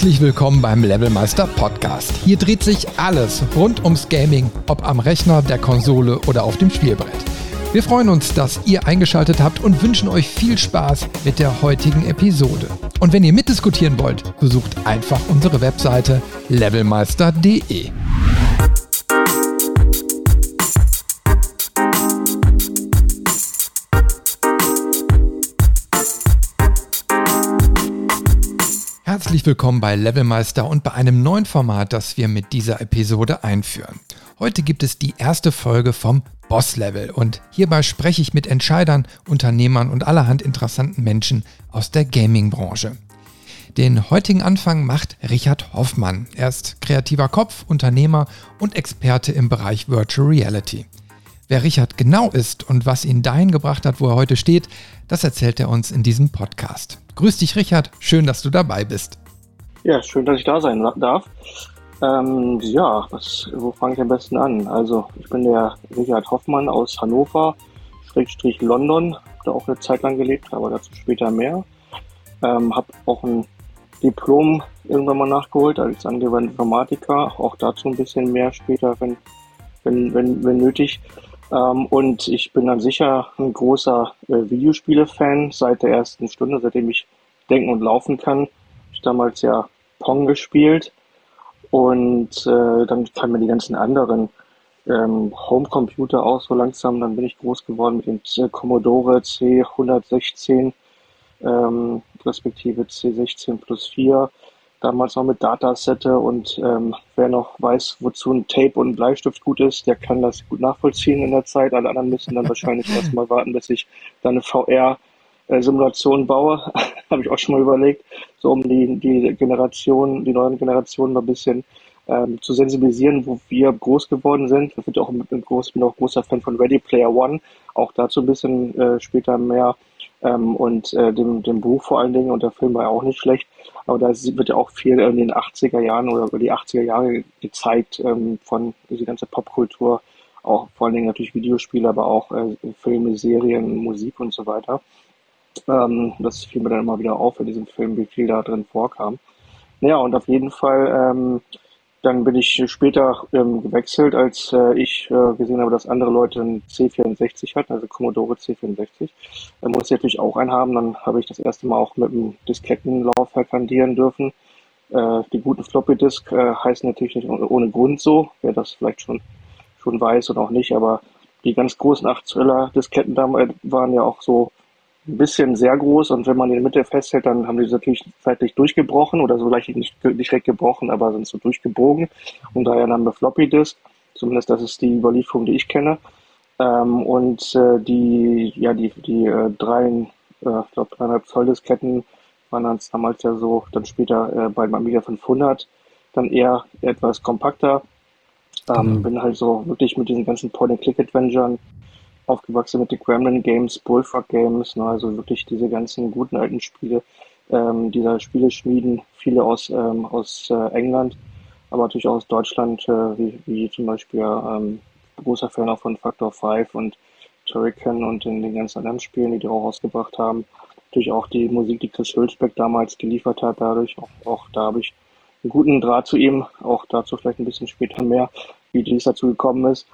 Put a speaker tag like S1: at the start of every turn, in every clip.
S1: Herzlich willkommen beim Levelmeister Podcast. Hier dreht sich alles rund ums Gaming, ob am Rechner, der Konsole oder auf dem Spielbrett. Wir freuen uns, dass ihr eingeschaltet habt und wünschen euch viel Spaß mit der heutigen Episode. Und wenn ihr mitdiskutieren wollt, besucht einfach unsere Webseite levelmeister.de. Herzlich willkommen bei Levelmeister und bei einem neuen Format, das wir mit dieser Episode einführen. Heute gibt es die erste Folge vom Boss Level und hierbei spreche ich mit Entscheidern, Unternehmern und allerhand interessanten Menschen aus der Gaming-Branche. Den heutigen Anfang macht Richard Hoffmann. Er ist kreativer Kopf, Unternehmer und Experte im Bereich Virtual Reality. Wer Richard genau ist und was ihn dahin gebracht hat, wo er heute steht, das erzählt er uns in diesem Podcast. Grüß dich, Richard. Schön, dass du dabei bist.
S2: Ja, schön, dass ich da sein darf. Ähm, ja, was, wo fange ich am besten an? Also, ich bin der Richard Hoffmann aus Hannover, Schrägstrich London, da auch eine Zeit lang gelebt, aber dazu später mehr. Ähm, habe auch ein Diplom irgendwann mal nachgeholt als angewandter Informatiker, auch dazu ein bisschen mehr später, wenn, wenn, wenn, wenn nötig. Ähm, und ich bin dann sicher ein großer äh, Videospiele-Fan seit der ersten Stunde, seitdem ich denken und laufen kann. Ich damals ja Pong gespielt und äh, dann kamen mir die ganzen anderen ähm, Homecomputer auch so langsam. Dann bin ich groß geworden mit dem Commodore C116 ähm, respektive C16 plus 4 damals noch mit Datasette und ähm, wer noch weiß, wozu ein Tape und ein Bleistift gut ist, der kann das gut nachvollziehen in der Zeit. Alle anderen müssen dann wahrscheinlich erstmal warten, bis ich dann eine VR-Simulation baue. Habe ich auch schon mal überlegt, so um die, die Generation, die neuen Generationen mal ein bisschen ähm, zu sensibilisieren, wo wir groß geworden sind. Ich bin auch, mit, groß, bin auch großer Fan von Ready Player One. Auch dazu ein bisschen äh, später mehr ähm, und äh, dem, dem Buch vor allen Dingen und der Film war ja auch nicht schlecht. Aber da wird ja auch viel in den 80er Jahren oder über die 80er Jahre gezeigt ähm, von diese ganze Popkultur, auch vor allen Dingen natürlich Videospiele, aber auch äh, Filme, Serien, Musik und so weiter. Ähm, das fiel mir dann immer wieder auf in diesem Film, wie viel da drin vorkam. Ja, und auf jeden Fall ähm, dann bin ich später ähm, gewechselt, als äh, ich äh, gesehen habe, dass andere Leute einen C64 hatten, also Commodore C64. Da musste ich natürlich auch einen haben. Dann habe ich das erste Mal auch mit einem Diskettenlaufwerk hantieren dürfen. Äh, die guten Floppy Disk äh, heißen natürlich nicht ohne Grund so, wer das vielleicht schon, schon weiß oder auch nicht, aber die ganz großen 8 Zöller Disketten damals waren ja auch so ein bisschen sehr groß und wenn man in der Mitte festhält, dann haben die natürlich zeitlich durchgebrochen oder so leicht nicht, nicht direkt gebrochen, aber sind so durchgebogen und daher haben wir Floppy Disk. Zumindest das ist die Überlieferung, die ich kenne. Ähm, und äh, die, ja, die, die äh, drei, äh, ich glaube, dreieinhalb Zoll Disketten waren dann damals ja so, dann später äh, bei Amiga 500 dann eher etwas kompakter. Ähm, mhm. Bin halt so wirklich mit diesen ganzen Point-and-Click-Adventuren aufgewachsen mit den Gremlin Games, Bullfrog Games, ne, also wirklich diese ganzen guten alten Spiele, ähm, dieser Spiele schmieden, viele aus, ähm, aus äh, England, aber natürlich auch aus Deutschland, äh, wie, wie zum Beispiel ähm, großer Fan auch von Factor 5 und Turrican und in den ganzen anderen Spielen, die die auch rausgebracht haben. Natürlich auch die Musik, die Chris Hülsbeck damals geliefert hat, dadurch, auch, auch da habe ich einen guten Draht zu ihm, auch dazu vielleicht ein bisschen später mehr, wie dies dazu gekommen ist.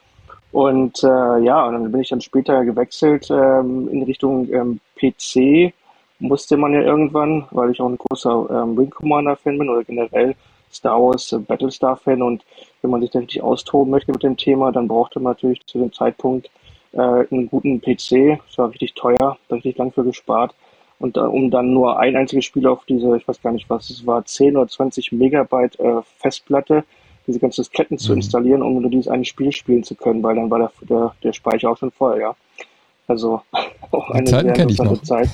S2: Und äh, ja, und dann bin ich dann später gewechselt ähm, in Richtung ähm, PC. Musste man ja irgendwann, weil ich auch ein großer ähm, Wing Commander-Fan bin oder generell Star Wars äh, Battlestar-Fan. Und wenn man sich da richtig austoben möchte mit dem Thema, dann brauchte man natürlich zu dem Zeitpunkt äh, einen guten PC. Das war richtig teuer, da richtig lang für gespart. Und äh, um dann nur ein einziges Spiel auf diese, ich weiß gar nicht was es war, 10 oder 20 Megabyte äh, Festplatte diese ganzen Disketten zu mhm. installieren, um nur dieses eine Spiel spielen zu können, weil dann war der, der, der Speicher auch schon voll, ja. Also auch eine
S1: Zeiten sehr interessante
S2: Zeit.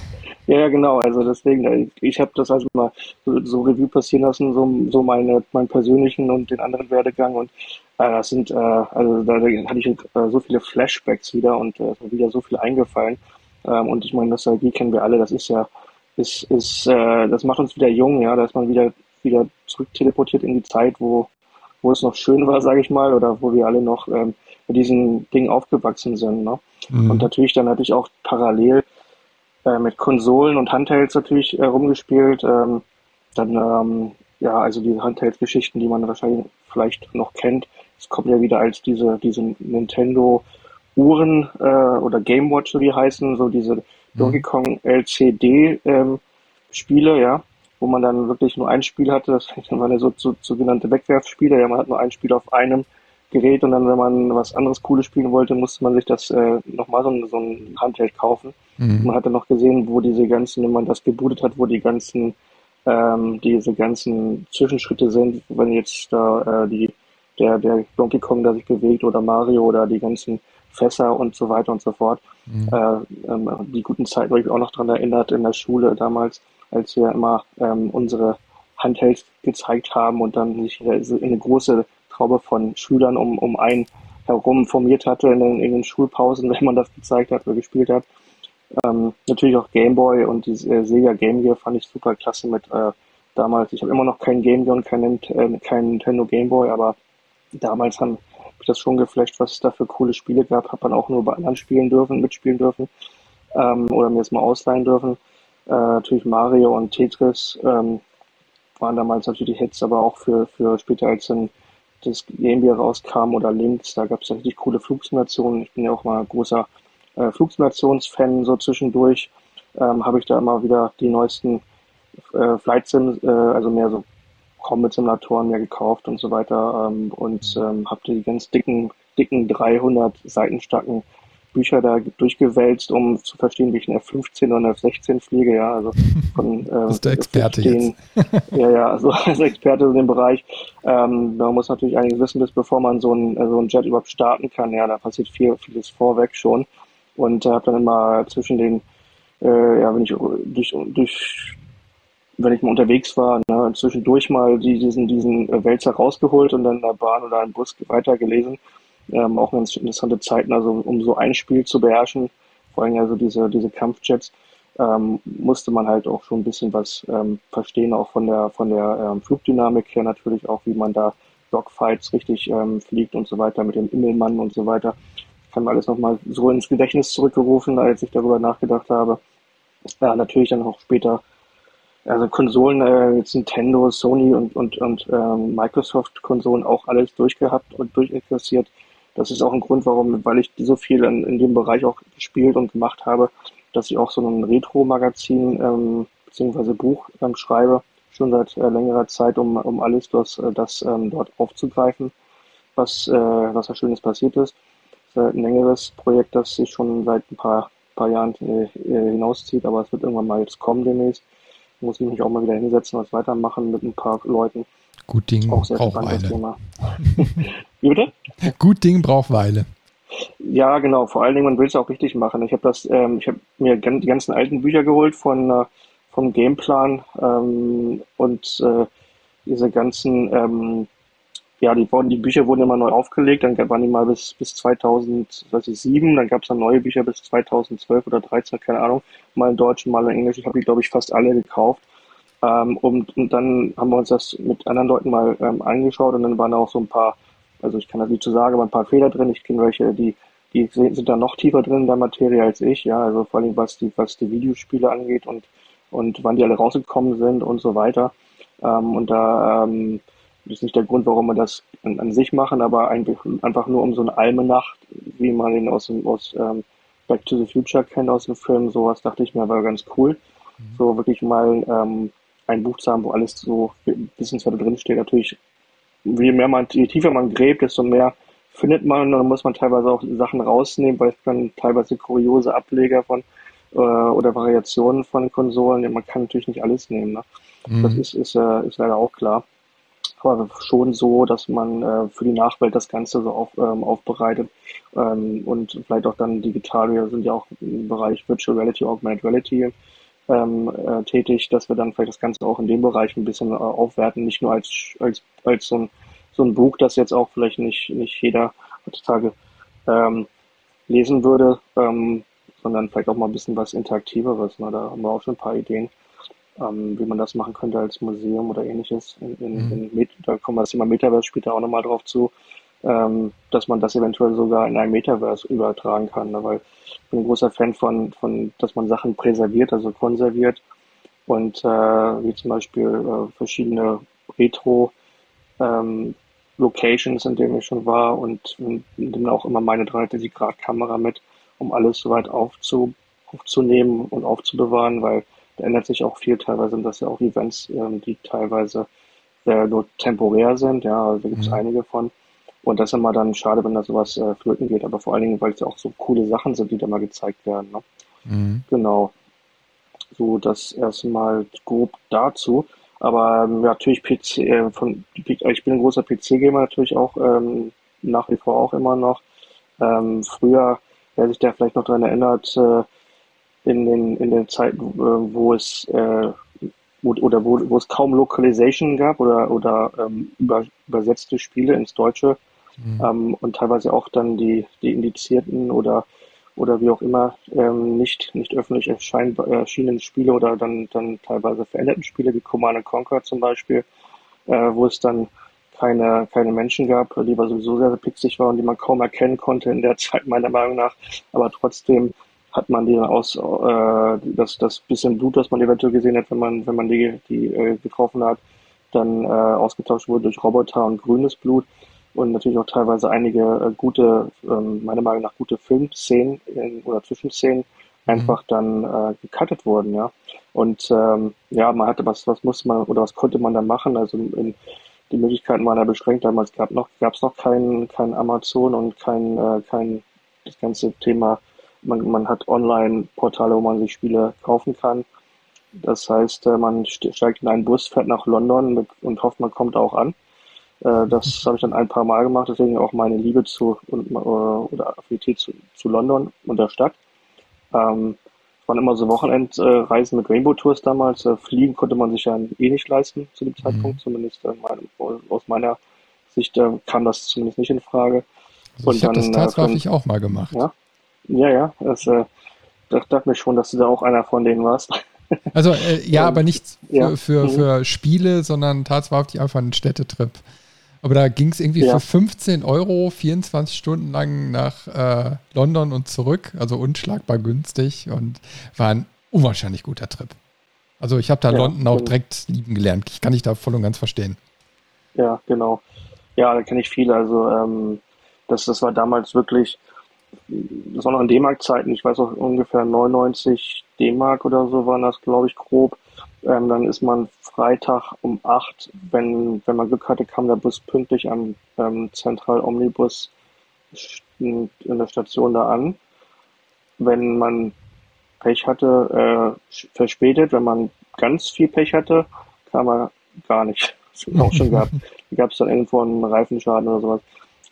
S2: Ja, ja, genau. Also deswegen, äh, ich habe das also mal so, so, Revue passieren lassen, so, so meine, meinen persönlichen und den anderen Werdegang und äh, das sind, äh, also da, hatte ich äh, so viele Flashbacks wieder und äh, wieder so viel eingefallen. Ähm, und ich meine, Nostalgie kennen wir alle, das ist ja, ist, ist, äh, das macht uns wieder jung, ja, dass man wieder wieder zurück teleportiert in die Zeit, wo wo es noch schön war, sage ich mal, oder wo wir alle noch ähm, mit diesen Dingen aufgewachsen sind. Ne? Mhm. Und natürlich dann hatte ich auch parallel äh, mit Konsolen und Handhelds natürlich äh, rumgespielt. Ähm, dann ähm, ja, also diese Handheld-Geschichten, die man wahrscheinlich vielleicht noch kennt. Es kommt ja wieder als diese, diese Nintendo Uhren äh, oder Game Watch, wie heißen, so diese mhm. Donkey Kong LCD ähm, Spiele, ja, wo man dann wirklich nur ein Spiel hatte. Das waren ja so, so sogenannte Wegwerfspiele. Ja, man hat nur ein Spiel auf einem Gerät und dann, wenn man was anderes Cooles spielen wollte, musste man sich das äh, nochmal so, ein, so ein Handheld kaufen. Mhm. Man hatte noch gesehen, wo diese ganzen, wenn man das gebootet hat, wo die ganzen ähm, diese ganzen Zwischenschritte sind, wenn jetzt da äh, die der, der Donkey Kong da sich bewegt oder Mario oder die ganzen Fässer und so weiter und so fort. Mhm. Äh, ähm, die guten Zeiten, wo ich mich auch noch dran erinnert, in der Schule damals, als wir immer ähm, unsere Handhelds gezeigt haben und dann sich eine große Traube von Schülern um, um einen herum formiert hatte in den, in den Schulpausen, wenn man das gezeigt hat oder gespielt hat. Ähm, natürlich auch Game Boy und die äh, Sega Game Gear fand ich super klasse mit äh, damals. Ich habe immer noch kein Game Gear und kein, äh, kein Nintendo Game Boy, aber damals haben ich das schon geflasht, was es da für coole Spiele gab. Habe dann auch nur bei anderen spielen dürfen, mitspielen dürfen ähm, oder mir das mal ausleihen dürfen. Äh, natürlich Mario und Tetris ähm, waren damals natürlich die Hits, aber auch für, für später als dann das Game Gear rauskam oder Links, da gab es richtig coole Flugsimulationen. Ich bin ja auch mal großer äh, Flugsimulationsfan so zwischendurch. Ähm, habe ich da immer wieder die neuesten äh, Flight Sims, äh, also mehr so Combat-Simulatoren mehr gekauft und so weiter ähm, und ähm, habe die ganz dicken, dicken 300 Seiten starken Bücher da durchgewälzt, um zu verstehen, wie ich eine F-15 oder eine F-16 fliege, ja, also von
S1: äh, Bist du Experte jetzt.
S2: ja, ja, also als Experte in dem Bereich. Ähm, da muss natürlich einiges wissen, bis bevor man so ein, so ein Jet überhaupt starten kann, ja, da passiert viel, vieles vorweg schon und äh, habe dann immer zwischen den, äh, ja, wenn ich durch, durch wenn ich mal unterwegs war, ne, zwischendurch mal diesen, diesen Wälzer rausgeholt und dann in der Bahn oder im Bus weitergelesen. Ähm, auch ganz interessante Zeiten, also um so ein Spiel zu beherrschen, vor allem also diese, diese Kampfjets, ähm, musste man halt auch schon ein bisschen was ähm, verstehen, auch von der, von der ähm, Flugdynamik her natürlich auch, wie man da Dogfights richtig ähm, fliegt und so weiter mit dem Immelmann und so weiter. Ich kann mir alles nochmal so ins Gedächtnis zurückgerufen, als ich darüber nachgedacht habe. Ja, natürlich dann auch später also Konsolen, äh, jetzt Nintendo, Sony und, und, und ähm, Microsoft-Konsolen auch alles durchgehabt und durchinteressiert. Das ist auch ein Grund, warum, weil ich so viel in, in dem Bereich auch gespielt und gemacht habe, dass ich auch so ein Retro-Magazin ähm, bzw. Buch ähm, schreibe, schon seit äh, längerer Zeit, um, um alles das, äh, das ähm, dort aufzugreifen, was, äh, was da Schönes passiert ist. Das ist ein längeres Projekt, das sich schon seit ein paar, paar Jahren äh, äh hinauszieht, aber es wird irgendwann mal jetzt kommen demnächst muss ich mich auch mal wieder hinsetzen und weitermachen mit ein paar Leuten.
S1: Gut Ding
S2: auch sehr
S1: braucht Weile. Thema.
S2: Wie bitte?
S1: Gut Ding braucht Weile.
S2: Ja, genau. Vor allen Dingen, man will es auch richtig machen. Ich habe das, ähm, ich habe mir die ganzen alten Bücher geholt von äh, vom Gameplan ähm, und äh, diese ganzen ähm, ja, die, wurden, die Bücher wurden immer neu aufgelegt, dann waren die mal bis, bis 2007, dann gab es dann neue Bücher bis 2012 oder 13, keine Ahnung, mal in Deutsch, mal in Englisch. Ich habe die, glaube ich, fast alle gekauft. Ähm, und, und dann haben wir uns das mit anderen Leuten mal ähm, angeschaut und dann waren da auch so ein paar, also ich kann das nicht zu so sagen, aber ein paar Fehler drin. Ich kenne welche, die, die sind da noch tiefer drin in der Materie als ich, ja, also vor allem was die, was die Videospiele angeht und, und wann die alle rausgekommen sind und so weiter. Ähm, und da ähm, das ist nicht der Grund, warum wir das an, an sich machen, aber eigentlich einfach nur um so eine Almenacht, wie man ihn aus, dem, aus ähm, Back to the Future kennt aus dem Film, sowas dachte ich mir, war ganz cool. Mhm. So wirklich mal ähm, ein Buch zu haben, wo alles so wissenswert drin steht. Natürlich, je mehr man, je tiefer man gräbt, desto mehr findet man und dann muss man teilweise auch Sachen rausnehmen, weil es dann teilweise kuriose Ableger von äh, oder Variationen von Konsolen. Man kann natürlich nicht alles nehmen. Ne? Mhm. Das ist, ist, äh, ist leider auch klar aber schon so, dass man äh, für die Nachwelt das Ganze so auf, ähm, aufbereitet ähm, und vielleicht auch dann digital, wir sind ja auch im Bereich Virtual Reality, Augmented Reality ähm, äh, tätig, dass wir dann vielleicht das Ganze auch in dem Bereich ein bisschen äh, aufwerten, nicht nur als, als, als so, ein, so ein Buch, das jetzt auch vielleicht nicht, nicht jeder heutzutage ähm, lesen würde, ähm, sondern vielleicht auch mal ein bisschen was Interaktiveres. Ne? Da haben wir auch schon ein paar Ideen ähm, wie man das machen könnte als Museum oder ähnliches. In, in, mhm. in da kommen wir das Thema Metaverse später auch nochmal drauf zu, ähm, dass man das eventuell sogar in ein Metaverse übertragen kann. Ne? Weil ich bin ein großer Fan von, von, dass man Sachen präserviert, also konserviert und äh, wie zum Beispiel äh, verschiedene Retro ähm, Locations, in denen ich schon war und nehme auch immer meine 360-Grad-Kamera mit, um alles soweit aufzu, aufzunehmen und aufzubewahren, weil da ändert sich auch viel. Teilweise sind das ja auch Events, ähm, die teilweise äh, nur temporär sind. Ja, also da gibt es mhm. einige von. Und das ist immer dann schade, wenn da sowas äh, flöten geht, aber vor allen Dingen, weil es ja auch so coole Sachen sind, die da mal gezeigt werden. Ne? Mhm. Genau. So, das erstmal grob dazu. Aber ähm, natürlich PC, äh, von, ich bin ein großer PC-Gamer natürlich auch, ähm, nach wie vor auch immer noch. Ähm, früher, wer sich da vielleicht noch dran erinnert, äh, in den, in den Zeiten, äh, wo es äh, oder wo, wo es kaum Localization gab oder, oder ähm, über, übersetzte Spiele ins Deutsche mhm. ähm, und teilweise auch dann die, die Indizierten oder oder wie auch immer ähm, nicht, nicht öffentlich erschienenen Spiele oder dann, dann teilweise veränderten Spiele wie Command Conquer zum Beispiel, äh, wo es dann keine, keine Menschen gab, die aber sowieso sehr, sehr pixig waren, die man kaum erkennen konnte in der Zeit meiner Meinung nach, aber trotzdem hat man die aus äh, das, das bisschen Blut, das man eventuell gesehen hat, wenn man, wenn man die, die äh, getroffen hat, dann äh, ausgetauscht wurde durch Roboter und grünes Blut und natürlich auch teilweise einige äh, gute, ähm, meiner Meinung nach gute Filmszenen in, oder Zwischenszenen mhm. einfach dann äh, gecuttet wurden, ja. Und ähm, ja, man hatte was, was musste man oder was konnte man da machen? Also in, die Möglichkeiten waren ja beschränkt. Damals gab noch gab es noch kein, kein Amazon und kein, äh, kein das ganze Thema. Man, man hat Online-Portale, wo man sich Spiele kaufen kann. Das heißt, äh, man steigt in einen Bus, fährt nach London und hofft, man kommt auch an. Äh, das habe ich dann ein paar Mal gemacht, deswegen auch meine Liebe zu und, äh, oder Affinität zu, zu London und der Stadt. Ähm, es waren immer so Wochenendreisen mit Rainbow Tours damals. Äh, fliegen konnte man sich ja eh nicht leisten zu dem Zeitpunkt, mhm. zumindest äh, mein, aus meiner Sicht äh, kam das zumindest nicht in Frage.
S1: Also und ich habe das tatsächlich auch mal gemacht.
S2: Ja, ja, ja das, äh, ich dachte mir schon, dass du da auch einer von denen warst.
S1: Also ja, aber nicht für, ja. für, für, mhm. Spiele, sondern tatsächlich einfach einen Städtetrip. Aber da ging es irgendwie ja. für 15 Euro 24 Stunden lang nach äh, London und zurück, also unschlagbar günstig und war ein unwahrscheinlich guter Trip. Also ich habe da ja, London auch direkt lieben gelernt. Ich kann dich da voll und ganz verstehen.
S2: Ja, genau. Ja, da kenne ich viele. Also ähm, das, das war damals wirklich, das war noch in D-Mark-Zeiten, ich weiß auch ungefähr 99 D-Mark oder so waren das, glaube ich, grob. Ähm, dann ist man Freitag um acht, wenn, wenn man Glück hatte, kam der Bus pünktlich am ähm, Zentral Omnibus in der Station da an. Wenn man Pech hatte, äh, verspätet. Wenn man ganz viel Pech hatte, kam er gar nicht. Das auch schon gehabt. Gab es dann irgendwo einen Reifenschaden oder sowas.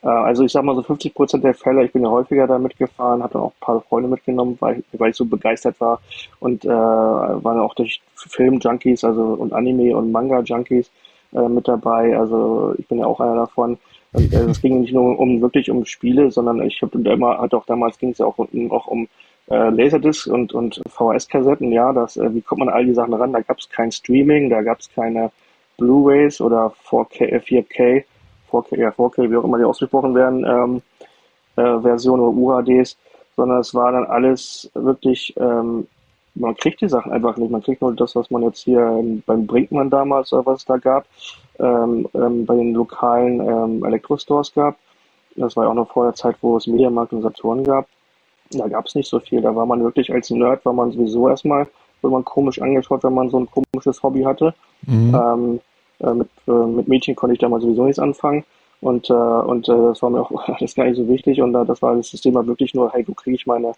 S2: Äh, also ich sag mal so 50 Prozent der Fälle, ich bin ja häufiger da mitgefahren, dann auch ein paar Freunde mitgenommen, weil, weil ich so begeistert war und äh, waren auch durch Film-Junkies also und Anime- und Manga-Junkies äh, mit dabei. Also ich bin ja auch einer davon. Und äh, es ging nicht nur um wirklich um Spiele, sondern ich habe immer, hat auch damals ging es ja auch, auch um äh, Laserdisc und, und VHS-Kassetten, ja, das, äh, wie kommt man an all die Sachen ran? Da gab es kein Streaming, da gab es keine Blu-rays oder 4K, 4K 4K, ja, 4K, wie auch immer die ausgesprochen werden, ähm, äh, Version oder UHDs, sondern es war dann alles wirklich, ähm, man kriegt die Sachen einfach nicht. Man kriegt nur das, was man jetzt hier ähm, beim Brinkmann damals oder was es da gab, ähm, ähm, bei den lokalen ähm, Elektrostores gab. Das war ja auch noch vor der Zeit, wo es Mediamarkt und Saturn gab. Da gab es nicht so viel. Da war man wirklich als Nerd, war man sowieso erstmal, wurde man komisch angeschaut, wenn man so ein komisches Hobby hatte. Mhm. Ähm, äh, mit, äh, mit Mädchen konnte ich damals sowieso nichts anfangen. Und, äh, und äh, das war mir auch alles gar nicht so wichtig. Und äh, das war das war wirklich nur, hey, wo kriege ich meine,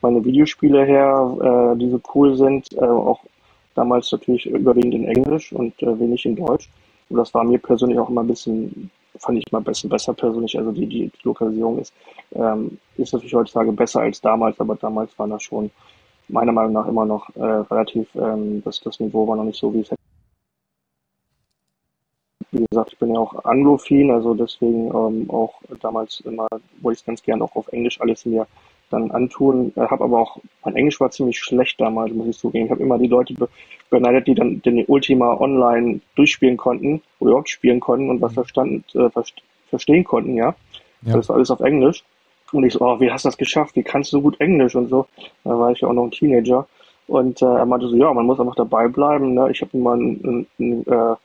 S2: meine Videospiele her, äh, die so cool sind, äh, auch damals natürlich überwiegend in Englisch und äh, wenig in Deutsch. Und das war mir persönlich auch immer ein bisschen, fand ich mal besser, besser persönlich. Also die, die Lokalisierung ist, ähm, ist natürlich heutzutage besser als damals, aber damals war das schon meiner Meinung nach immer noch äh, relativ, ähm, das, das Niveau war noch nicht so, wie es hätte wie gesagt, ich bin ja auch anglophin, also deswegen ähm, auch damals immer wollte ich es ganz gern auch auf Englisch alles mir dann antun. Äh, habe aber auch, mein Englisch war ziemlich schlecht damals, muss ich zugeben. Ich habe immer die Leute be beneidet, die dann den Ultima online durchspielen konnten oder überhaupt spielen konnten und was mhm. verstanden, äh, verstehen konnten, ja. ja. Das war alles auf Englisch. Und ich so, oh, wie hast du das geschafft? Wie kannst du so gut Englisch und so? Da war ich ja auch noch ein Teenager. Und äh, er meinte so, ja, man muss einfach dabei bleiben. Ne? Ich habe immer ein, ein, ein, äh,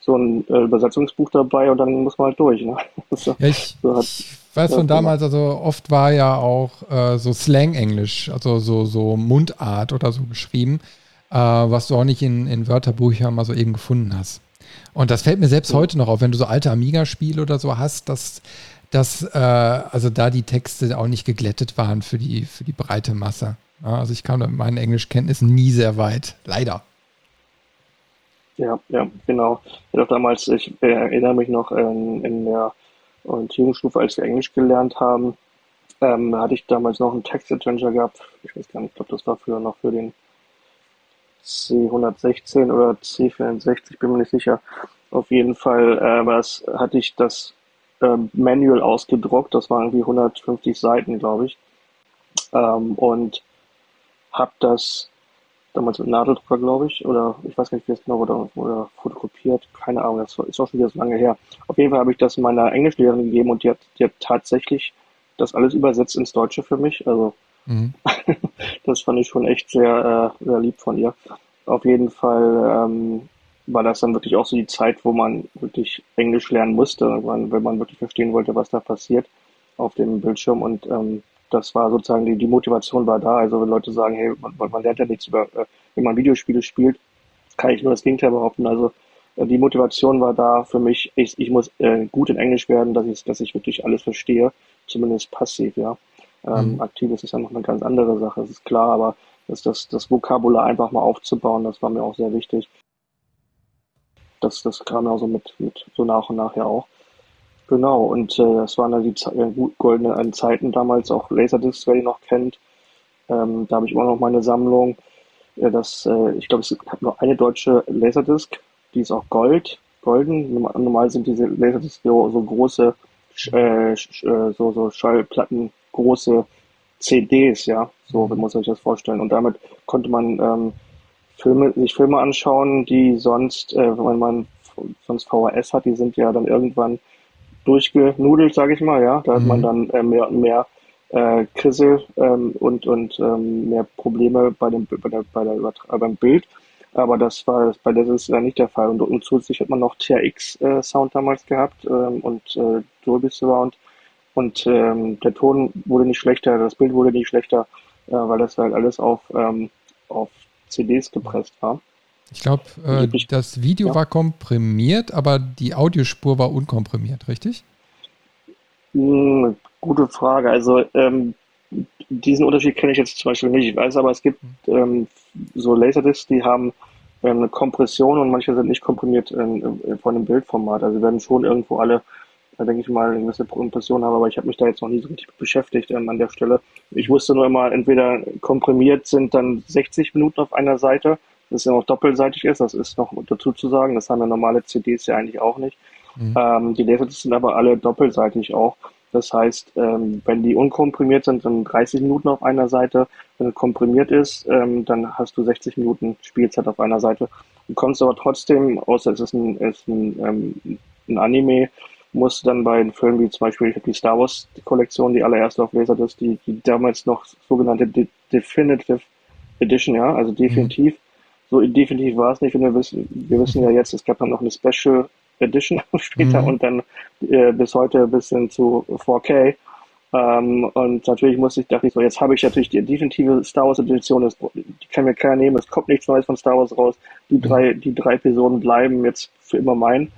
S2: so ein äh, Übersetzungsbuch dabei und dann muss man halt durch. Ne?
S1: so, ja, ich, so hat, ich weiß von damals, also oft war ja auch äh, so Slang-Englisch, also so, so Mundart oder so geschrieben, äh, was du auch nicht in, in Wörterbüchern mal so eben gefunden hast. Und das fällt mir selbst ja. heute noch auf, wenn du so alte Amiga-Spiele oder so hast, dass, dass äh, also da die Texte auch nicht geglättet waren für die, für die breite Masse. Ja, also ich kam mit meinen Englischkenntnissen nie sehr weit, leider.
S2: Ja, ja, genau. Ich auch damals, ich erinnere mich noch in, in der Orientierungsstufe, als wir Englisch gelernt haben, ähm, hatte ich damals noch einen Text-Adventure gehabt. Ich weiß gar nicht, ich glaube, das war früher noch für den C116 oder C64, bin mir nicht sicher. Auf jeden Fall äh, was, hatte ich das äh, Manual ausgedruckt. Das waren irgendwie 150 Seiten, glaube ich. Ähm, und habe das damals mit Nadeldrucker, glaube ich, oder ich weiß gar nicht, wie es genau wurde, oder fotokopiert, keine Ahnung, das ist auch schon wieder so lange her. Auf jeden Fall habe ich das meiner Englischlehrerin gegeben und die hat, die hat tatsächlich das alles übersetzt ins Deutsche für mich. Also mhm. das fand ich schon echt sehr, äh, sehr lieb von ihr. Auf jeden Fall ähm, war das dann wirklich auch so die Zeit, wo man wirklich Englisch lernen musste, wenn man wirklich verstehen wollte, was da passiert auf dem Bildschirm und ähm, das war sozusagen die, die Motivation war da. Also wenn Leute sagen, hey, man, man lernt ja nichts über, äh, wenn man Videospiele spielt, kann ich nur das Gegenteil behaupten. Also äh, die Motivation war da für mich, ich, ich muss äh, gut in Englisch werden, dass ich, dass ich wirklich alles verstehe, zumindest passiv, ja. Ähm, mhm. Aktiv ist ja noch eine ganz andere Sache, das ist klar, aber das, das, das Vokabular einfach mal aufzubauen, das war mir auch sehr wichtig. Das, das kam ja so mit, mit so nach und nach ja auch. Genau, und äh, das waren dann die äh, goldenen Zeiten damals, auch Laserdiscs, wer die noch kennt. Ähm, da habe ich immer noch meine Sammlung. Äh, das, äh, ich glaube, es hat nur eine deutsche Laserdisc, die ist auch Gold, golden. Normal sind diese Laserdiscs so, so große, äh, äh, so, so Schallplatten, große CDs, ja, so mhm. muss man sich das vorstellen. Und damit konnte man ähm, Filme, sich Filme anschauen, die sonst, äh, wenn man sonst VHS hat, die sind ja dann irgendwann durchgenudelt, sage ich mal, ja. Da hat man mhm. dann äh, mehr und mehr äh, Krissel ähm, und, und ähm, mehr Probleme bei dem, bei der, bei der Übertra beim Bild. Aber das war bei der ist ja nicht der Fall. Und, und zusätzlich hat man noch TRX-Sound äh, damals gehabt ähm, und äh, Dolby Surround. Und ähm, der Ton wurde nicht schlechter, das Bild wurde nicht schlechter, äh, weil das halt alles auf, ähm, auf CDs gepresst war.
S1: Ich glaube, äh, das Video ja. war komprimiert, aber die Audiospur war unkomprimiert, richtig?
S2: Hm, gute Frage. Also ähm, diesen Unterschied kenne ich jetzt zum Beispiel nicht. Ich weiß aber, es gibt ähm, so Laserdiscs, die haben ähm, eine Kompression und manche sind nicht komprimiert von dem Bildformat. Also werden schon irgendwo alle, da denke ich mal, eine gewisse Kompression haben, aber ich habe mich da jetzt noch nie so richtig beschäftigt ähm, an der Stelle. Ich wusste nur immer, entweder komprimiert sind dann 60 Minuten auf einer Seite das ja auch doppelseitig ist, das ist noch dazu zu sagen, das haben ja normale CDs ja eigentlich auch nicht. Mhm. Ähm, die Laserdiscs sind aber alle doppelseitig auch. Das heißt, ähm, wenn die unkomprimiert sind, dann 30 Minuten auf einer Seite. Wenn es komprimiert ist, ähm, dann hast du 60 Minuten Spielzeit auf einer Seite. Du kommst aber trotzdem, außer es ist ein, ist ein, ähm, ein Anime, musst du dann bei den Filmen wie zum Beispiel, ich habe die Star Wars Kollektion, die allererste auf Laserdisc, die, die damals noch sogenannte De Definitive Edition, ja, also definitiv. Mhm so definitiv war es nicht. Und wir wissen, wir wissen ja jetzt, es gab dann noch eine Special Edition später mhm. und dann äh, bis heute bis hin zu 4K. Ähm, und natürlich musste ich, dachte ich so, jetzt habe ich natürlich die definitive Star Wars Edition, das, die kann mir keiner nehmen, es kommt nichts Neues von Star Wars raus. Die mhm. drei, die drei Episoden bleiben jetzt für immer mein.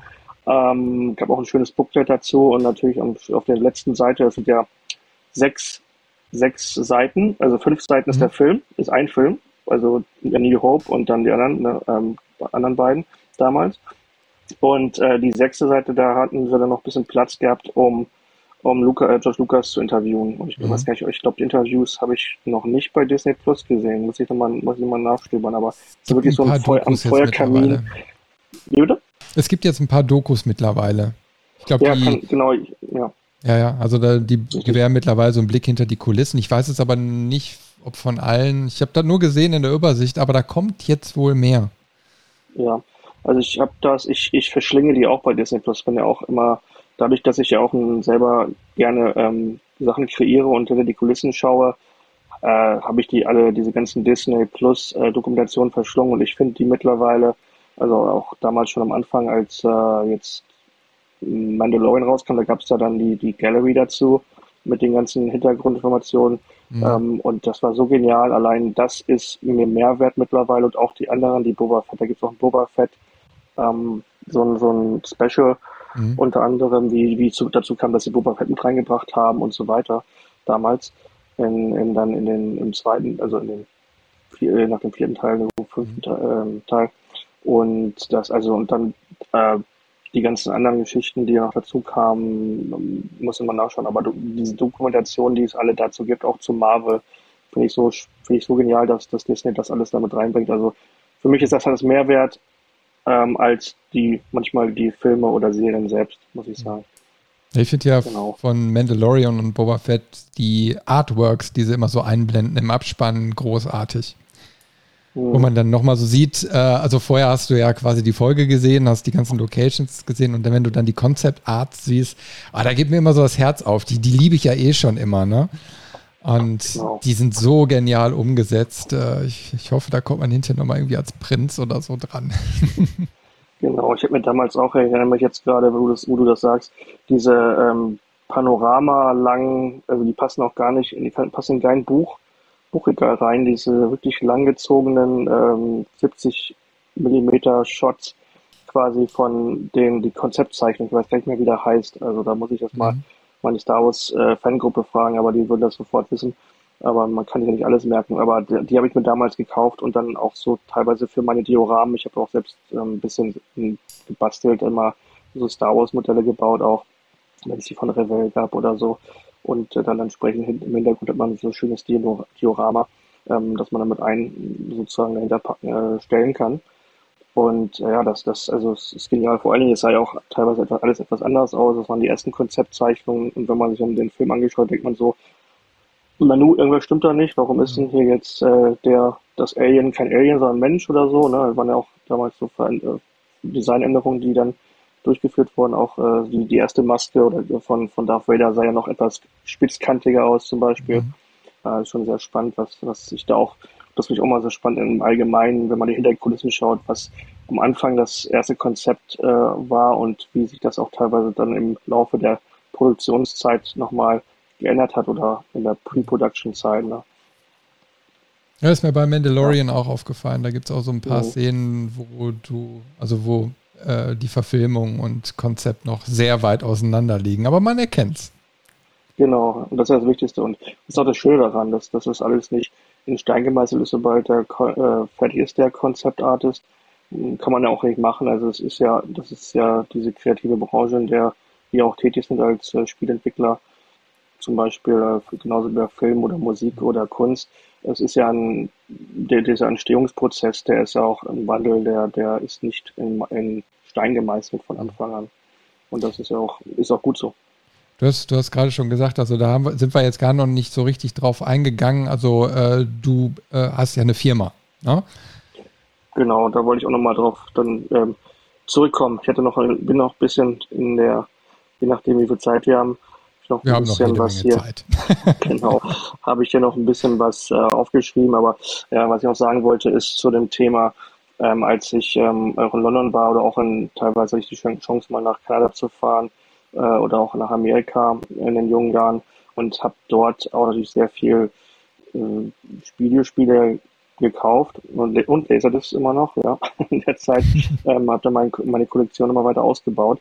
S2: Ähm, gab auch ein schönes Booklet dazu und natürlich auf der letzten Seite, das sind ja sechs, sechs Seiten, also fünf Seiten mhm. ist der Film, ist ein Film also A New Hope und dann die anderen, ne, ähm, anderen beiden damals. Und äh, die sechste Seite, da hatten wir dann noch ein bisschen Platz gehabt, um, um Luca, äh, George Lucas zu interviewen. Und ich mhm. weiß gar nicht, ich glaube, die Interviews habe ich noch nicht bei Disney Plus gesehen. Muss ich nochmal muss ich mal nachstöbern, aber so wirklich so ein Feu am Feuerkamin.
S1: Bitte? Es gibt jetzt ein paar Dokus mittlerweile. Ich glaube, ja, die, genau, ja. Ja, ja, also da, die gewähren mittlerweile so einen Blick hinter die Kulissen. Ich weiß es aber nicht ob von allen. Ich habe da nur gesehen in der Übersicht, aber da kommt jetzt wohl mehr.
S2: Ja, also ich habe das, ich, ich verschlinge die auch bei Disney Plus. Bin ja auch immer, dadurch, dass ich ja auch selber gerne ähm, Sachen kreiere und hinter die Kulissen schaue, äh, habe ich die alle, diese ganzen Disney Plus äh, Dokumentationen verschlungen und ich finde die mittlerweile, Also auch damals schon am Anfang, als äh, jetzt Mandalorian rauskam, da gab es ja dann die, die Gallery dazu mit den ganzen Hintergrundinformationen. Mhm. Ähm, und das war so genial. Allein das ist mir Mehrwert mittlerweile und auch die anderen, die Boba Fett, da gibt es auch ein Boba Fett, ähm, so, ein, so ein Special, mhm. unter anderem, wie, wie zu, dazu kam, dass sie Boba Fett mit reingebracht haben und so weiter damals. In, in, dann in den, im zweiten, also in den vier, äh, nach dem vierten Teil, fünften mhm. Teil. Und das, also, und dann äh, die ganzen anderen Geschichten, die noch dazu kamen, muss man nachschauen. Aber diese Dokumentation, die es alle dazu gibt, auch zu Marvel, finde ich so, finde ich so genial, dass, dass Disney das alles damit reinbringt. Also für mich ist das alles Mehrwert ähm, als die manchmal die Filme oder Serien selbst, muss ich sagen.
S1: Ich finde ja genau. von Mandalorian und Boba Fett die Artworks, die sie immer so einblenden im Abspann, großartig. Wo man dann nochmal so sieht, äh, also vorher hast du ja quasi die Folge gesehen, hast die ganzen Locations gesehen und dann, wenn du dann die Concept Arts siehst, ah, da geht mir immer so das Herz auf. Die, die liebe ich ja eh schon immer, ne? Und genau. die sind so genial umgesetzt. Äh, ich, ich hoffe, da kommt man hinterher nochmal irgendwie als Prinz oder so dran.
S2: genau, ich habe mir damals auch, ich erinnere mich jetzt gerade, wo, wo du das sagst, diese ähm, Panorama lang, also die passen auch gar nicht, die passen in kein Buch Buchregal rein, diese wirklich langgezogenen ähm, 70 Millimeter Shots quasi von den die Konzeptzeichnung, ich weiß gar nicht mehr, wie der heißt. Also da muss ich jetzt mal mhm. meine Star Wars äh, Fangruppe fragen, aber die würden das sofort wissen. Aber man kann sich ja nicht alles merken. Aber die, die habe ich mir damals gekauft und dann auch so teilweise für meine Dioramen. Ich habe auch selbst ähm, ein bisschen gebastelt, immer so Star Wars Modelle gebaut, auch wenn es die von Revell gab oder so und äh, dann entsprechend im Hintergrund hat man so ein schönes Diorama, ähm, das man dann mit ein sozusagen dahinter äh, stellen kann. Und äh, ja, das, das, also es ist genial. Vor allen Dingen, es sah ja auch teilweise etwas, alles etwas anders aus. Das waren die ersten Konzeptzeichnungen. Und wenn man sich dann den Film angeschaut, denkt man so, Manu, irgendwas stimmt da nicht. Warum ist denn hier jetzt äh, der das Alien kein Alien, sondern Mensch oder so? Ne? Das waren ja auch damals so äh, Designänderungen, die dann durchgeführt worden. Auch äh, die, die erste Maske oder von, von Darth Vader sah ja noch etwas spitzkantiger aus zum Beispiel. Mhm. Äh, schon sehr spannend, was, was sich da auch, das finde ich auch mal sehr spannend im Allgemeinen, wenn man die Hinterkulissen schaut, was am Anfang das erste Konzept äh, war und wie sich das auch teilweise dann im Laufe der Produktionszeit nochmal geändert hat oder in der Pre-Production-Zeit. Ne?
S1: Ja, ist mir bei Mandalorian ja. auch aufgefallen. Da gibt es auch so ein paar mhm. Szenen, wo du, also wo äh, die Verfilmung und Konzept noch sehr weit auseinander liegen, aber man erkennt es.
S2: Genau, und das ist das Wichtigste. Und das ist auch das Schöne daran, dass, das alles nicht in Stein gemeißelt ist, sobald der äh, fertig ist, der Konzeptartist. Kann man ja auch nicht machen. Also es ist ja, das ist ja diese kreative Branche, in der wir auch tätig sind als äh, Spielentwickler, zum Beispiel äh, genauso wie bei Film oder Musik oder Kunst. Es ist ja ein, der, dieser Entstehungsprozess, der ist ja auch ein Wandel, der, der ist nicht in, in Stein gemeißelt von Anfang an. Und das ist ja auch, ist auch gut so.
S1: Du hast, du hast gerade schon gesagt, also da wir, sind wir jetzt gar noch nicht so richtig drauf eingegangen. Also äh, du äh, hast ja eine Firma, ne?
S2: Genau, da wollte ich auch nochmal drauf dann ähm, zurückkommen. Ich hatte noch, bin noch ein bisschen in der, je nachdem wie viel Zeit wir haben,
S1: noch wir ein bisschen was hier. Zeit.
S2: genau, habe ich hier noch ein bisschen was äh, aufgeschrieben. Aber ja, was ich auch sagen wollte, ist zu dem Thema, ähm, als ich ähm, auch in London war oder auch in teilweise hatte ich die Chance mal nach Kanada zu fahren äh, oder auch nach Amerika in den jungen Jahren und habe dort auch natürlich sehr viel äh, Videospiele gekauft und, und Laserdiscs immer noch, ja, in der Zeit ähm, habe dann mein, meine Kollektion immer weiter ausgebaut.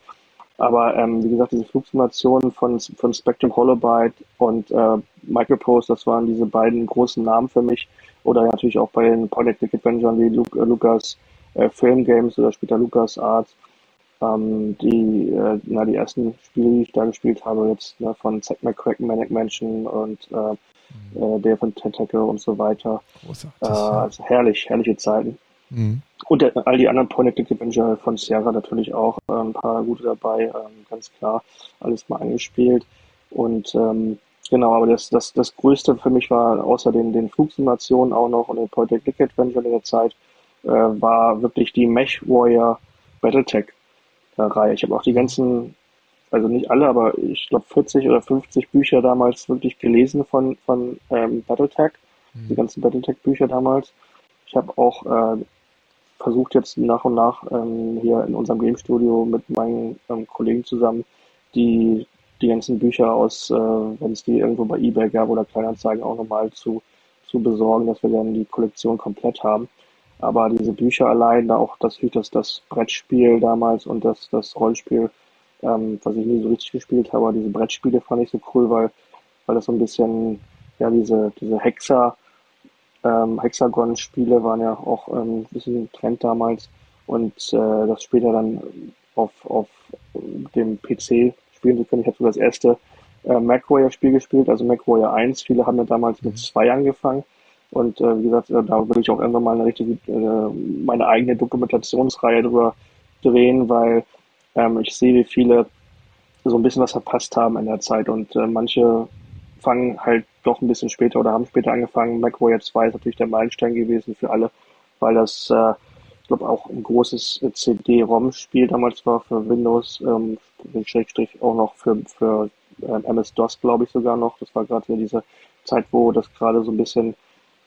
S2: Aber ähm, wie gesagt, diese Flugsimulationen von, von Spectrum Holobyte und äh, Microprose, das waren diese beiden großen Namen für mich. Oder natürlich auch bei den Point Click Adventure wie Lu äh, Lucas äh, Film Games oder später Lucas Arts. Ähm, die, äh, na, die ersten Spiele, die ich da gespielt habe, jetzt ne, von Zack McCracken, Manic Mansion und äh, mhm. äh, der von Tentacle und so weiter. Großartig. Äh, also herrlich, herrliche Zeiten. Mhm. Und der, all die anderen Point-and-Click-Adventure von Sierra natürlich auch äh, ein paar gute dabei, ähm, ganz klar, alles mal eingespielt. Und ähm, genau, aber das, das, das Größte für mich war außer den, den Flugsimulationen auch noch und den Point-and-Click-Adventure in der Zeit, äh, war wirklich die Mech Warrior Battletech-Reihe. Ich habe auch die ganzen, also nicht alle, aber ich glaube 40 oder 50 Bücher damals wirklich gelesen von, von ähm, Battletech, mhm. die ganzen Battletech-Bücher damals. Ich habe auch äh, versucht jetzt nach und nach ähm, hier in unserem Game Studio mit meinen ähm, Kollegen zusammen die, die ganzen Bücher aus, äh, wenn es die irgendwo bei eBay gab oder Kleinanzeigen auch nochmal zu, zu besorgen, dass wir dann die Kollektion komplett haben. Aber diese Bücher allein, da auch das, das, das Brettspiel damals und das, das Rollenspiel, ähm, was ich nie so richtig gespielt habe, diese Brettspiele fand ich so cool, weil, weil das so ein bisschen, ja, diese, diese Hexer, ähm, Hexagon-Spiele waren ja auch ähm, ein bisschen ein Trend damals und äh, das später dann auf, auf dem PC spielen zu können. Ich habe sogar das erste äh, MacWarrior-Spiel gespielt, also MacWarrior 1. Viele haben ja damals mit 2 mhm. angefangen. Und äh, wie gesagt, da würde ich auch irgendwann mal eine richtige, äh, meine eigene Dokumentationsreihe drüber drehen, weil ähm, ich sehe, wie viele so ein bisschen was verpasst haben in der Zeit. Und äh, manche fangen halt doch ein bisschen später oder haben später angefangen. MacWarrior 2 ist natürlich der Meilenstein gewesen für alle, weil das, äh, ich glaube, auch ein großes CD-ROM-Spiel damals war für Windows, ähm, Schrägstrich auch noch für, für äh, MS-DOS, glaube ich sogar noch. Das war gerade diese Zeit, wo das gerade so ein bisschen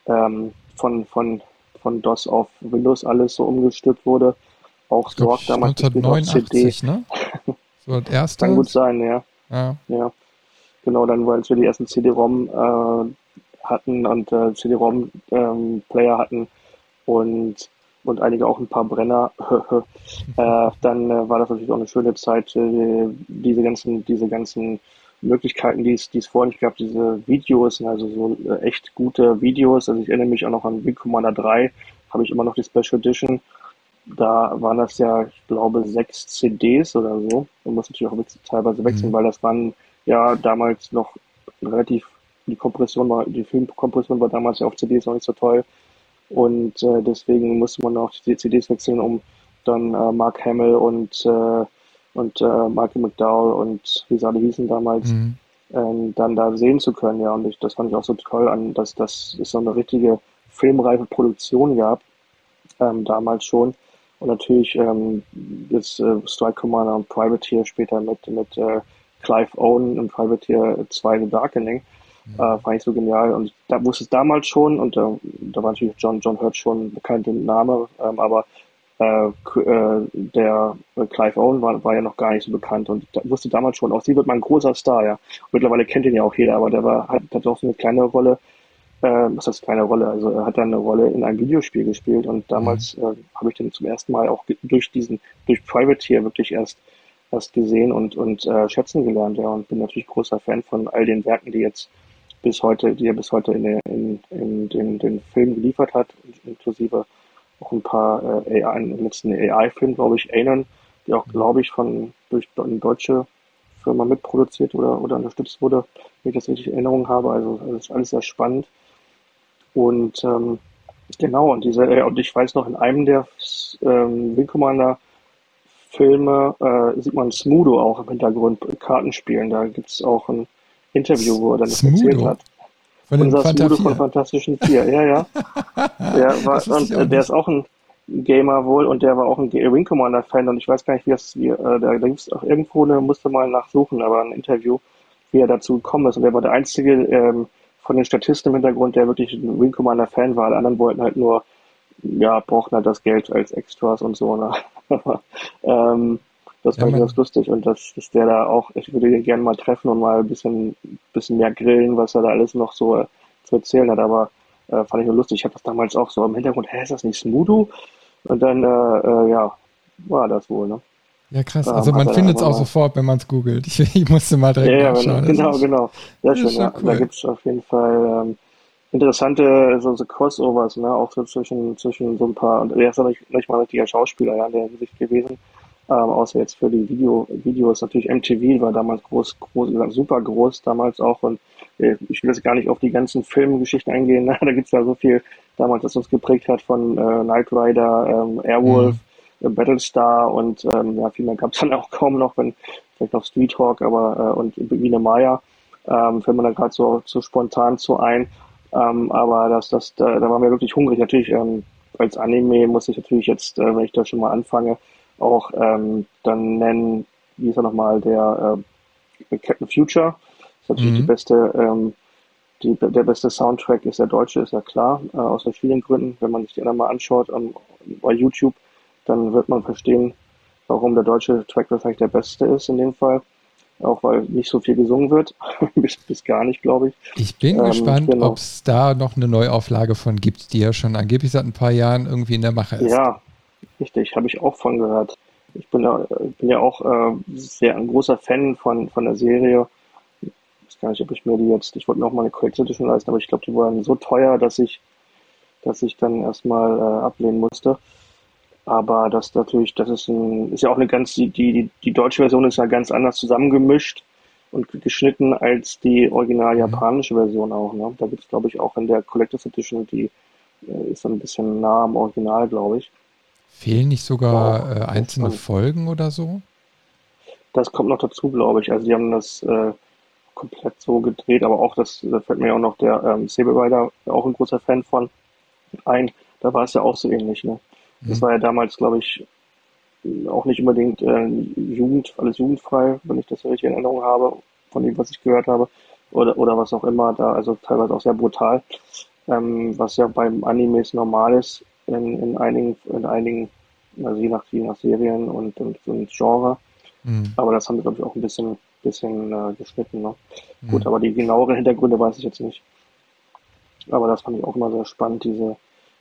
S2: ähm, von, von, von DOS auf Windows alles so umgestülpt wurde. Auch Sorg damals
S1: 1989, ne? So das erste.
S2: Kann gut sein, ja. Ja. ja. Genau, dann, weil wir die ersten CD-ROM äh, hatten und äh, CD-ROM-Player ähm, hatten und, und einige auch ein paar Brenner, äh, dann äh, war das natürlich auch eine schöne Zeit, äh, diese ganzen, diese ganzen Möglichkeiten, die es, die es vorher nicht gab, diese Videos, also so äh, echt gute Videos. Also ich erinnere mich auch noch an Wing Commander 3, habe ich immer noch die Special Edition. Da waren das ja, ich glaube, sechs CDs oder so. Man muss natürlich auch teilweise wechseln, mhm. weil das waren ja damals noch relativ, die Kompression war, die Filmkompression war damals ja auf CDs noch nicht so toll. Und äh, deswegen musste man auch die CDs wechseln, um dann äh, Mark Hamill und äh, und äh, Michael McDowell und wie sie alle hießen damals, mhm. ähm, dann da sehen zu können. Ja, und ich, das fand ich auch so toll an, dass, dass es so eine richtige filmreife Produktion gab, ähm, damals schon. Und natürlich ähm, jetzt äh, Strike Commander und Privateer später mit, mit äh, Clive Owen und Privateer 2 The Darkening. Mhm. Äh, fand ich so genial. Und da wusste es damals schon, und äh, da war natürlich John, John Hurt schon ein bekannter Name, ähm, aber äh, äh, der Clive Owen war, war ja noch gar nicht so bekannt und da wusste damals schon, auch sie wird mal ein großer Star, ja. Mittlerweile kennt ihn ja auch jeder, aber der war, hat, hat auch so eine kleine Rolle, äh, was heißt kleine Rolle, also er hat dann eine Rolle in einem Videospiel gespielt und damals mhm. äh, habe ich den zum ersten Mal auch durch diesen, durch Privateer wirklich erst erst gesehen und, und äh, schätzen gelernt, ja, und bin natürlich großer Fan von all den Werken, die jetzt bis heute, die er bis heute in, in, in, in den Film geliefert hat, inklusive auch ein paar äh, AI, letzten AI-Film, glaube ich, Anon, die auch, glaube ich, von durch eine deutsche Firma mitproduziert oder, oder unterstützt wurde, wenn ich das richtig in Erinnerung habe. Also das ist alles sehr spannend. Und ähm, genau, und diese, äh, und ich weiß noch, in einem der ähm, Wing Commander Filme äh, sieht man Smudo auch im Hintergrund Karten spielen. Da gibt es auch ein Interview, wo er dann das erzählt hat. Von Unser Fanta Smudo von Fantastischen Vier, ja, ja. Der war, und äh, der ist auch ein Gamer wohl und der war auch ein Wing Commander Fan und ich weiß gar nicht, wie das, wie, äh, da, da gibt es auch irgendwo eine, musste mal nachsuchen, aber ein Interview, wie er dazu gekommen ist. Und der war der einzige ähm, von den Statisten im Hintergrund, der wirklich ein Wing Commander Fan war. Alle anderen wollten halt nur, ja, brauchten halt das Geld als Extras und so. Ne? ähm, das war ja, ganz lustig und das ist der da auch, ich würde ihn gerne mal treffen und mal ein bisschen, bisschen mehr grillen, was er da alles noch so äh, zu erzählen hat, aber äh, fand ich nur lustig. Ich habe das damals auch so im Hintergrund, hä, ist das nicht Smudo? Und dann, äh, äh, ja, war das wohl, ne?
S1: Ja, krass. Also man findet es auch sofort, wenn man es googelt. Ich, ich, musste mal direkt ja,
S2: nachschauen. Genau, genau, genau. Sehr schön, ja. Cool. Da gibt es auf jeden Fall ähm, interessante so, so Crossovers, ne? auch so zwischen, zwischen so ein paar, und er ist ja nicht, nicht mal richtiger Schauspieler ja, in der Hinsicht gewesen ähm, außer jetzt für die Video, Videos. Natürlich MTV war damals groß, groß, super groß damals auch und äh, ich will jetzt gar nicht auf die ganzen Filmgeschichten eingehen. da gibt's ja so viel damals, das uns geprägt hat von äh, Knight Rider, ähm, Airwolf, mhm. äh, Battlestar und ähm, ja, viel mehr gab's dann auch kaum noch, wenn vielleicht noch Street Hawk, aber äh, und Biene Maya ähm, fällt man da gerade so, so spontan zu ein. Ähm, aber das, das, da, da waren wir wirklich hungrig. Natürlich ähm, als Anime muss ich natürlich jetzt, äh, wenn ich da schon mal anfange, auch ähm, dann nennen, wie ist er nochmal, der äh, Captain Future. Das ist natürlich mhm. die beste, ähm, die, der beste Soundtrack ist der deutsche, ist ja klar, äh, aus verschiedenen Gründen. Wenn man sich anderen mal anschaut ähm, bei YouTube, dann wird man verstehen, warum der deutsche Track wahrscheinlich der beste ist in dem Fall. Auch weil nicht so viel gesungen wird, bis, bis gar nicht, glaube ich.
S1: Ich bin ähm, gespannt, genau. ob es da noch eine Neuauflage von gibt, die ja schon angeblich seit ein paar Jahren irgendwie in der Mache ist.
S2: Ja, richtig, habe ich auch von gehört. Ich bin, da, bin ja auch äh, sehr ein großer Fan von, von der Serie weiß gar nicht, ob ich mir die jetzt, ich wollte noch mal eine Collector Edition leisten, aber ich glaube, die waren so teuer, dass ich, dass ich dann erstmal äh, ablehnen musste. Aber das natürlich, das ist ein, ist ja auch eine ganz, die, die, die deutsche Version ist ja ganz anders zusammengemischt und geschnitten als die original mhm. japanische Version auch. Ne? Da gibt es, glaube ich, auch in der Collectors Edition, die äh, ist ein bisschen nah am Original, glaube ich.
S1: Fehlen nicht sogar äh, einzelne Folgen oder so?
S2: Das kommt noch dazu, glaube ich. Also die haben das äh, komplett so gedreht, aber auch das, da fällt mir auch noch der ähm, Saber Rider, auch ein großer Fan von ein. Da war es ja auch so ähnlich. Ne? Das war ja damals, glaube ich, auch nicht unbedingt äh, Jugend, alles jugendfrei, wenn ich das richtig in Erinnerung habe, von dem, was ich gehört habe, oder, oder was auch immer da, also teilweise auch sehr brutal, ähm, was ja beim Animes normal ist, in, in einigen, in einigen, also je nach, je nach Serien und, und, und Genre. Mhm. Aber das haben wir, glaube ich, auch ein bisschen bisschen äh, geschnitten. Ne? Mhm. Gut, aber die genaueren Hintergründe weiß ich jetzt nicht. Aber das fand ich auch immer sehr spannend, diese,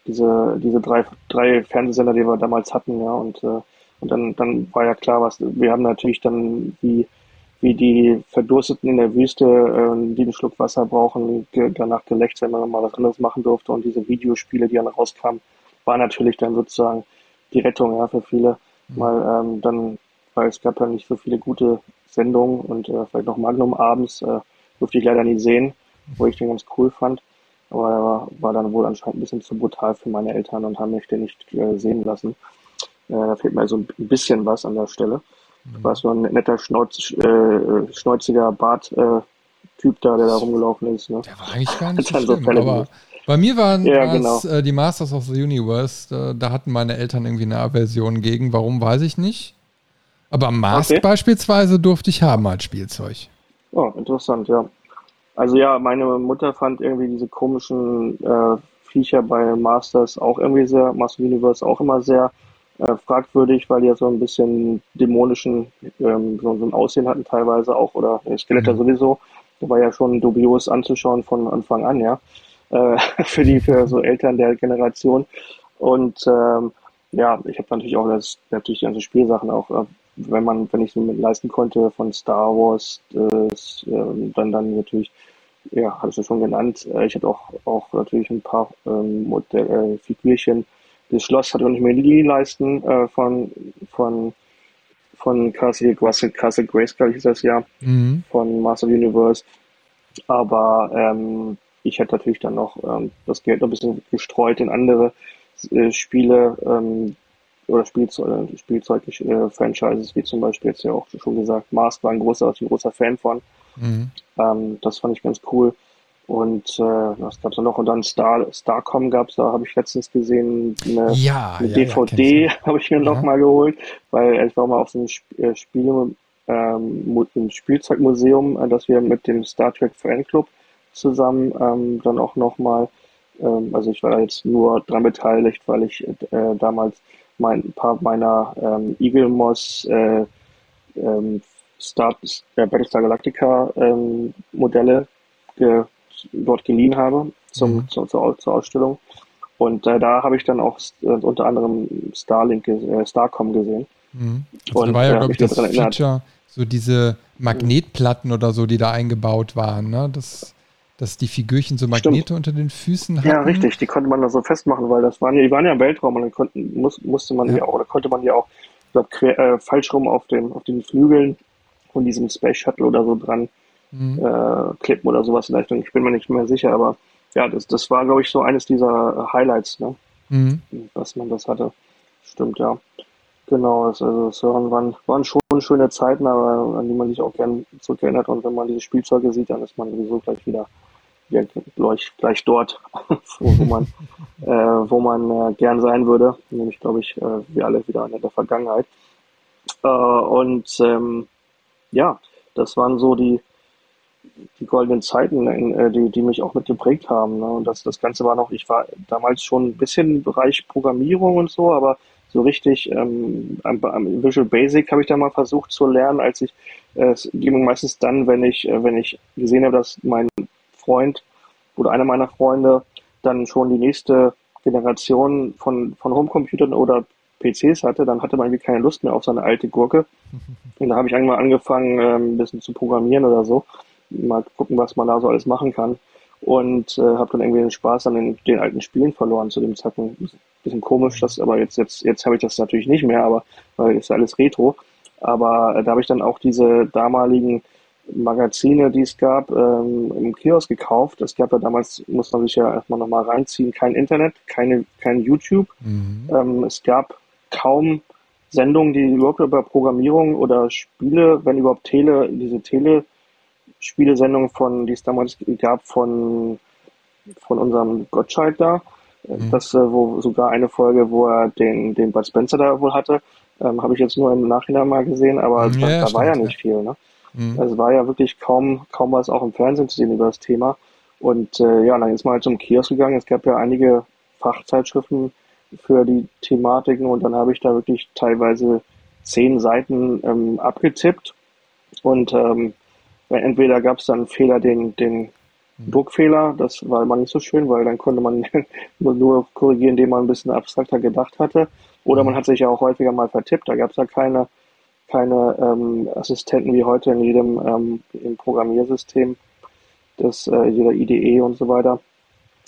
S2: diese, diese drei, drei Fernsehsender, die wir damals hatten, ja, und, äh, und dann, dann war ja klar, was, wir haben natürlich dann wie, wie die Verdursteten in der Wüste, äh, die einen Schluck Wasser brauchen, ge danach gelächzt, wenn man mal was anderes machen durfte und diese Videospiele, die dann rauskamen, war natürlich dann sozusagen die Rettung, ja, für viele, mhm. mal ähm, dann, weil es gab ja nicht so viele gute Sendung und äh, vielleicht noch Magnum abends. Äh, durfte ich leider nie sehen, wo ich den ganz cool fand. Aber er war, war dann wohl anscheinend ein bisschen zu brutal für meine Eltern und haben mich den nicht äh, sehen lassen. Äh, da fehlt mir so ein bisschen was an der Stelle. Mhm. War so ein netter, schnauz, äh, schnäuziger Bart-Typ da, der da rumgelaufen ist. Ne? Der war eigentlich gar
S1: nicht so schlimm, aber bei mir waren ja, genau. äh, die Masters of the Universe, äh, da hatten meine Eltern irgendwie eine Aversion gegen. Warum, weiß ich nicht. Aber Mask okay. beispielsweise durfte ich haben als Spielzeug.
S2: Oh, interessant, ja. Also ja, meine Mutter fand irgendwie diese komischen äh, Viecher bei Masters auch irgendwie sehr, Master Universe auch immer sehr äh, fragwürdig, weil die ja so ein bisschen dämonischen, ähm, so, so, ein Aussehen hatten teilweise auch, oder äh, Skeletter mhm. sowieso. Da war ja schon dubios anzuschauen von Anfang an, ja. Äh, für die, für so Eltern der Generation. Und ähm, ja, ich habe natürlich auch das, natürlich die ganzen Spielsachen auch äh, wenn man, wenn ich es mir leisten konnte von Star Wars, das, äh, dann dann natürlich, ja, ich ja schon genannt. Äh, ich hatte auch auch natürlich ein paar ähm, Modell, äh, Figürchen. Das Schloss hatte ich nicht mehr die leisten äh, von von von Castle, Castle Grayskull hieß das ja, mhm. von Master Universe. Aber ähm, ich hätte natürlich dann noch ähm, das Geld noch ein bisschen gestreut in andere äh, Spiele, ähm, oder Spielzeug, Spielzeug-Franchises, äh, wie zum Beispiel jetzt ja auch schon gesagt, Mask war ein großer, ein großer Fan von. Mhm. Ähm, das fand ich ganz cool. Und äh, was gab's da noch? Und dann Star, Starcom gab's da, habe ich letztens gesehen, eine, ja, eine ja, DVD ja, habe ich mir noch mal geholt, weil ich war mal auf so einem äh, Spiel, ähm, im Spielzeugmuseum, äh, das wir mit dem Star Trek Fanclub zusammen ähm, dann auch noch mal, ähm, also ich war jetzt nur dran beteiligt, weil ich äh, damals mein, ein paar meiner ähm, Eagle Moss äh, ähm, Star, äh, Battlestar Galactica ähm, Modelle ge, dort geliehen habe zum, mhm. zur, zur, zur Ausstellung. Und äh, da habe ich dann auch äh, unter anderem Starlink, äh, Starcom gesehen.
S1: Mhm. Also und da war ja, glaube ich, das Feature, so diese Magnetplatten mhm. oder so, die da eingebaut waren. Ne? Das dass die Figürchen so Magnete Stimmt. unter den Füßen hatten.
S2: Ja, richtig, die konnte man da so festmachen, weil das waren ja, die waren ja im Weltraum und dann konnten, muss, musste man ja. ja auch, oder konnte man ja auch, ich glaube, äh, falsch rum auf, dem, auf den Flügeln von diesem Space Shuttle oder so dran mhm. äh, klippen oder sowas in der Richtung. Ich bin mir nicht mehr sicher, aber ja, das, das war, glaube ich, so eines dieser Highlights, ne? Mhm. dass man das hatte. Stimmt, ja. Genau, also das waren, waren schon schöne Zeiten, aber an die man sich auch gern zurückerinnert. Und wenn man diese Spielzeuge sieht, dann ist man sowieso gleich wieder ja, gleich, gleich dort, wo man, äh, wo man äh, gern sein würde, nämlich glaube ich, äh, wir alle wieder in der Vergangenheit. Äh, und ähm, ja, das waren so die, die goldenen Zeiten, äh, die, die mich auch mit geprägt haben. Ne? Und das, das Ganze war noch, ich war damals schon ein bisschen im Bereich Programmierung und so, aber so richtig ähm, am, am Visual Basic habe ich da mal versucht zu lernen, als ich äh, es ging meistens dann, wenn ich, äh, wenn ich gesehen habe, dass mein Freund oder einer meiner Freunde dann schon die nächste Generation von, von Homecomputern oder PCs hatte, dann hatte man irgendwie keine Lust mehr auf seine alte Gurke. Und da habe ich einmal angefangen, ähm, ein bisschen zu programmieren oder so. Mal gucken, was man da so alles machen kann. Und äh, habe dann irgendwie den Spaß an den, den alten Spielen verloren zu dem Zeitpunkt. Bisschen komisch, das, aber jetzt, jetzt, jetzt habe ich das natürlich nicht mehr, aber weil ist ja alles Retro. Aber äh, da habe ich dann auch diese damaligen Magazine, die es gab, ähm, im Kiosk gekauft. Es gab ja damals, muss man sich ja erstmal nochmal reinziehen, kein Internet, keine, kein YouTube. Mhm. Ähm, es gab kaum Sendungen, die überhaupt über Programmierung oder Spiele, wenn überhaupt Tele, diese Telespielesendung von, die es damals gab von, von unserem Gottschalk da. Mhm. Das, äh, wo sogar eine Folge, wo er den, den Bud Spencer da wohl hatte, ähm, habe ich jetzt nur im Nachhinein mal gesehen, aber ja, da, da war ja nicht viel. Ne? Mhm. Also es war ja wirklich kaum, kaum was auch im Fernsehen zu sehen über das Thema. Und äh, ja, dann ist man halt zum Kiosk gegangen. Es gab ja einige Fachzeitschriften für die Thematiken und dann habe ich da wirklich teilweise zehn Seiten ähm, abgetippt. Und ähm, entweder gab es dann einen Fehler, den, den mhm. Druckfehler, das war immer nicht so schön, weil dann konnte man nur korrigieren, indem man ein bisschen abstrakter gedacht hatte. Oder mhm. man hat sich ja auch häufiger mal vertippt, da gab es ja keine keine ähm, Assistenten wie heute in jedem ähm, im Programmiersystem, das äh, jeder IDE und so weiter.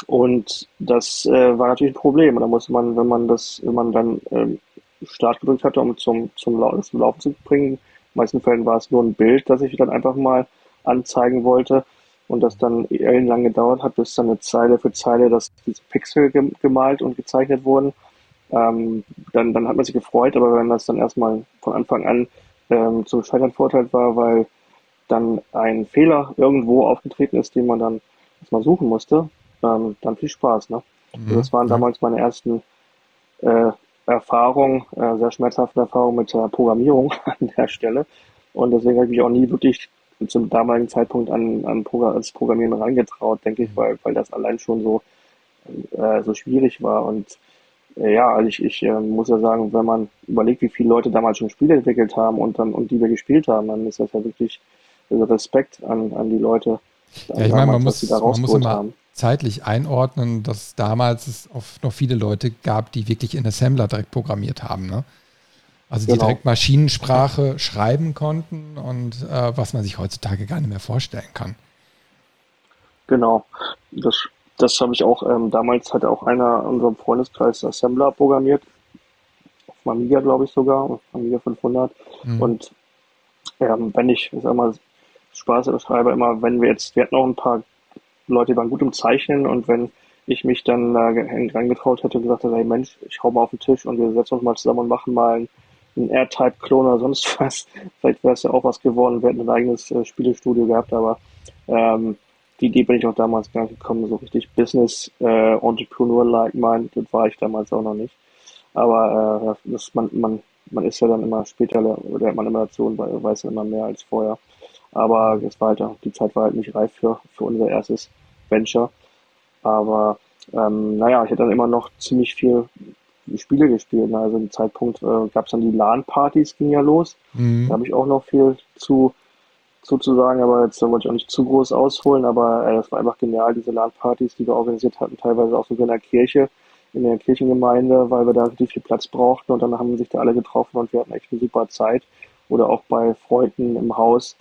S2: Und das äh, war natürlich ein Problem. Und da musste man, wenn man das, wenn man dann ähm, Start gedrückt hatte, um zum, zum, Lau zum Laufen zu bringen, in den meisten Fällen war es nur ein Bild, das ich dann einfach mal anzeigen wollte und das dann ellenlang gedauert hat, bis dann eine Zeile für Zeile, dass diese Pixel gemalt und gezeichnet wurden ähm, dann, dann hat man sich gefreut, aber wenn das dann erstmal von Anfang an ähm, zum Scheitern verurteilt war, weil dann ein Fehler irgendwo aufgetreten ist, den man dann erstmal suchen musste, ähm, dann viel Spaß. Ne? Mhm. Das waren damals meine ersten äh, Erfahrungen, äh, sehr schmerzhafte Erfahrungen mit der Programmierung an der Stelle. Und deswegen habe ich mich auch nie wirklich zum damaligen Zeitpunkt an, an Progr ans Programmieren reingetraut, denke ich, weil, weil das allein schon so, äh, so schwierig war. Und ja, also ich, ich äh, muss ja sagen, wenn man überlegt, wie viele Leute damals schon Spiele entwickelt haben und dann und die wir gespielt haben, dann ist das ja wirklich also Respekt an, an die Leute.
S1: Ja, ich meine, man muss, man muss immer haben. zeitlich einordnen, dass damals es oft noch viele Leute gab, die wirklich in Assembler direkt programmiert haben. Ne? Also die genau. direkt Maschinensprache schreiben konnten und äh, was man sich heutzutage gar nicht mehr vorstellen kann.
S2: Genau. Das das habe ich auch, ähm, damals hatte auch einer in unserem Freundeskreis Assembler programmiert. Auf Amiga, glaube ich sogar, auf Amiga 500. Mhm. Und ähm, wenn ich, ich sag mal, Spaß schreibe immer, wenn wir jetzt, wir hatten auch ein paar Leute, die waren gut im Zeichnen und wenn ich mich dann da äh, reingetraut hätte und gesagt hätte, hey Mensch, ich hau mal auf den Tisch und wir setzen uns mal zusammen und machen mal einen, einen R-Type-Klon oder sonst was. Vielleicht wäre es ja auch was geworden, wir hätten ein eigenes äh, Spielestudio gehabt, aber ähm, die Idee bin ich auch damals gar nicht gekommen, so richtig Business äh, Entrepreneur-like minded war ich damals auch noch nicht. Aber äh, das, man, man, man ist ja dann immer später, oder man immer dazu und weiß ja immer mehr als vorher. Aber es war halt auch, die Zeit war halt nicht reif für, für unser erstes Venture. Aber ähm, naja, ich hätte dann immer noch ziemlich viel Spiele gespielt. Ne? Also im Zeitpunkt äh, gab es dann die LAN-Partys, ging ja los. Mhm. Da habe ich auch noch viel zu sozusagen, aber jetzt wollte ich auch nicht zu groß ausholen, aber äh, das war einfach genial, diese LAN-Partys, die wir organisiert hatten, teilweise auch sogar in der Kirche, in der Kirchengemeinde, weil wir da richtig viel Platz brauchten und dann haben sich da alle getroffen und wir hatten echt eine super Zeit oder auch bei Freunden im Haus.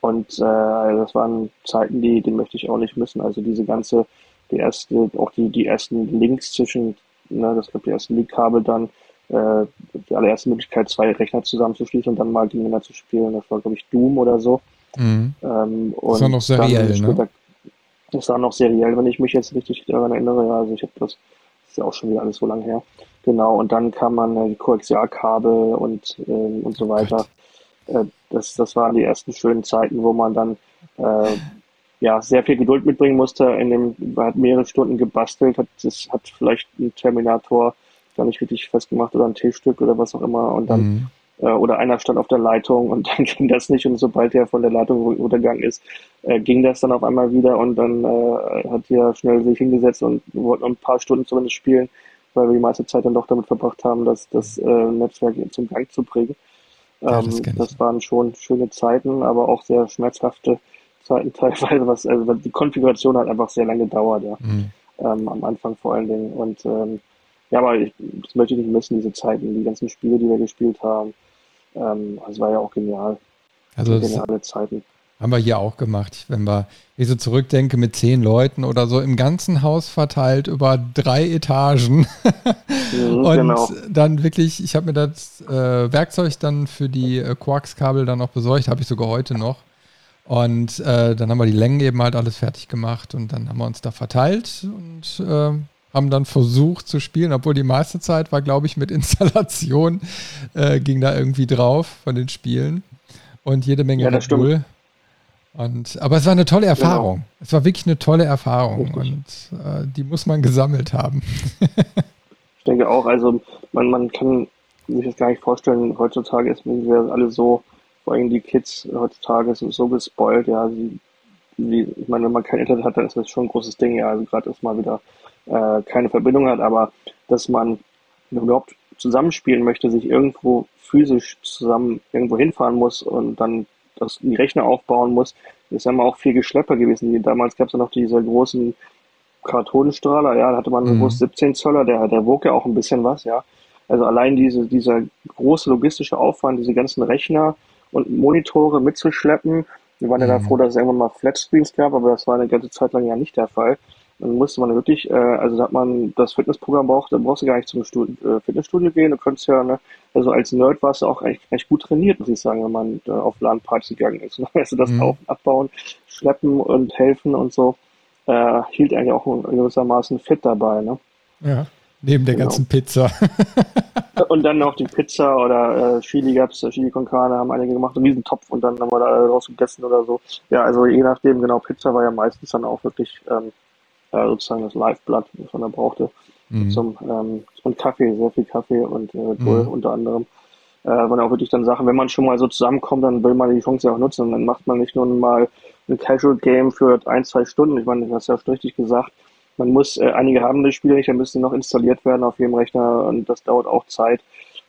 S2: Und äh, das waren Zeiten, die, die möchte ich auch nicht missen, also diese ganze, die erste, auch die, die ersten Links zwischen, ne, das glaube die ersten Link-Kabel dann, äh, die allererste Möglichkeit, zwei Rechner zusammenzuschließen und dann mal gegeneinander zu spielen. Das war, glaube ich, Doom oder so. Mhm. Ähm,
S1: das war noch seriell, ne?
S2: Das war noch seriell, wenn ich mich jetzt richtig daran erinnere. Ja, also ich habe das, das ist ja auch schon wieder alles so lange her. Genau, und dann kam man äh, die Koaxialkabel und, äh, und so weiter. Äh, das, das waren die ersten schönen Zeiten, wo man dann äh, ja, sehr viel Geduld mitbringen musste. In dem, man hat mehrere Stunden gebastelt, hat, das hat vielleicht ein Terminator gar nicht richtig festgemacht oder ein T-Stück oder was auch immer. Und dann mhm. äh, oder einer stand auf der Leitung und dann ging das nicht und sobald er von der Leitung runtergegangen ist, äh, ging das dann auf einmal wieder und dann äh, hat er schnell sich hingesetzt und wollte noch ein paar Stunden zumindest spielen, weil wir die meiste Zeit dann doch damit verbracht haben, das, das äh, Netzwerk zum Gang zu bringen. Ja, das, ähm, das waren schon schöne Zeiten, aber auch sehr schmerzhafte Zeiten teilweise, was also die Konfiguration hat einfach sehr lange gedauert, ja. Mhm. Ähm, am Anfang vor allen Dingen. Und ähm, ja, aber ich, das möchte ich nicht missen, diese Zeiten, die ganzen Spiele, die wir gespielt haben. Ähm, war ja auch genial.
S1: Also geniale Zeiten. Haben wir hier auch gemacht. Wenn wir, ich so zurückdenke, mit zehn Leuten oder so im ganzen Haus verteilt über drei Etagen. Mhm, und genau. dann wirklich, ich habe mir das äh, Werkzeug dann für die äh, Quarks-Kabel dann noch besorgt, habe ich sogar heute noch. Und äh, dann haben wir die Längen eben halt alles fertig gemacht und dann haben wir uns da verteilt und äh, haben dann versucht zu spielen, obwohl die meiste Zeit war, glaube ich, mit Installation äh, ging da irgendwie drauf von den Spielen und jede Menge ja,
S2: Bull.
S1: Und, aber es war eine tolle genau. Erfahrung. Genau. Es war wirklich eine tolle Erfahrung Richtig. und äh, die muss man gesammelt haben.
S2: ich denke auch, also man, man kann sich das gar nicht vorstellen, heutzutage ist wir alle so, vor allem die Kids heutzutage sind so gespoilt, ja, sie, wie, ich meine, wenn man kein Internet hat, dann ist das schon ein großes Ding, ja, also gerade ist mal wieder äh, keine Verbindung hat, aber dass man überhaupt zusammenspielen möchte, sich irgendwo physisch zusammen irgendwo hinfahren muss und dann das, die Rechner aufbauen muss, ist ja immer auch viel Geschlepper gewesen. Damals gab es ja noch diese großen Kartonenstrahler, ja, da hatte man einen mhm. 17 Zöller, der, der wog ja auch ein bisschen was, ja. Also allein diese, dieser große logistische Aufwand, diese ganzen Rechner und Monitore mitzuschleppen. Wir waren mhm. ja da froh, dass es irgendwann mal Flatscreens gab, aber das war eine ganze Zeit lang ja nicht der Fall. Dann musste man wirklich, äh, also da hat man das Fitnessprogramm braucht, dann brauchst du gar nicht zum Studio, äh, Fitnessstudio gehen. Du könntest ja, ne, also als Nerd warst du auch echt, echt gut trainiert, muss ich sagen, wenn man äh, auf LAN-Partys gegangen ist. Also das mhm. Auf- Abbauen, Schleppen und Helfen und so, äh, hielt eigentlich auch gewissermaßen fit dabei, ne?
S1: Ja, neben der genau. ganzen Pizza.
S2: und dann noch die Pizza oder äh, Chili gab's, äh, Chili con Carne haben einige gemacht, einen riesen Topf und dann haben wir da raus gegessen oder so. Ja, also je nachdem, genau, Pizza war ja meistens dann auch wirklich ähm, äh, sozusagen das Liveblatt, was man da brauchte. Mhm. Zum, ähm, und Kaffee, sehr viel Kaffee und äh, Bull mhm. unter anderem. Äh, waren auch wirklich dann Sachen, wenn man schon mal so zusammenkommt, dann will man die Chance ja auch nutzen. Und dann macht man nicht nur mal ein Casual Game für ein, zwei Stunden. Ich meine, du hast ja schon richtig gesagt. Man muss, äh, einige haben das Spiel nicht, dann müssen die noch installiert werden auf jedem Rechner und das dauert auch Zeit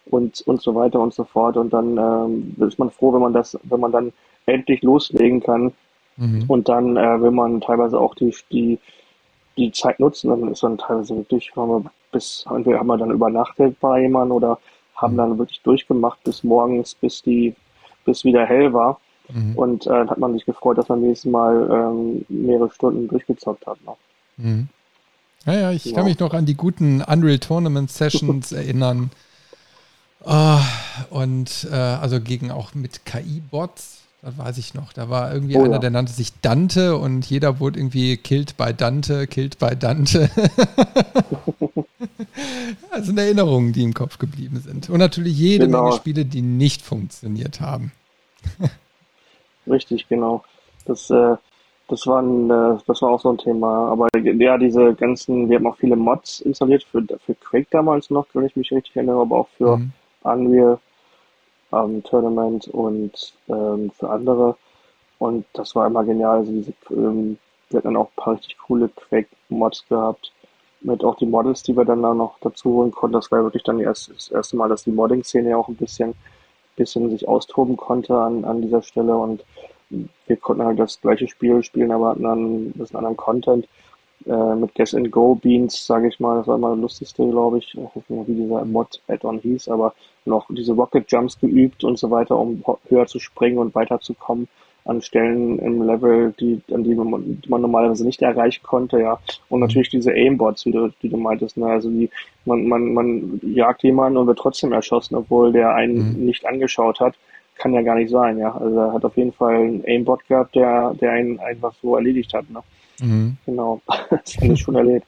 S2: und, und so weiter und so fort. Und dann ähm, ist man froh, wenn man das, wenn man dann endlich loslegen kann. Mhm. Und dann äh, will man teilweise auch die, die die Zeit nutzen. Dann ist dann teilweise wirklich, haben wir bis, entweder haben wir dann übernachtet bei jemandem oder haben mhm. dann wirklich durchgemacht bis morgens, bis die, bis wieder hell war. Mhm. Und äh, hat man sich gefreut, dass man nächstes Mal ähm, mehrere Stunden durchgezockt hat. Noch.
S1: Mhm. Ja, ja, ich ja. kann mich noch an die guten Unreal Tournament Sessions erinnern. Oh, und äh, also gegen auch mit KI-Bots das weiß ich noch. Da war irgendwie oh, einer, ja. der nannte sich Dante und jeder wurde irgendwie killed bei Dante, killed bei Dante. das sind Erinnerungen, die im Kopf geblieben sind. Und natürlich jede genau. Menge Spiele, die nicht funktioniert haben.
S2: Richtig, genau. Das, äh, das, war ein, äh, das war auch so ein Thema. Aber ja, diese ganzen, wir haben auch viele Mods installiert für, für Quake damals noch, wenn ich mich richtig erinnere, aber auch für mhm. Unreal ähm, Tournament und ähm, für andere. Und das war immer genial. Also diese, ähm, wir hatten dann auch ein paar richtig coole Quake-Mods gehabt. Mit auch die Models, die wir dann da noch dazu holen konnten. Das war wirklich dann erst, das erste Mal, dass die Modding-Szene ja auch ein bisschen, bisschen sich austoben konnte an, an dieser Stelle. Und wir konnten halt das gleiche Spiel spielen, aber hatten dann ein bisschen anderen Content äh, mit Guess and Go Beans, sage ich mal, das war immer das Lustigste, glaube ich. Ich weiß nicht mehr, wie dieser Mod-Add-on hieß, aber noch diese Rocket Jumps geübt und so weiter, um höher zu springen und weiterzukommen an Stellen im Level, die, an die man, die man normalerweise nicht erreichen konnte, ja. Und natürlich diese Aimbots, wie du, die du meintest, ne? Also die, man, man, man jagt jemanden und wird trotzdem erschossen, obwohl der einen mhm. nicht angeschaut hat. Kann ja gar nicht sein, ja. Also er hat auf jeden Fall einen Aimbot gehabt, der, der einen einfach so erledigt hat, ne? Mhm. Genau, das habe ich schon erlebt.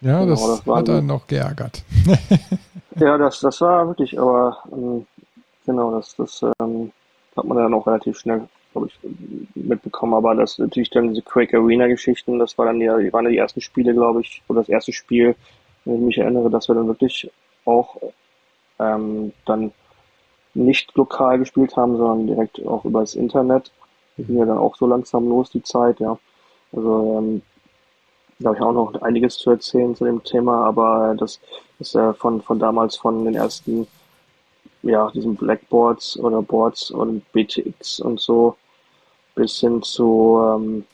S1: Ja, genau, das, das hat einen noch geärgert.
S2: ja, das, das war wirklich, aber ähm, genau, das, das ähm, hat man dann auch relativ schnell, glaube ich, mitbekommen. Aber das natürlich dann diese Quake Arena-Geschichten, das war dann die, waren die ersten Spiele, glaube ich, oder das erste Spiel, wenn ich mich erinnere, dass wir dann wirklich auch ähm, dann nicht lokal gespielt haben, sondern direkt auch übers Internet. Ging ja dann auch so langsam los, die Zeit, ja. Also ähm, da habe ich auch noch einiges zu erzählen zu dem Thema, aber das ist ja von, von damals von den ersten, ja, diesen Blackboards oder Boards und BTX und so bis hin zu, ähm,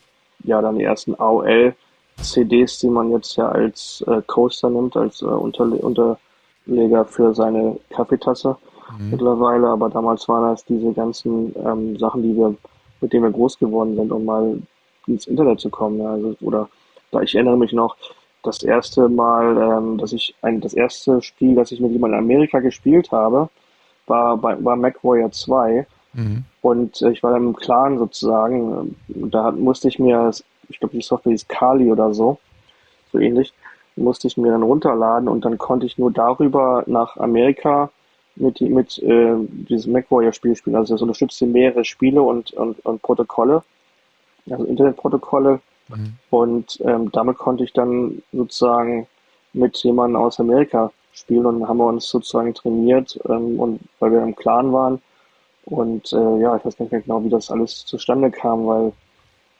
S2: ja, dann die ersten AOL-CDs, die man jetzt ja als äh, Coaster nimmt, als äh, Unterle Unterleger für seine Kaffeetasse mhm. mittlerweile, aber damals waren das diese ganzen ähm, Sachen, die wir, mit denen wir groß geworden sind, um mal ins Internet zu kommen. Ja, also, oder da ich erinnere mich noch, das erste Mal, ähm, dass ich ein, das erste Spiel, das ich mit jemandem in Amerika gespielt habe, war bei war MacWarrior 2. Mhm. Und äh, ich war dann im Clan sozusagen. Da musste ich mir, ich glaube, die Software ist Kali oder so, so ähnlich, musste ich mir dann runterladen und dann konnte ich nur darüber nach Amerika mit, mit äh, diesem MacWarrior-Spiel spielen. Also das unterstützte mehrere Spiele und, und, und Protokolle, also Internetprotokolle. Mhm. Und ähm, damit konnte ich dann sozusagen mit jemandem aus Amerika spielen und haben wir uns sozusagen trainiert ähm, und weil wir im Clan waren. Und äh, ja, ich weiß nicht mehr genau, wie das alles zustande kam, weil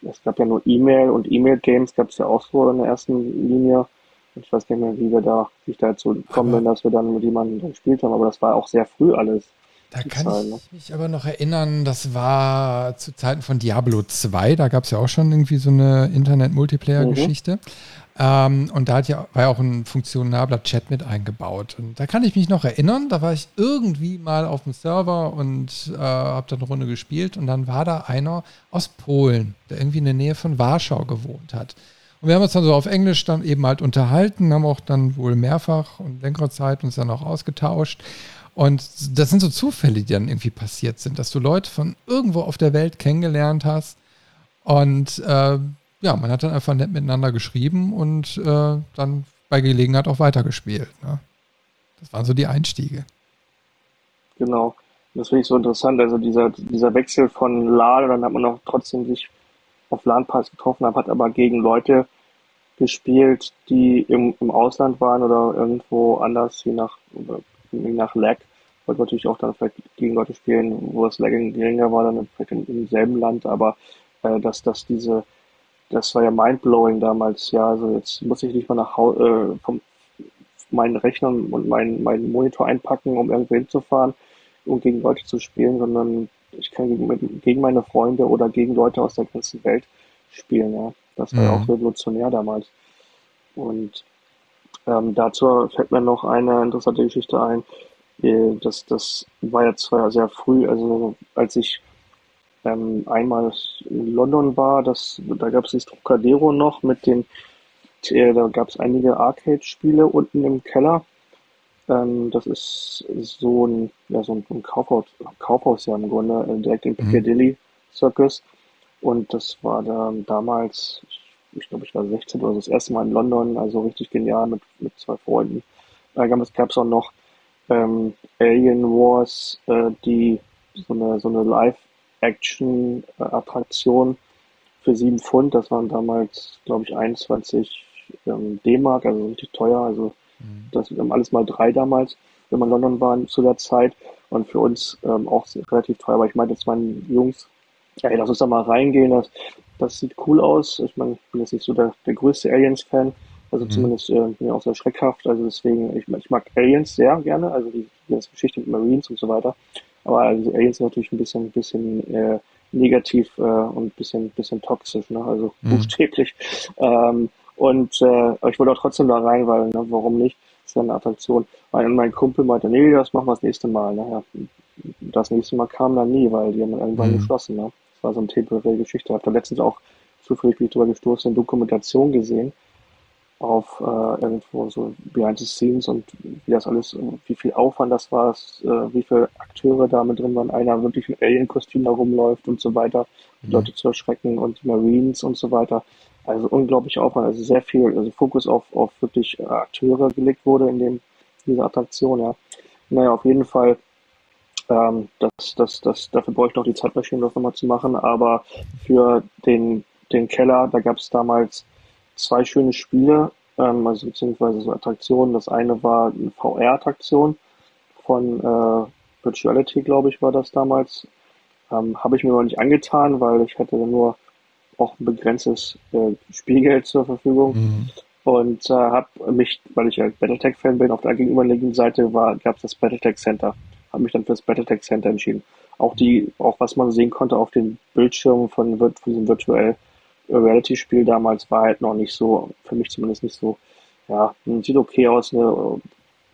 S2: es gab ja nur E-Mail und E-Mail-Games gab es ja auch so in der ersten Linie. Ich weiß nicht mehr, wie wir da, wie ich dazu kommen bin, dass wir dann mit jemandem dann gespielt haben, aber das war auch sehr früh alles.
S1: Da kann Zeit, ich ne? mich aber noch erinnern, das war zu Zeiten von Diablo 2, da gab es ja auch schon irgendwie so eine Internet-Multiplayer-Geschichte. Mhm. Ähm, und da hat ja, war ja auch ein funktionabler Chat mit eingebaut. Und da kann ich mich noch erinnern, da war ich irgendwie mal auf dem Server und äh, habe dann eine Runde gespielt und dann war da einer aus Polen, der irgendwie in der Nähe von Warschau gewohnt hat. Und wir haben uns dann so auf Englisch dann eben halt unterhalten, haben auch dann wohl mehrfach und längere Zeit uns dann auch ausgetauscht. Und das sind so Zufälle, die dann irgendwie passiert sind, dass du Leute von irgendwo auf der Welt kennengelernt hast. Und äh, ja, man hat dann einfach nett miteinander geschrieben und äh, dann bei Gelegenheit auch weitergespielt. Ne? Das waren so die Einstiege.
S2: Genau. Das finde ich so interessant. Also dieser, dieser Wechsel von LAN, dann hat man auch trotzdem sich auf LAN-Parts getroffen habe, hat aber gegen Leute gespielt, die im, im Ausland waren oder irgendwo anders, je nach, je nach Lag. Wollte natürlich auch dann vielleicht gegen Leute spielen, wo das Lag geringer war, dann vielleicht im, im selben Land, aber äh, dass, dass diese, das war ja mindblowing damals, ja, also jetzt muss ich nicht mal nach Hause, äh, vom, meinen Rechner und meinen, meinen Monitor einpacken, um irgendwo hinzufahren, um gegen Leute zu spielen, sondern ich kann gegen, gegen meine Freunde oder gegen Leute aus der ganzen Welt spielen. Ja. Das war ja auch mhm. revolutionär damals. Und ähm, dazu fällt mir noch eine interessante Geschichte ein. Äh, das, das war ja zwar sehr früh, also als ich ähm, einmal in London war, das, da gab es das Trocadero noch mit den, äh, da gab es einige Arcade-Spiele unten im Keller ähm, das ist so ein, ja, so ein Kaufhaus, Kaufhaus ja im Grunde, äh, direkt im mhm. Piccadilly Circus. Und das war dann damals, ich glaube, ich war 16 oder so, das erste Mal in London, also richtig genial mit, mit zwei Freunden. Da gab es auch noch ähm, Alien Wars, äh, die so eine, so eine Live-Action-Attraktion für sieben Pfund. Das waren damals, glaube ich, 21 ähm, D-Mark, also richtig teuer. Also Mhm. Das ähm, alles mal drei damals, wenn man in London war zu der Zeit. Und für uns ähm, auch relativ teuer. Aber ich meinte jetzt meinen Jungs, ey, lass uns da mal reingehen. Das, das sieht cool aus. Ich meine, ich bin jetzt nicht so der, der größte Aliens-Fan. Also mhm. zumindest äh, bin ich auch sehr schreckhaft. Also deswegen, ich, ich mag Aliens sehr gerne. Also die, die ganze Geschichte mit Marines und so weiter. Aber also Aliens sind natürlich ein bisschen, bisschen äh, negativ äh, und ein bisschen, bisschen toxisch, ne? also mhm. buchstäblich. Ähm, und äh, ich wollte auch trotzdem da rein, weil, ne, warum nicht? Das ist ja eine Attraktion. Weil mein Kumpel meinte, nee, das machen wir das nächste Mal. Ne? Ja, das nächste Mal kam dann nie, weil die haben dann irgendwann mhm. geschlossen. Ne? Das war so eine temporäre Geschichte. Ich habe da letztens auch zufällig bin ich drüber gestoßen, eine Dokumentation gesehen auf äh, irgendwo so Behind the Scenes und wie das alles, wie viel Aufwand das war, äh, wie viele Akteure da mit drin waren, einer wirklich mit Alien-Kostüm da rumläuft und so weiter, mhm. Leute zu erschrecken und Marines und so weiter. Also unglaublich Aufwand, also sehr viel, also Fokus auf, auf wirklich äh, Akteure gelegt wurde in dem, dieser Attraktion, ja. Naja, auf jeden Fall, ähm, das, das, das, dafür brauche ich noch die Zeitmaschine, das nochmal zu machen, aber für den, den Keller, da gab es damals zwei schöne Spiele, ähm, also beziehungsweise so Attraktionen. Das eine war eine VR-Attraktion, von äh, Virtuality, glaube ich, war das damals. Ähm, Habe ich mir noch nicht angetan, weil ich hatte nur auch ein begrenztes äh, Spielgeld zur Verfügung. Mhm. Und äh, habe mich, weil ich halt Battletech-Fan bin, auf der gegenüberliegenden Seite gab es das Battletech Center. Habe mich dann für das Battletech Center entschieden. Auch die, auch was man sehen konnte auf den Bildschirmen von, von diesem Virtual Reality-Spiel damals war halt noch nicht so, für mich zumindest nicht so, ja, sieht okay aus, ne,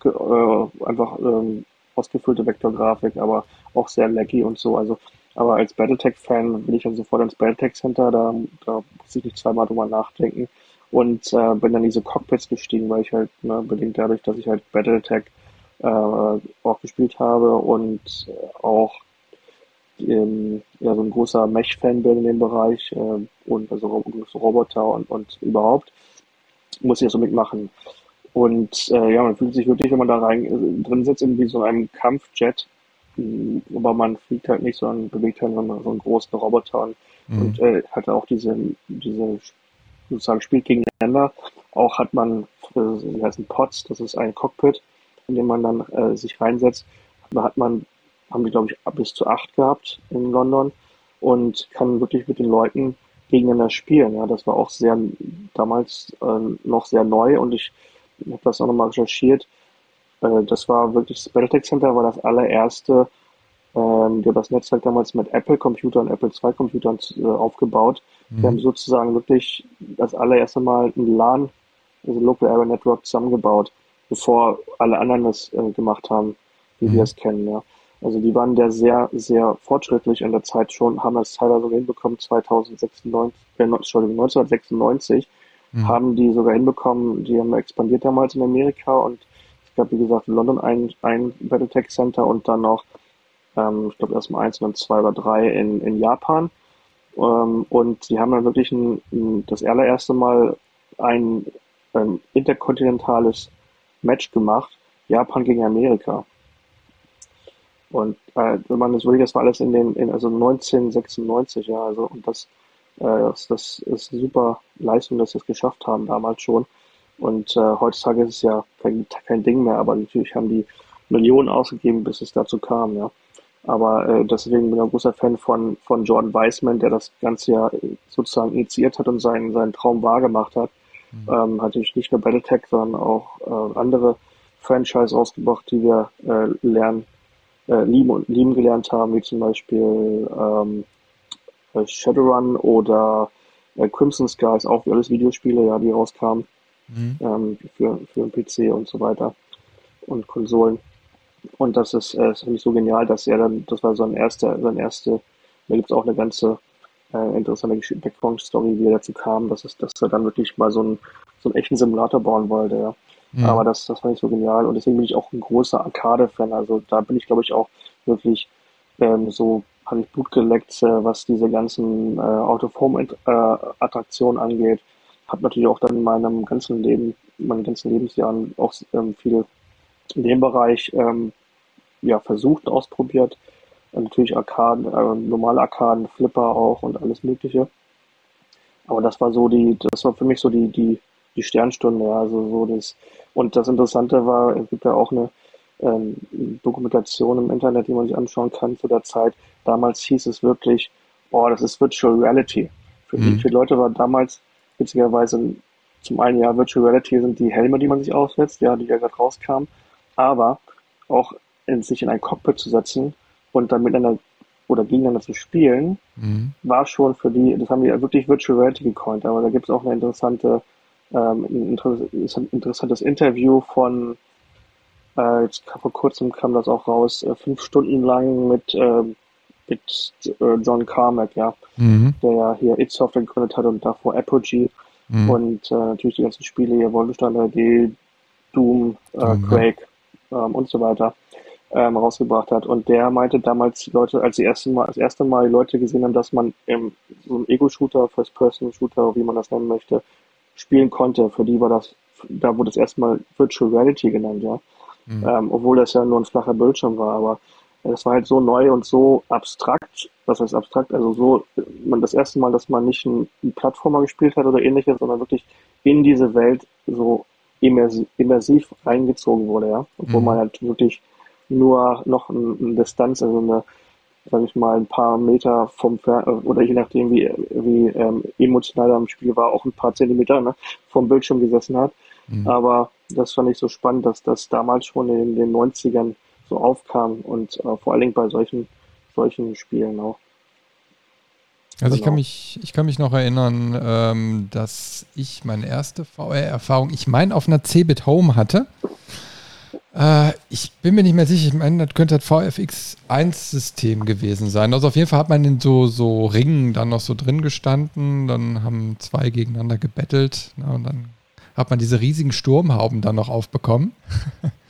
S2: äh, einfach ähm, ausgefüllte Vektorgrafik, aber auch sehr laggy und so. Also aber als Battletech-Fan bin ich dann sofort ins Battletech Center, da, da muss ich nicht zweimal drüber nachdenken. Und äh, bin dann in diese Cockpits gestiegen, weil ich halt, ne, bedingt dadurch, dass ich halt Battletech äh, auch gespielt habe und äh, auch ähm, ja, so ein großer Mech-Fan bin in dem Bereich äh, und also so Roboter und, und überhaupt, muss ich das so mitmachen. Und äh, ja, man fühlt sich wirklich, wenn man da rein äh, drin sitzt, in wie so einem Kampfjet, aber man fliegt halt nicht, sondern bewegt halt so einen großen Roboter und, mhm. und äh, hat auch diese, diese sozusagen spielt gegeneinander. Auch hat man, äh, die heißen Pods, das ist ein Cockpit, in dem man dann äh, sich reinsetzt. Da hat man, haben die glaube ich bis zu acht gehabt in London und kann wirklich mit den Leuten gegeneinander spielen. Ja, das war auch sehr damals äh, noch sehr neu und ich habe das auch nochmal recherchiert. Äh, das war wirklich, das Battletech Center war das allererste, ähm, die haben das Netzwerk damals mit Apple-Computern, Apple II-Computern äh, aufgebaut. Mhm. Wir haben sozusagen wirklich das allererste Mal ein LAN, also Local Area Network, zusammengebaut, bevor alle anderen das äh, gemacht haben, wie mhm. wir es kennen. Ja. Also die waren da sehr, sehr fortschrittlich in der Zeit schon, haben das teilweise hinbekommen, 2096, äh, Entschuldigung, 1996 mhm. haben die sogar hinbekommen, die haben expandiert damals in Amerika und es gab, wie gesagt, in London ein, ein Battletech Center und dann noch, ähm, ich glaube, erstmal eins und dann zwei oder drei in, in Japan. Ähm, und sie haben dann wirklich ein, ein, das allererste Mal ein ähm, interkontinentales Match gemacht, Japan gegen Amerika. Und äh, wenn man das wirklich, das war alles in den, in, also 1996, ja, also und das, äh, das, das ist eine super Leistung, dass sie es geschafft haben damals schon. Und äh, heutzutage ist es ja kein, kein Ding mehr, aber natürlich haben die Millionen ausgegeben, bis es dazu kam, ja. Aber äh, deswegen bin ich ein großer Fan von, von Jordan Weissman, der das Ganze ja sozusagen initiiert hat und seinen, seinen Traum wahrgemacht hat. Mhm. Ähm, hat natürlich nicht nur Battletech, sondern auch äh, andere Franchise ausgebracht, die wir äh, lernen, äh, lieben und lieben gelernt haben, wie zum Beispiel ähm, äh, Shadowrun oder äh, Crimson Skies, auch wie alles Videospiele, ja, die rauskamen mhm. ähm, für, für PC und so weiter und Konsolen. Und das ist, äh, ist so genial, dass er dann, das war sein erster, sein erste, da gibt es auch eine ganze äh, interessante Background-Story, wie er dazu kam, dass, es, dass er dann wirklich mal so einen, so einen echten Simulator bauen wollte, ja. Mhm. Aber das, das fand ich so genial und deswegen bin ich auch ein großer Arcade-Fan. Also da bin ich, glaube ich, auch wirklich ähm, so, habe ich Blut geleckt, äh, was diese ganzen äh, Autoform-Attraktionen äh, angeht habe natürlich auch dann in meinem ganzen Leben, meinen ganzen Lebensjahren auch ähm, viel in dem Bereich ähm, ja, versucht, ausprobiert. Und natürlich Arkaden, äh, normale Arkaden, Flipper auch und alles Mögliche. Aber das war so die, das war für mich so die, die, die Sternstunde, ja, also so das. Und das Interessante war, es gibt ja auch eine ähm, Dokumentation im Internet, die man sich anschauen kann zu der Zeit. Damals hieß es wirklich, oh, das ist Virtual Reality. Für mhm. viele Leute war damals witzigerweise zum einen ja Virtual Reality sind die Helme, die man sich aufsetzt, ja, die ja gerade rauskamen, aber auch in, sich in ein Cockpit zu setzen und dann miteinander oder gegeneinander zu spielen, mhm. war schon für die, das haben die ja wirklich Virtual Reality gecoint, aber da gibt es auch eine interessante, ähm, ein, interessantes Interview von, äh, jetzt vor kurzem kam das auch raus, äh, fünf Stunden lang mit äh, mit äh, John Carmack, ja, mhm. der ja hier It Software gegründet hat und davor Apogee mhm. und äh, natürlich die ganzen Spiele hier, Wolfenstein 3D, Doom, äh, Quake ähm, und so weiter ähm, rausgebracht hat. Und der meinte damals, die Leute, als sie erste Mal, das erste Mal Leute gesehen haben, dass man im so einem Ego-Shooter, First-Person-Shooter, wie man das nennen möchte, spielen konnte. Für die war das, da wurde es erstmal Virtual Reality genannt, ja. Mhm. Ähm, obwohl das ja nur ein flacher Bildschirm war, aber es war halt so neu und so abstrakt, was heißt abstrakt, also so, man das erste Mal, dass man nicht einen, einen Plattformer gespielt hat oder ähnliches, sondern wirklich in diese Welt so immersiv, immersiv reingezogen wurde, ja. Obwohl mhm. man halt wirklich nur noch eine Distanz, also eine, sage ich mal, ein paar Meter vom Fer oder je nachdem, wie, wie ähm, emotional er am Spiel war, auch ein paar Zentimeter ne, vom Bildschirm gesessen hat. Mhm. Aber das fand ich so spannend, dass das damals schon in den 90ern so aufkam und äh, vor allen Dingen bei solchen, solchen Spielen auch.
S1: Also genau. ich kann genau. mich, ich kann mich noch erinnern, ähm, dass ich meine erste VR-Erfahrung, ich meine, auf einer Cebit Home hatte. Äh, ich bin mir nicht mehr sicher, ich meine, das könnte das VFX1-System gewesen sein. Also auf jeden Fall hat man in so, so Ringen dann noch so drin gestanden, dann haben zwei gegeneinander gebettelt na, ne, und dann hat man diese riesigen Sturmhauben dann noch aufbekommen.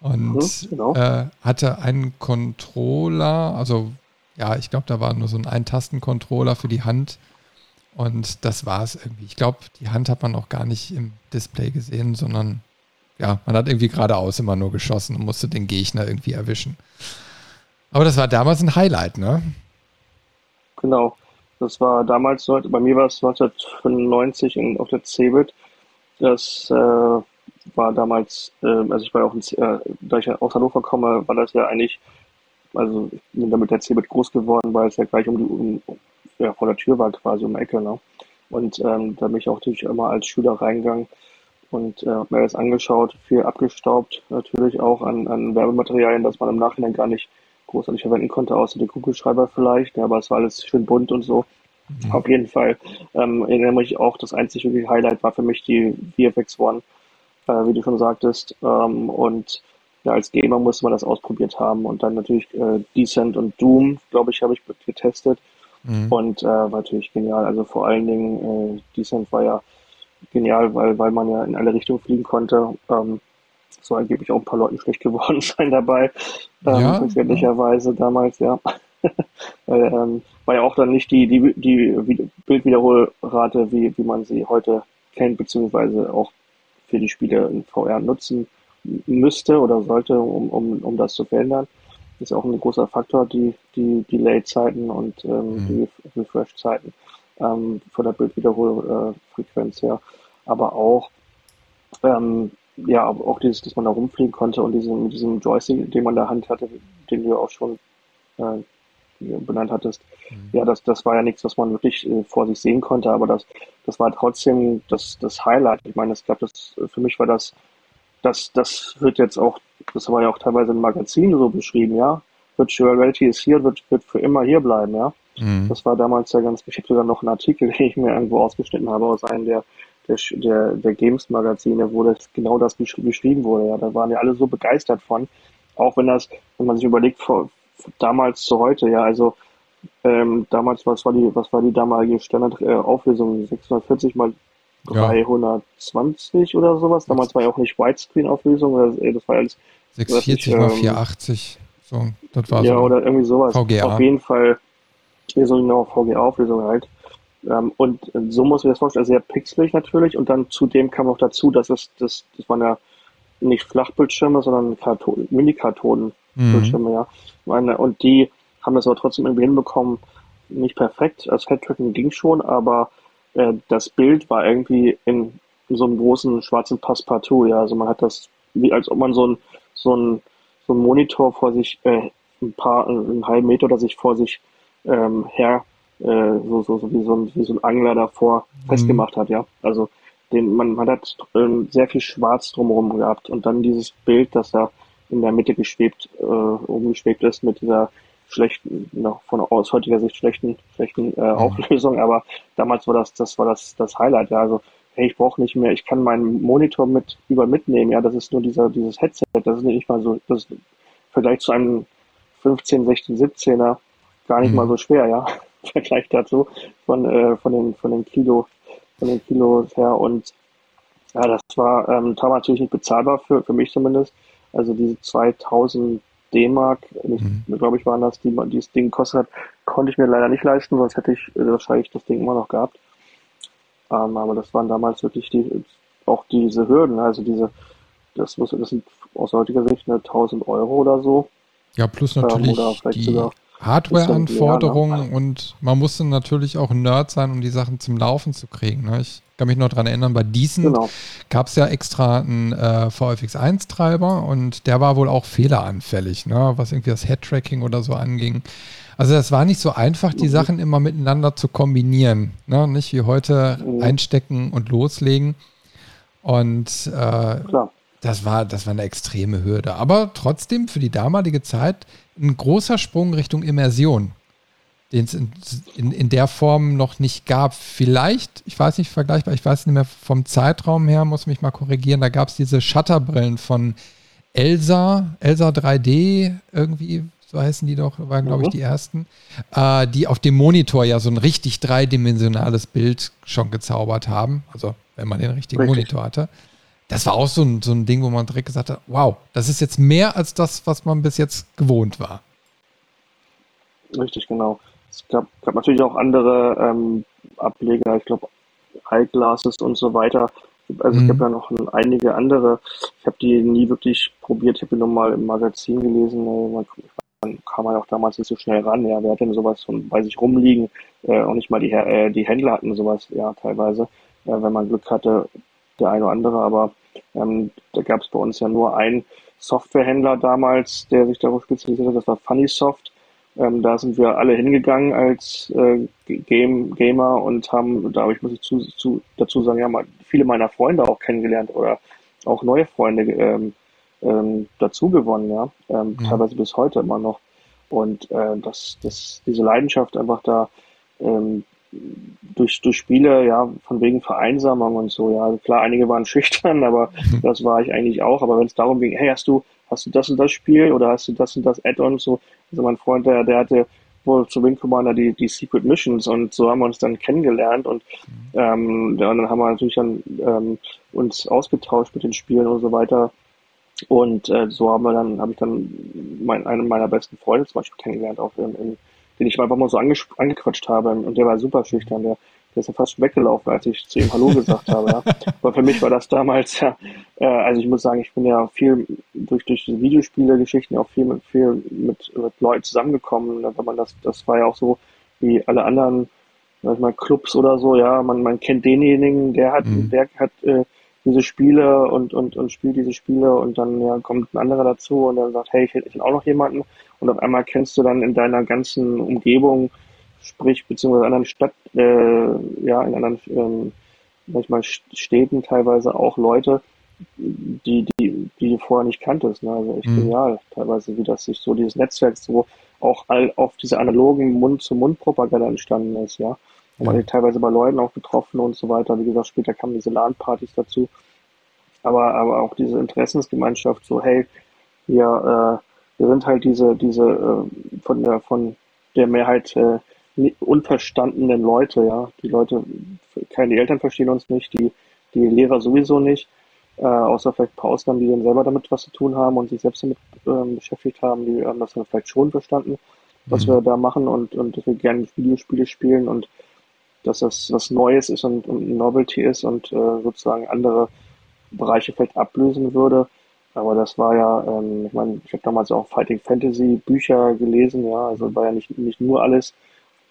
S1: und mhm, genau. äh, hatte einen Controller, also ja, ich glaube, da war nur so ein Ein-Tasten-Controller für die Hand. Und das war es irgendwie. Ich glaube, die Hand hat man auch gar nicht im Display gesehen, sondern ja, man hat irgendwie geradeaus immer nur geschossen und musste den Gegner irgendwie erwischen. Aber das war damals ein Highlight, ne?
S2: Genau. Das war damals, bei mir war es 1995 in, auf der Cebit. Das äh, war damals, äh, also ich war auch, in, äh, da ich aus Hannover komme, war das ja eigentlich, also ich bin damit der Cebit groß geworden, weil es ja gleich um die, um, ja, vor der Tür war quasi um die Ecke, ne? Und ähm, da bin ich auch natürlich immer als Schüler reingegangen und äh, habe mir das angeschaut, viel abgestaubt, natürlich auch an, an Werbematerialien, das man im Nachhinein gar nicht großartig verwenden konnte, außer die Kugelschreiber vielleicht, ja, aber es war alles schön bunt und so. Mhm. Auf jeden Fall ähm, erinnere mich auch, das einzige Highlight war für mich die VFX One, äh, wie du schon sagtest. Ähm, und ja, als Gamer musste man das ausprobiert haben und dann natürlich äh, Descent und Doom, glaube ich, habe ich getestet mhm. und äh, war natürlich genial. Also vor allen Dingen äh, Descent war ja genial, weil, weil man ja in alle Richtungen fliegen konnte. Ähm, so angeblich auch ein paar Leuten schlecht geworden sein dabei, ähm, ja. damals, ja. weil, ähm, war ja auch dann nicht die, die, die Bildwiederholrate, wie, wie man sie heute kennt, beziehungsweise auch für die Spiele in VR nutzen müsste oder sollte, um, um, um das zu verändern. Das ist auch ein großer Faktor, die, die Delay-Zeiten und ähm, mhm. die Refresh-Zeiten ähm, von der Bildwiederholfrequenz her, aber auch ähm, ja, auch dieses, dass man da rumfliegen konnte und diesen, mit diesem Joystick, den man in der Hand hatte, den du auch schon äh, benannt hattest, mhm. ja, das, das war ja nichts, was man wirklich äh, vor sich sehen konnte, aber das, das war trotzdem das, das Highlight. Ich meine, ich glaube, das für mich war das, das, das wird jetzt auch, das war ja auch teilweise im Magazin so beschrieben, ja. Virtual Reality ist hier, wird, wird für immer hier bleiben, ja. Mhm. Das war damals ja ganz geschickt sogar noch ein Artikel, den ich mir irgendwo ausgeschnitten habe aus einem der, der, der, der Games-Magazine, wo das genau das beschrieben wurde. Ja, da waren ja alle so begeistert von. Auch wenn das, wenn man sich überlegt, vor, damals zu heute, ja, also ähm, damals, was war die, was war die damalige Standardauflösung? Äh, 640 mal 320 ja. oder sowas. Damals war ja auch nicht Widescreen-Auflösung,
S1: das war alles 640 mal 480. So,
S2: das war ja, so oder irgendwie sowas. VGA. Auf jeden Fall so genau VGA-Auflösung halt. Ähm, und so muss ich das vorstellen, sehr pixelig natürlich. Und dann zudem kam noch dazu, dass es, das, das waren ja nicht Flachbildschirme, sondern Karton, Mini-Kartonen-Bildschirme, mhm. ja. Meine, und die haben das aber trotzdem irgendwie hinbekommen, nicht perfekt. Das Headtracking ging schon, aber äh, das Bild war irgendwie in, in, so einem großen schwarzen Passepartout, ja. Also man hat das, wie als ob man so ein, so ein, so ein Monitor vor sich, äh, ein paar, einen halben Meter oder sich vor sich ähm, her, äh, so, so, so, wie so ein, wie so ein Angler davor mhm. festgemacht hat, ja. Also den, man, man hat ähm, sehr viel Schwarz drumherum gehabt und dann dieses Bild, das da in der Mitte geschwebt, äh, umgeschwebt ist mit dieser schlechten, noch von aus heutiger Sicht schlechten, schlechten äh, mhm. Auflösung, aber damals war das, das war das, das Highlight, ja. Also, hey, ich brauche nicht mehr, ich kann meinen Monitor mit über mitnehmen, ja, das ist nur dieser, dieses Headset, das ist nicht mal so, das ist im Vergleich zu einem 15, 16, 17er gar nicht mhm. mal so schwer, ja, im Vergleich dazu von, äh, von den, von den Kilo, von den Kilos her und ja, das war, ähm, war natürlich nicht bezahlbar für, für mich zumindest. Also diese 2000 D-Mark, mhm. glaube ich, waren das, die dieses Ding gekostet hat, konnte ich mir leider nicht leisten, sonst hätte ich äh, wahrscheinlich das Ding immer noch gehabt. Ähm, aber das waren damals wirklich die, auch diese Hürden, also diese, das, muss, das sind aus heutiger Sicht eine 1000 Euro oder so.
S1: Ja, plus ähm, natürlich ähm, die, Hardware-Anforderungen und man musste natürlich auch Nerd sein, um die Sachen zum Laufen zu kriegen. Ne? Ich kann mich noch daran erinnern, bei diesen genau. gab es ja extra einen äh, VFX1-Treiber und der war wohl auch fehleranfällig, ne? was irgendwie das Head-Tracking oder so anging. Also das war nicht so einfach, die mhm. Sachen immer miteinander zu kombinieren. Ne? Nicht wie heute mhm. einstecken und loslegen. Und äh, das war, das war eine extreme Hürde. Aber trotzdem für die damalige Zeit ein großer Sprung Richtung Immersion, den es in, in, in, der Form noch nicht gab. Vielleicht, ich weiß nicht vergleichbar, ich weiß nicht mehr vom Zeitraum her, muss mich mal korrigieren, da gab es diese Shutterbrillen von Elsa, Elsa 3D irgendwie, so heißen die doch, waren glaube ich mhm. die ersten, äh, die auf dem Monitor ja so ein richtig dreidimensionales Bild schon gezaubert haben. Also wenn man den richtigen richtig. Monitor hatte das war auch so ein, so ein Ding, wo man direkt gesagt hat, wow, das ist jetzt mehr als das, was man bis jetzt gewohnt war.
S2: Richtig, genau. Es gab, gab natürlich auch andere ähm, Ableger, ich glaube Eyeglasses und so weiter. Also mhm. es gab mhm. ja noch einige andere. Ich habe die nie wirklich probiert. Ich habe die nur mal im Magazin gelesen. Man, man kam man auch damals nicht so schnell ran. Ja, wer hat denn sowas von bei sich rumliegen? Äh, auch nicht mal die, äh, die Händler hatten sowas, ja, teilweise. Äh, wenn man Glück hatte, der eine oder andere, aber ähm, da gab es bei uns ja nur einen Softwarehändler damals, der sich darauf spezialisiert hat, das war Funnysoft. Ähm, da sind wir alle hingegangen als äh, Game, Gamer und haben, da ich muss ich zu, zu, dazu sagen, ja, mal viele meiner Freunde auch kennengelernt oder auch neue Freunde ähm, ähm, dazu gewonnen, ja, ähm, mhm. teilweise bis heute immer noch. Und äh, das, das, diese Leidenschaft einfach da ähm, durch, durch Spiele, ja, von wegen Vereinsamung und so, ja, klar, einige waren schüchtern, aber das war ich eigentlich auch, aber wenn es darum ging, hey, hast du, hast du das und das Spiel oder hast du das und das Add-on so, also mein Freund, der, der hatte wohl zu Wing Commander die, die Secret Missions und so haben wir uns dann kennengelernt und, ähm, und dann haben wir natürlich dann ähm, uns ausgetauscht mit den Spielen und so weiter. Und äh, so haben wir dann, habe ich dann mein, einen meiner besten Freunde zum Beispiel kennengelernt, auch in, in den ich einfach mal so ange angequatscht habe. Und der war super schüchtern. Der, der ist ja fast weggelaufen, als ich zu ihm Hallo gesagt habe. Ja. Aber für mich war das damals ja, äh, also ich muss sagen, ich bin ja viel durch, durch diese Videospiele-Geschichten auch viel mit, viel mit, mit Leuten zusammengekommen. Wenn man das, das war ja auch so wie alle anderen, sag ich mal, Clubs oder so, ja, man, man kennt denjenigen, der hat, mhm. der hat äh, diese Spiele und, und, und spielt diese Spiele und dann ja, kommt ein anderer dazu und dann sagt, hey, ich hätte auch noch jemanden und auf einmal kennst du dann in deiner ganzen Umgebung, sprich beziehungsweise in anderen Stadt, äh, ja, in anderen ähm, manchmal Städten teilweise auch Leute, die, die, die du vorher nicht kanntest. Ne? Also echt mhm. genial, teilweise, wie das sich so dieses Netzwerk so auch all auf diese analogen Mund-zu-Mund-Propaganda entstanden ist, ja. Und man hat teilweise bei Leuten auch getroffen und so weiter. Wie gesagt, später kamen diese LAN-Partys dazu. Aber, aber auch diese Interessensgemeinschaft, so, hey, wir, äh, wir sind halt diese, diese äh, von der von der Mehrheit äh, unverstandenen Leute, ja. Die Leute, keine Eltern verstehen uns nicht, die, die Lehrer sowieso nicht, äh, außer vielleicht ein paar Ausnahmen, die dann selber damit was zu tun haben und sich selbst damit ähm, beschäftigt haben, die haben das dann vielleicht schon verstanden, was mhm. wir da machen und, und dass wir gerne Videospiele spielen und dass das was Neues ist und, und Novelty ist und äh, sozusagen andere Bereiche vielleicht ablösen würde. Aber das war ja, ähm, ich meine, ich habe damals auch Fighting Fantasy Bücher gelesen, ja, also war ja nicht, nicht nur alles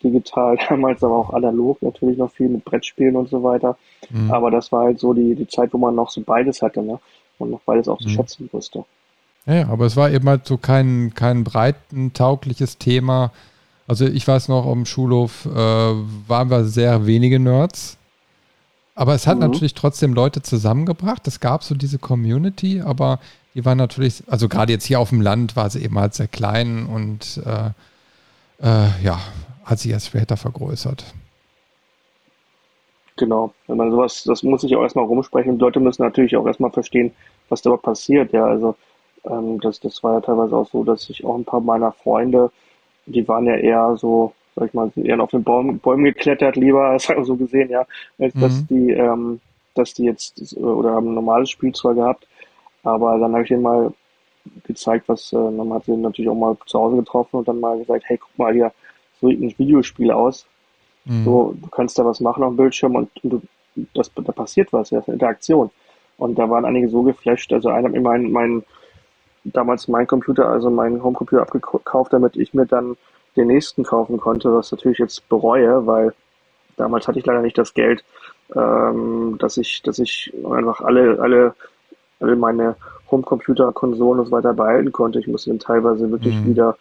S2: digital damals, aber auch analog natürlich noch viel mit Brettspielen und so weiter. Mhm. Aber das war halt so die, die Zeit, wo man noch so beides hatte, ne? Und noch beides auch zu mhm. schätzen wusste.
S1: Ja, aber es war eben halt so kein, kein breiten taugliches Thema, also ich weiß noch, am Schulhof äh, waren wir sehr wenige Nerds. Aber es hat mhm. natürlich trotzdem Leute zusammengebracht. Es gab so diese Community, aber die waren natürlich, also gerade jetzt hier auf dem Land war sie eben halt sehr klein und äh, äh, ja, hat sich erst später vergrößert.
S2: Genau, wenn man sowas, das muss ich auch erstmal rumsprechen. Die Leute müssen natürlich auch erstmal verstehen, was da passiert. Ja, also ähm, das, das war ja teilweise auch so, dass ich auch ein paar meiner Freunde die waren ja eher so, sag ich mal, sind eher auf den Baum, Bäumen geklettert, lieber, so gesehen, ja, als mhm. dass die, ähm, dass die jetzt oder haben ein normales Spielzeug gehabt. Aber dann habe ich denen mal gezeigt, was, äh, man hat sie natürlich auch mal zu Hause getroffen und dann mal gesagt, hey, guck mal hier, so sieht ein Videospiel aus. Mhm. So, du kannst da was machen auf dem Bildschirm und, und du, das, da passiert was, ja, das ist eine Interaktion. Und da waren einige so geflasht, also einer hat mir meinen, meinen damals meinen Computer, also meinen Homecomputer abgekauft, damit ich mir dann den nächsten kaufen konnte, was natürlich jetzt bereue, weil damals hatte ich leider nicht das Geld, ähm, dass ich, dass ich einfach alle, alle, alle meine Homecomputer, Konsolen und so weiter behalten konnte. Ich musste dann teilweise wirklich mhm. wieder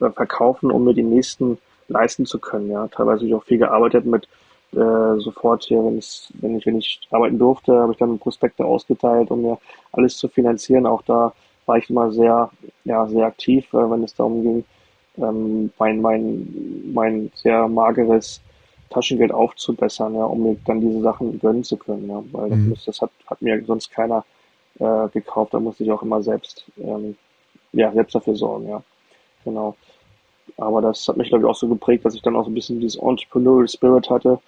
S2: äh, verkaufen, um mir die nächsten leisten zu können. Ja, teilweise habe ich auch viel gearbeitet mit äh, sofort hier, wenn ich, wenn ich, wenn ich arbeiten durfte, habe ich dann Prospekte ausgeteilt, um mir alles zu finanzieren. Auch da war ich immer sehr, ja, sehr aktiv, äh, wenn es darum ging, ähm, mein, mein, mein sehr mageres Taschengeld aufzubessern, ja, um mir dann diese Sachen gönnen zu können, ja, weil mhm. das, das hat, hat mir sonst keiner äh, gekauft, da musste ich auch immer selbst, ähm, ja, selbst dafür sorgen, ja, genau. Aber das hat mich, glaube ich, auch so geprägt, dass ich dann auch so ein bisschen dieses Entrepreneurial Spirit hatte,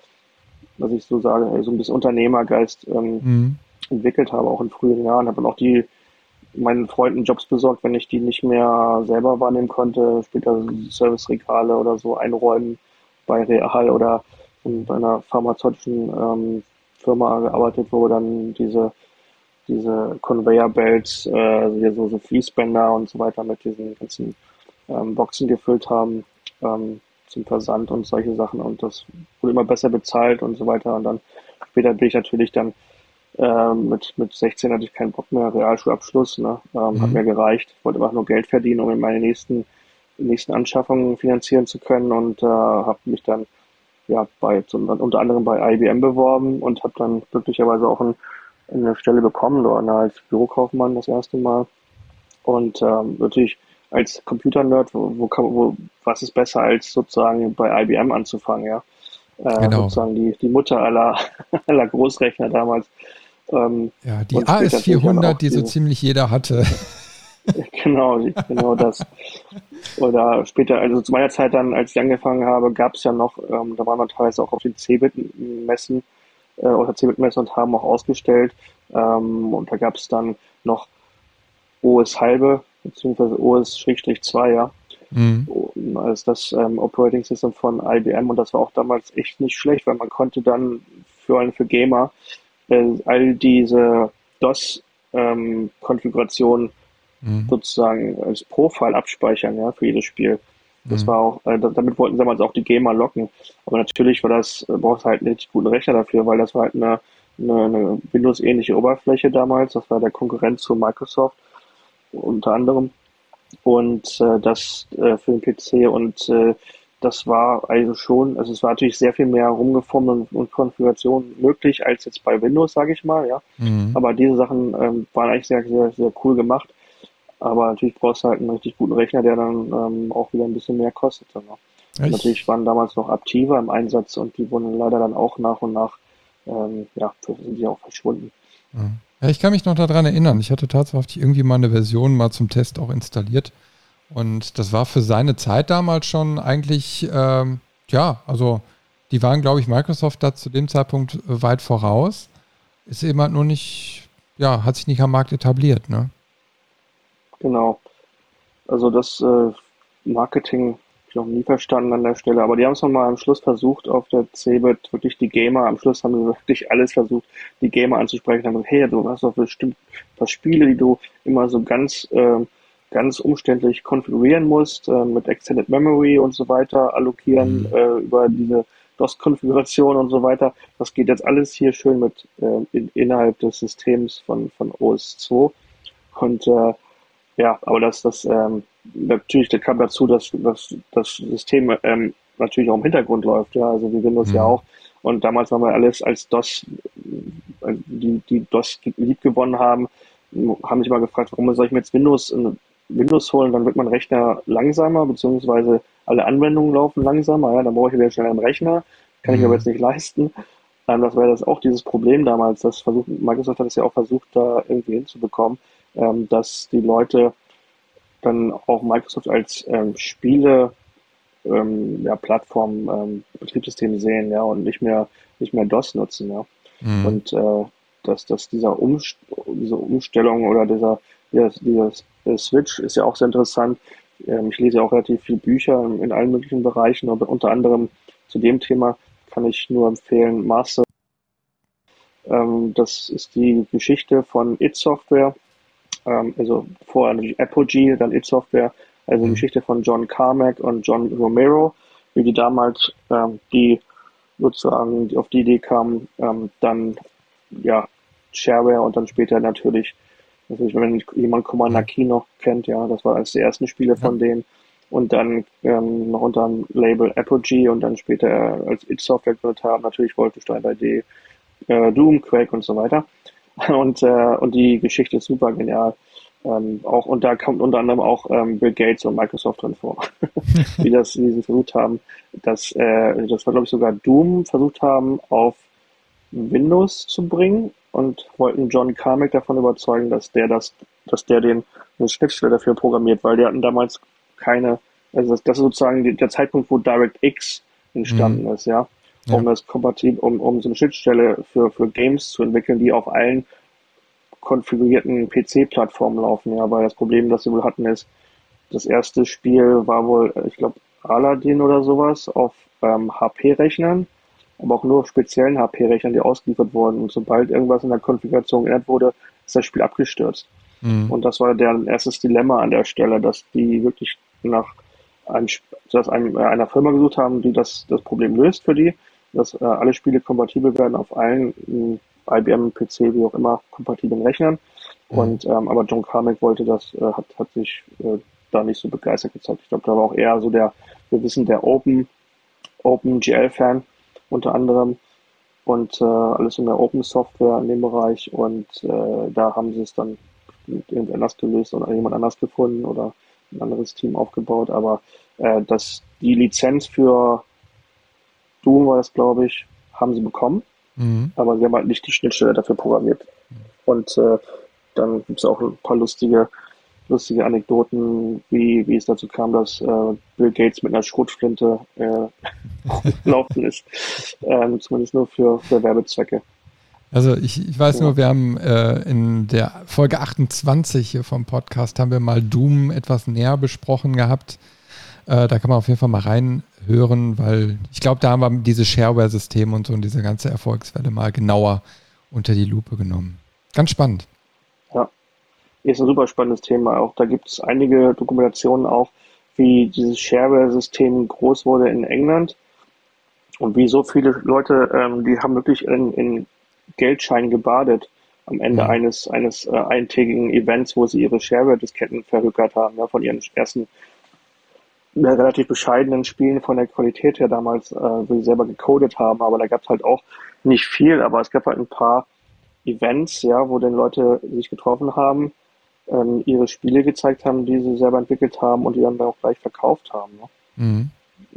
S2: dass ich so sage, so ein bisschen Unternehmergeist ähm, mhm. entwickelt habe, auch in früheren Jahren, habe dann auch die meinen Freunden Jobs besorgt, wenn ich die nicht mehr selber wahrnehmen konnte, später Serviceregale oder so einräumen bei Real oder in einer pharmazeutischen ähm, Firma gearbeitet, wo dann diese diese Conveyor Belts, äh, so, so Fließbänder und so weiter mit diesen ganzen ähm, Boxen gefüllt haben ähm, zum Versand und solche Sachen. Und das wurde immer besser bezahlt und so weiter. Und dann später bin ich natürlich dann ähm, mit, mit 16 hatte ich keinen Bock mehr, Realschulabschluss, ne? Ähm, mhm. hat mir gereicht, wollte einfach nur Geld verdienen, um in meine nächsten, nächsten Anschaffungen finanzieren zu können und äh, habe mich dann ja bei zum, unter anderem bei IBM beworben und habe dann glücklicherweise auch ein, eine Stelle bekommen dort ne, als Bürokaufmann das erste Mal und ähm, natürlich als Computer-Nerd, wo, wo, wo, was ist besser als sozusagen bei IBM anzufangen, ja? Äh, genau. Sozusagen die, die Mutter aller, aller Großrechner damals.
S1: Ähm, ja, die AS400, die so ziemlich jeder hatte.
S2: genau, genau das. Oder später, also zu meiner Zeit dann, als ich angefangen habe, gab es ja noch, ähm, da waren wir teilweise auch auf den Cebit-Messen äh, oder Cebit-Messen und haben auch ausgestellt. Ähm, und da gab es dann noch OS halbe, beziehungsweise OS-2, ja. Mhm. Als das ähm, Operating System von IBM und das war auch damals echt nicht schlecht, weil man konnte dann für einen für Gamer äh, all diese DOS-Konfigurationen ähm, mhm. sozusagen als Profile abspeichern, ja, für jedes Spiel. Das mhm. war auch, äh, damit wollten sie damals auch die Gamer locken. Aber natürlich war das, äh, brauchst halt einen richtig guten Rechner dafür, weil das war halt eine, eine, eine Windows-ähnliche Oberfläche damals. Das war der Konkurrent zu Microsoft unter anderem. Und äh, das äh, für den PC und äh, das war also schon, also es war natürlich sehr viel mehr rumgeformt und, Konfiguration möglich als jetzt bei Windows, sage ich mal, ja. Mhm. Aber diese Sachen ähm, waren eigentlich sehr, sehr, sehr cool gemacht. Aber natürlich brauchst du halt einen richtig guten Rechner, der dann ähm, auch wieder ein bisschen mehr kostet. Ne? Natürlich waren damals noch Aptiva im Einsatz und die wurden leider dann auch nach und nach, ähm, ja, sind die auch verschwunden.
S1: Mhm. Ja, ich kann mich noch daran erinnern. Ich hatte tatsächlich irgendwie mal eine Version mal zum Test auch installiert. Und das war für seine Zeit damals schon eigentlich, ähm, ja, also die waren, glaube ich, Microsoft da zu dem Zeitpunkt weit voraus. Ist eben halt nur nicht, ja, hat sich nicht am Markt etabliert, ne?
S2: Genau. Also das äh, Marketing ich noch nie verstanden an der Stelle. Aber die haben es nochmal am Schluss versucht, auf der CeBIT wirklich die Gamer, am Schluss haben sie wirklich alles versucht, die Gamer anzusprechen. Haben gesagt, hey, du hast doch bestimmt ein paar Spiele, die du immer so ganz, äh, ganz umständlich konfigurieren musst, äh, mit Extended Memory und so weiter, allokieren mhm. äh, über diese DOS-Konfiguration und so weiter. Das geht jetzt alles hier schön mit äh, in, innerhalb des Systems von, von OS 2. Und äh, ja, aber das, das ähm, natürlich, da kam dazu, dass, dass das System ähm, natürlich auch im Hintergrund läuft, ja, also wie Windows mhm. ja auch. Und damals haben wir alles als DOS, äh, die, die DOS lieb gewonnen haben, haben sich mal gefragt, warum soll ich mir jetzt Windows, Windows holen, dann wird mein Rechner langsamer, beziehungsweise alle Anwendungen laufen langsamer, ja, dann brauche ich wieder schnell einen Rechner, kann ich aber jetzt nicht leisten. Ähm, das war das auch dieses Problem damals, das versucht, Microsoft hat es ja auch versucht, da irgendwie hinzubekommen, ähm, dass die Leute dann auch Microsoft als ähm, Spiele ähm, ja, Plattform, ähm, Betriebssystem sehen, ja, und nicht mehr nicht mehr DOS nutzen, ja. Mhm. Und äh, dass, dass dieser Umst diese Umstellung oder dieser, dieser, dieser Switch ist ja auch sehr interessant. Ähm, ich lese auch relativ viele Bücher in, allen möglichen Bereichen, aber unter anderem zu dem Thema kann ich nur empfehlen, Master. Ähm, das ist die Geschichte von It Software ähm, also vorher natürlich Apogee, dann It Software, Also die mhm. Geschichte von John Carmack und John Romero, wie die damals die sozusagen auf die Idee kamen, dann ja Shareware und dann später natürlich, natürlich wenn jemand Commander Key noch kennt, ja, das war eines der ersten Spiele von ja. denen und dann ähm, noch unter dem Label Apogee und dann später als It Software gegründet haben, natürlich Wolfenstein 3D, äh, Doom, Quake und so weiter. Und, äh, und die Geschichte ist super genial. Ähm, auch, und da kommt unter anderem auch ähm, Bill Gates und Microsoft drin vor, die das, die sie versucht haben, dass, äh, das war glaube ich sogar Doom versucht haben, auf Windows zu bringen und wollten John Carmack davon überzeugen, dass der das, dass der den eine Schnittstelle dafür programmiert, weil die hatten damals keine, also das, das ist sozusagen der Zeitpunkt, wo DirectX entstanden mhm. ist, ja, um ja. das kompatibel, um, um so eine Schnittstelle für, für Games zu entwickeln, die auf allen konfigurierten PC-Plattformen laufen, ja, weil das Problem, das sie wohl hatten, ist, das erste Spiel war wohl, ich glaube, Aladdin oder sowas auf ähm, HP-Rechnern, aber auch nur auf speziellen HP-Rechnern, die ausgeliefert wurden. Und sobald irgendwas in der Konfiguration geändert wurde, ist das Spiel abgestürzt. Mhm. Und das war deren erstes Dilemma an der Stelle, dass die wirklich nach einem, dass einem, äh, einer Firma gesucht haben, die das, das Problem löst für die, dass äh, alle Spiele kompatibel werden auf allen äh, IBM, PC, wie auch immer, kompatiblen Rechnern. Mhm. Und ähm, aber John Carmack wollte das, äh, hat, hat sich da nicht so begeistert gezeigt. Ich glaube, da war auch eher so der, wir wissen, der Open, Open GL-Fan unter anderem und äh, alles in der Open Software in dem Bereich und äh, da haben sie es dann irgendwie anders gelöst oder jemand anders gefunden oder ein anderes Team aufgebaut, aber äh, dass die Lizenz für Doom war das, glaube ich, haben sie bekommen, mhm. aber sie haben halt nicht die Schnittstelle dafür programmiert. Und äh, dann gibt es auch ein paar lustige, lustige Anekdoten, wie, wie es dazu kam, dass äh, Bill Gates mit einer Schrotflinte äh, ist. Ähm, zumindest nur für, für Werbezwecke.
S1: Also ich, ich weiß ja. nur, wir haben äh, in der Folge 28 hier vom Podcast haben wir mal Doom etwas näher besprochen gehabt. Äh, da kann man auf jeden Fall mal reinhören, weil ich glaube, da haben wir diese Shareware-Systeme und so und diese ganze Erfolgswelle mal genauer unter die Lupe genommen. Ganz spannend.
S2: Ja, ist ein super spannendes Thema auch. Da gibt es einige Dokumentationen auch, wie dieses Shareware-System groß wurde in England und wie so viele Leute, ähm, die haben wirklich in, in Geldschein gebadet am Ende mhm. eines, eines äh, eintägigen Events, wo sie ihre Shareware-Disketten verhökert haben, ja, von ihren ersten äh, relativ bescheidenen Spielen von der Qualität her damals, äh, wo sie selber gecodet haben, aber da gab es halt auch nicht viel, aber es gab halt ein paar Events, ja, wo dann Leute sich getroffen haben, ähm, ihre Spiele gezeigt haben, die sie selber entwickelt haben und die dann auch gleich verkauft haben. Ne? Mhm.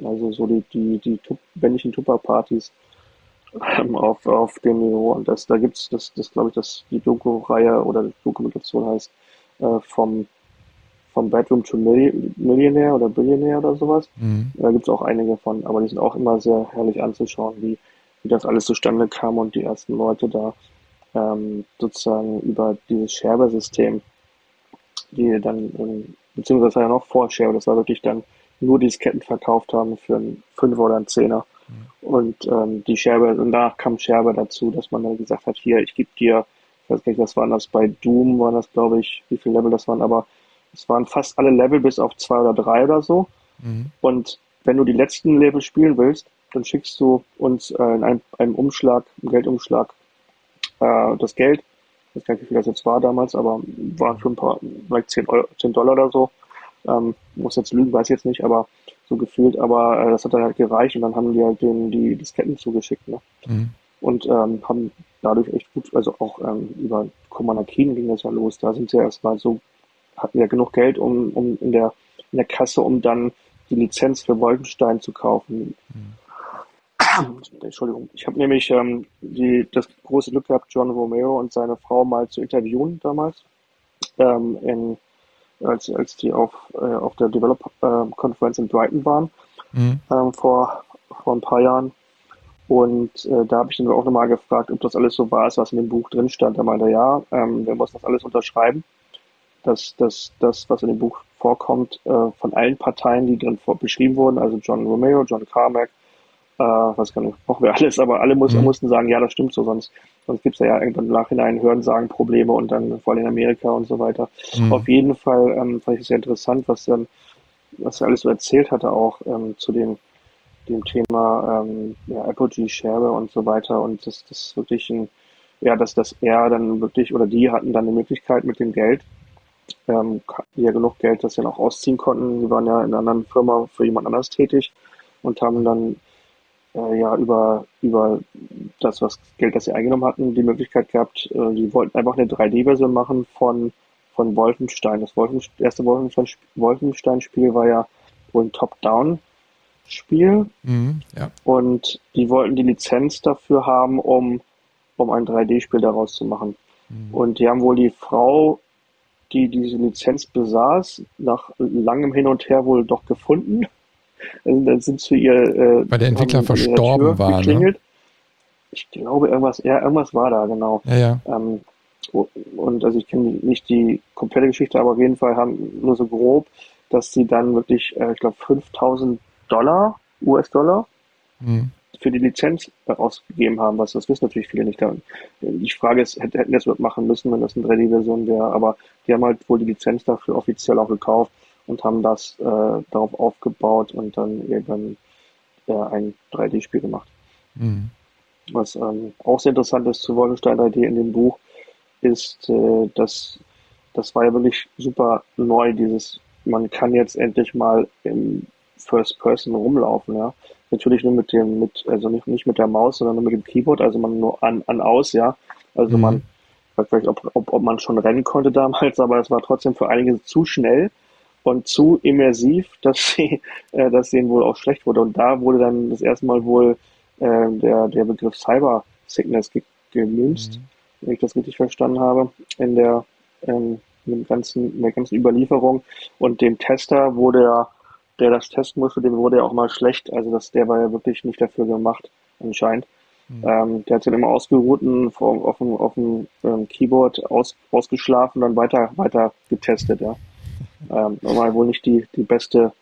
S2: Also so die, die, die männlichen Tupper-Partys ähm, auf, auf dem Niveau. Und das, da gibt's das, das glaube ich, dass die Doku-Reihe oder Dokumentation heißt, äh, vom, vom Bedroom to Millionaire oder Billionaire oder sowas. Mhm. Da gibt's auch einige von, aber die sind auch immer sehr herrlich anzuschauen, wie, wie das alles zustande kam und die ersten Leute da ähm, sozusagen über dieses Scherber-System, die dann, ähm, beziehungsweise ja noch vor Scherber, das war wirklich dann nur Disketten verkauft haben für einen Fünfer oder einen Zehner und ähm, die Scherbe, und danach kam Scherbe dazu, dass man dann gesagt hat, hier, ich gebe dir, ich weiß gar nicht, was waren das, bei Doom waren das, glaube ich, wie viele Level das waren, aber es waren fast alle Level bis auf zwei oder drei oder so. Mhm. Und wenn du die letzten Level spielen willst, dann schickst du uns äh, in einem, einem Umschlag, einem Geldumschlag, äh, das Geld. Ich weiß gar nicht, wie viel das jetzt war damals, aber waren schon ein paar, vielleicht 10, Euro, 10 Dollar oder so. Ähm, muss jetzt lügen, weiß jetzt nicht, aber so gefühlt, aber äh, das hat dann halt gereicht und dann haben die halt denen die Disketten zugeschickt, ne? Mhm. Und ähm, haben dadurch echt gut, also auch ähm, über Commander Keen ging das ja los. Da sind sie ja erstmal so, hatten ja genug Geld, um, um in der in der Kasse, um dann die Lizenz für Wolfenstein zu kaufen. Mhm. Entschuldigung. Ich habe nämlich ähm, die, das große Glück gehabt, John Romero und seine Frau mal zu interviewen damals ähm, in als, als die auf, äh, auf der Developer-Konferenz in Brighton waren, mhm. ähm, vor, vor ein paar Jahren. Und äh, da habe ich ihn auch nochmal gefragt, ob das alles so war, was in dem Buch drin stand. Er meinte, ja, ähm, wir müssen das alles unterschreiben, dass dass das, was in dem Buch vorkommt, äh, von allen Parteien, die drin beschrieben wurden, also John Romero, John Carmack, äh, was kann ich, brauchen wir alles, aber alle muss, mhm. mussten sagen, ja, das stimmt so, sonst, sonst gibt's ja, ja irgendwann im Nachhinein Hörensagen, Probleme und dann vor allem in Amerika und so weiter. Mhm. Auf jeden Fall ähm, fand ich es sehr interessant, was dann was er alles so erzählt hatte, auch ähm, zu dem, dem Thema ähm, ja, Apogee Share und so weiter. Und das, das ist wirklich ein, ja, dass, dass er dann wirklich oder die hatten dann die Möglichkeit mit dem Geld, ähm, ja genug Geld, dass sie dann auch ausziehen konnten. Sie waren ja in einer anderen Firma für jemand anders tätig und haben dann äh, ja über, über das, was Geld, das sie eingenommen hatten, die Möglichkeit gehabt, äh, die wollten einfach eine 3D-Version machen von, von Wolfenstein. Das Wolfenstein, erste Wolfenstein-Spiel war ja wohl ein Top-Down-Spiel. Mhm, ja. Und die wollten die Lizenz dafür haben, um, um ein 3D-Spiel daraus zu machen. Mhm. Und die haben wohl die Frau, die diese Lizenz besaß, nach langem Hin und Her wohl doch gefunden also dann sind zu ihr.
S1: Äh, Weil der Entwickler verstorben war. Ne?
S2: Ich glaube, irgendwas, ja, irgendwas war da, genau.
S1: Ja, ja.
S2: Ähm, und also ich kenne nicht die komplette Geschichte, aber auf jeden Fall haben nur so grob, dass sie dann wirklich, äh, ich glaube, 5000 Dollar, US-Dollar, mhm. für die Lizenz ausgegeben haben, was das wissen natürlich viele nicht. Die Frage ist, hätten das machen müssen, wenn das eine 3D-Version wäre, aber die haben halt wohl die Lizenz dafür offiziell auch gekauft und haben das äh, darauf aufgebaut und dann irgendwann äh, ein 3D-Spiel gemacht. Mhm. Was ähm, auch sehr interessant ist zu Wolfenstein 3D in dem Buch, ist, äh, dass das war ja wirklich super neu, dieses, man kann jetzt endlich mal im First Person rumlaufen, ja. Natürlich nur mit dem, mit, also nicht, nicht mit der Maus, sondern nur mit dem Keyboard, also man nur an, an aus, ja. Also mhm. man, weiß vielleicht, ob, ob, ob man schon rennen konnte damals, aber es war trotzdem für einige zu schnell und zu immersiv, dass sie, äh, dass denen wohl auch schlecht wurde. Und da wurde dann das erste Mal wohl äh, der, der Begriff Cyber Sickness ge gemünzt, mhm. wenn ich das richtig verstanden habe, in der, ähm, in dem ganzen, in der ganzen Überlieferung. Und dem Tester wurde ja, der das testen musste, dem wurde ja auch mal schlecht. Also das, der war ja wirklich nicht dafür gemacht, anscheinend. Mhm. Ähm, der hat sich dann immer ausgeruht auf dem, auf dem ähm, Keyboard aus, ausgeschlafen, dann weiter, weiter getestet, ja. Ähm, war wohl nicht die, die beste,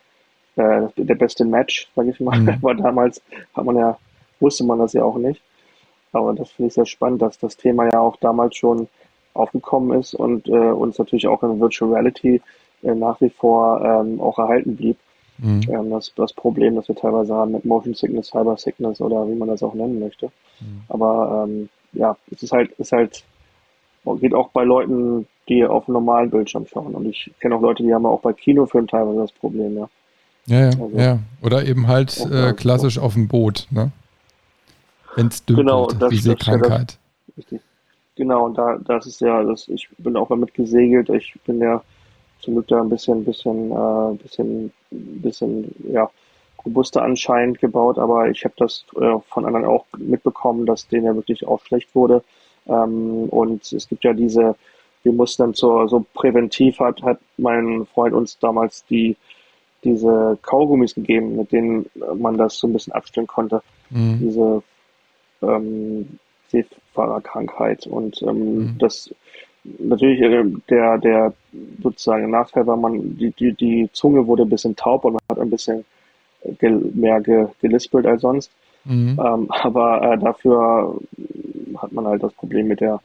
S2: äh, der beste Match, sage ich mal. Mhm. Aber damals hat man ja, wusste man das ja auch nicht. Aber das finde ich sehr spannend, dass das Thema ja auch damals schon aufgekommen ist und äh, uns natürlich auch in Virtual Reality äh, nach wie vor ähm, auch erhalten blieb. Mhm. Ähm, das, das Problem, das wir teilweise haben mit Motion Sickness, Cyber Sickness oder wie man das auch nennen möchte. Mhm. Aber ähm, ja, es ist halt, ist halt, geht auch bei Leuten, die auf einem normalen Bildschirm schauen. Und ich kenne auch Leute, die haben auch bei Kinofilmen teilweise das Problem, ja.
S1: Ja, ja, also, ja. Oder eben halt äh, klassisch auf dem Boot, ne? Wenn es dümpelt, genau, das, wie Seekrankheit.
S2: Richtig. Genau, und da, das ist ja, das, ich bin auch mal mitgesegelt. Ich bin ja zum Glück da ein bisschen, bisschen, äh, bisschen, bisschen, ja, robuster anscheinend gebaut, aber ich habe das äh, von anderen auch mitbekommen, dass denen ja wirklich auch schlecht wurde. Ähm, und es gibt ja diese wir mussten dann zur, so präventiv hat, hat mein Freund uns damals die, diese Kaugummis gegeben, mit denen man das so ein bisschen abstellen konnte. Mhm. Diese ähm, Seefahrerkrankheit. Und ähm, mhm. das natürlich äh, der, der sozusagen Nachteil war, man, die, die, die Zunge wurde ein bisschen taub und man hat ein bisschen gel mehr ge, gelispelt als sonst. Mhm. Ähm, aber äh, dafür hat man halt das Problem mit der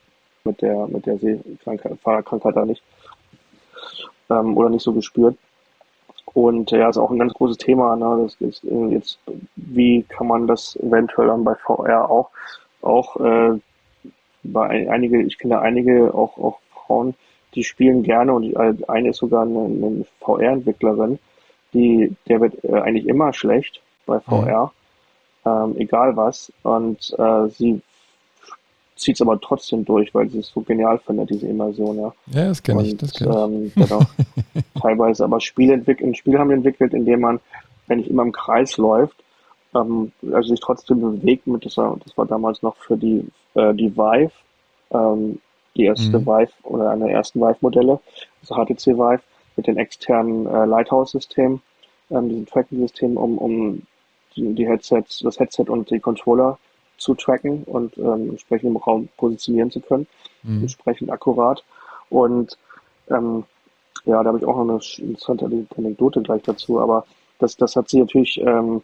S2: mit der, mit der Seekrankheit, Fahrerkrankheit da nicht. Ähm, oder nicht so gespürt. Und ja, ist auch ein ganz großes Thema. Ne? Das ist jetzt, wie kann man das eventuell dann bei VR auch, auch äh, bei einige, ich kenne einige auch, auch Frauen, die spielen gerne und die, eine ist sogar eine, eine VR-Entwicklerin, die, der wird äh, eigentlich immer schlecht bei VR, mhm. ähm, egal was. Und äh, sie zieht es aber trotzdem durch, weil sie es so genial findet, diese Immersion, ja.
S1: Ja, das kenne ich, das kenne
S2: ähm, genau. teilweise aber Spiele ein Spiel haben wir entwickelt, in dem man, wenn ich immer im Kreis läuft, ähm, also sich trotzdem bewegt mit, das war, das war damals noch für die, äh, die Vive, ähm, die erste mhm. Vive oder eine der ersten Vive-Modelle, also HTC Vive, mit den externen äh, Lighthouse-Systemen, ähm, diesem Tracking-System, um, um die Headsets, das Headset und die Controller zu tracken und ähm, entsprechend im Raum positionieren zu können, mhm. entsprechend akkurat. Und ähm, ja, da habe ich auch noch eine interessante Anekdote gleich dazu, aber das, das hat sie natürlich ähm,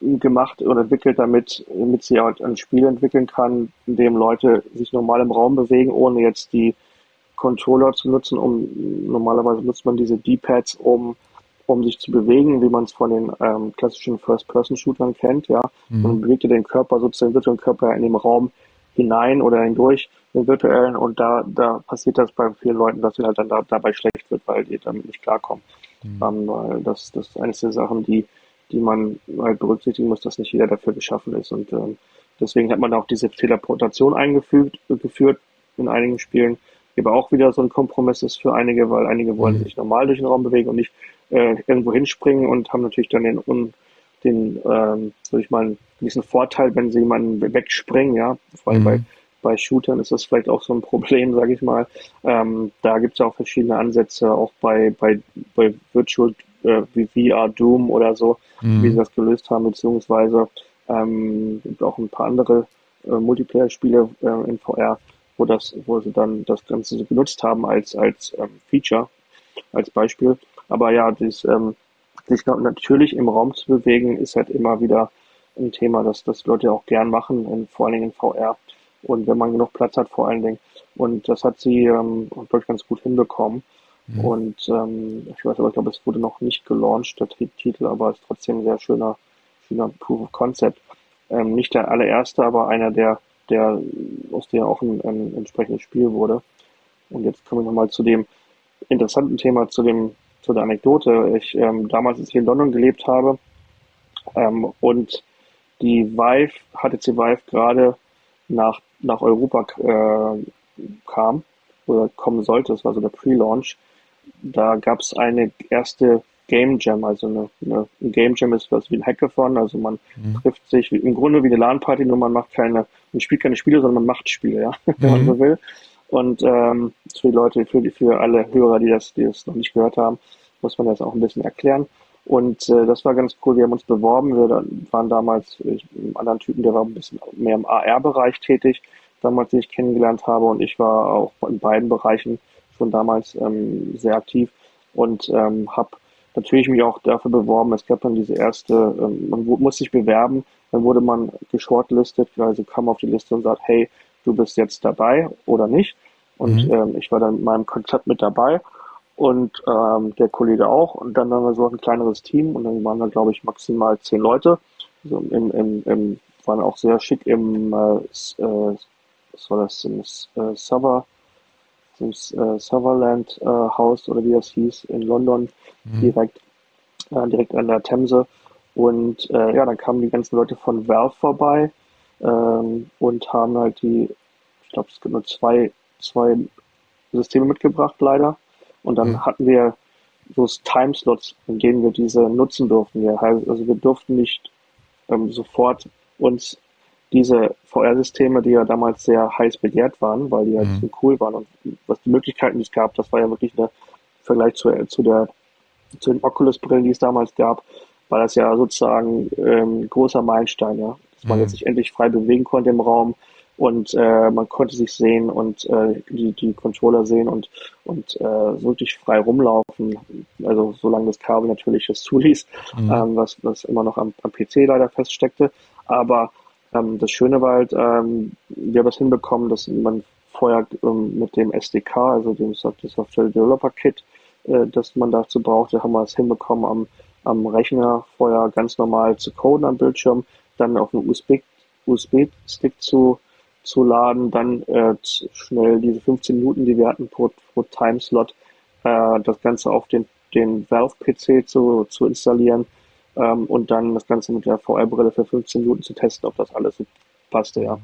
S2: gemacht oder entwickelt, damit, damit sie halt ein Spiel entwickeln kann, in dem Leute sich normal im Raum bewegen, ohne jetzt die Controller zu nutzen, um normalerweise nutzt man diese D-Pads, um um sich zu bewegen, wie man es von den ähm, klassischen First-Person-Shootern kennt. Ja, mhm. man bewegt den Körper sozusagen den virtuellen Körper in den Raum hinein oder hindurch den virtuellen und da da passiert das bei vielen Leuten, dass sie halt dann da, dabei schlecht wird, weil die damit nicht klarkommen. Mhm. Ähm, weil das das ist eines der Sachen, die die man halt berücksichtigen muss, dass nicht jeder dafür geschaffen ist und ähm, deswegen hat man auch diese Teleportation eingefügt geführt in einigen Spielen aber auch wieder so ein Kompromiss ist für einige, weil einige wollen mhm. sich normal durch den Raum bewegen und nicht äh, irgendwo hinspringen und haben natürlich dann den, den ähm, sag ich mal, diesen Vorteil, wenn sie jemanden wegspringen, ja, vor allem mhm. bei, bei Shootern ist das vielleicht auch so ein Problem, sage ich mal. Ähm, da gibt es auch verschiedene Ansätze, auch bei, bei, bei Virtual äh, wie VR Doom oder so, mhm. wie sie das gelöst haben, beziehungsweise ähm, gibt auch ein paar andere äh, Multiplayer-Spiele äh, in VR, wo das, wo sie dann das Ganze so genutzt haben als, als ähm, Feature, als Beispiel. Aber ja, das, ähm, sich natürlich im Raum zu bewegen, ist halt immer wieder ein Thema, das, das Leute auch gern machen, in, vor allen Dingen in VR. Und wenn man genug Platz hat, vor allen Dingen. Und das hat sie, ähm, glaube ich, ganz gut hinbekommen. Mhm. Und ähm, ich weiß aber, ich glaube, es wurde noch nicht gelauncht, der Titel, aber es ist trotzdem ein sehr schöner, schöner Proof of Concept. Ähm, nicht der allererste, aber einer der der, aus der auch ein, ein entsprechendes Spiel wurde. Und jetzt kommen wir nochmal zu dem interessanten Thema, zu dem, zu der Anekdote. Ich, ähm, damals, als ich in London gelebt habe, ähm, und die Vive, HTC Vive gerade nach, nach Europa äh, kam, oder kommen sollte, das war so der Pre-Launch, da gab es eine erste Game Jam. Also eine, eine, ein Game Jam ist was wie ein Hackathon. Also man mhm. trifft sich im Grunde wie eine LAN-Party, nur man macht keine, man spielt keine Spiele, sondern man macht Spiele, ja, wenn man mhm. so will. Und ähm, für die Leute, für, die, für alle Hörer, die das, die das noch nicht gehört haben, muss man das auch ein bisschen erklären. Und äh, das war ganz cool. Wir haben uns beworben. Wir waren damals ich, einem anderen Typen, der war ein bisschen mehr im AR-Bereich tätig, damals, den ich kennengelernt habe. Und ich war auch in beiden Bereichen schon damals ähm, sehr aktiv und ähm, habe natürlich mich auch dafür beworben. Es gab dann diese erste, ähm, man muss sich bewerben, dann wurde man geshortlistet, also kam auf die Liste und sagt, hey, du bist jetzt dabei oder nicht. Und mhm. ähm, ich war dann mit meinem Konzept mit dabei und ähm, der Kollege auch. Und dann haben wir so ein kleineres Team und dann waren da, glaube ich, maximal zehn Leute. Also im, im, im, waren auch sehr schick im, äh, äh, was war das, im äh, Server dem äh, Sutherland äh, House oder wie das hieß in London mhm. direkt äh, direkt an der Themse und äh, ja dann kamen die ganzen Leute von Valve vorbei ähm, und haben halt die ich glaube es gibt nur zwei zwei Systeme mitgebracht leider und dann mhm. hatten wir so Timeslots, in denen wir diese nutzen durften. Wir, also wir durften nicht ähm, sofort uns diese VR-Systeme, die ja damals sehr heiß begehrt waren, weil die halt mhm. so cool waren und was die Möglichkeiten, die es gab, das war ja wirklich ein Vergleich zu, zu der zu den Oculus-Brillen, die es damals gab, war das ja sozusagen ähm, großer Meilenstein, ja. Dass man mhm. jetzt sich endlich frei bewegen konnte im Raum und äh, man konnte sich sehen und äh, die, die Controller sehen und, und äh, wirklich frei rumlaufen. Also solange das Kabel natürlich das zuließ, mhm. ähm, was, was immer noch am, am PC leider feststeckte. Aber ähm, das Schöne war halt, ähm, wir haben es hinbekommen, dass man vorher ähm, mit dem SDK, also dem Software Developer Kit, äh, das man dazu brauchte, haben wir es hinbekommen, am, am Rechner vorher ganz normal zu coden am Bildschirm, dann auf einen USB-Stick USB zu, zu laden, dann äh, schnell diese 15 Minuten, die wir hatten pro, pro Timeslot, äh, das Ganze auf den, den Valve-PC zu, zu installieren ähm, und dann das Ganze mit der VR-Brille für 15 Minuten zu testen, ob das alles so passte, ja.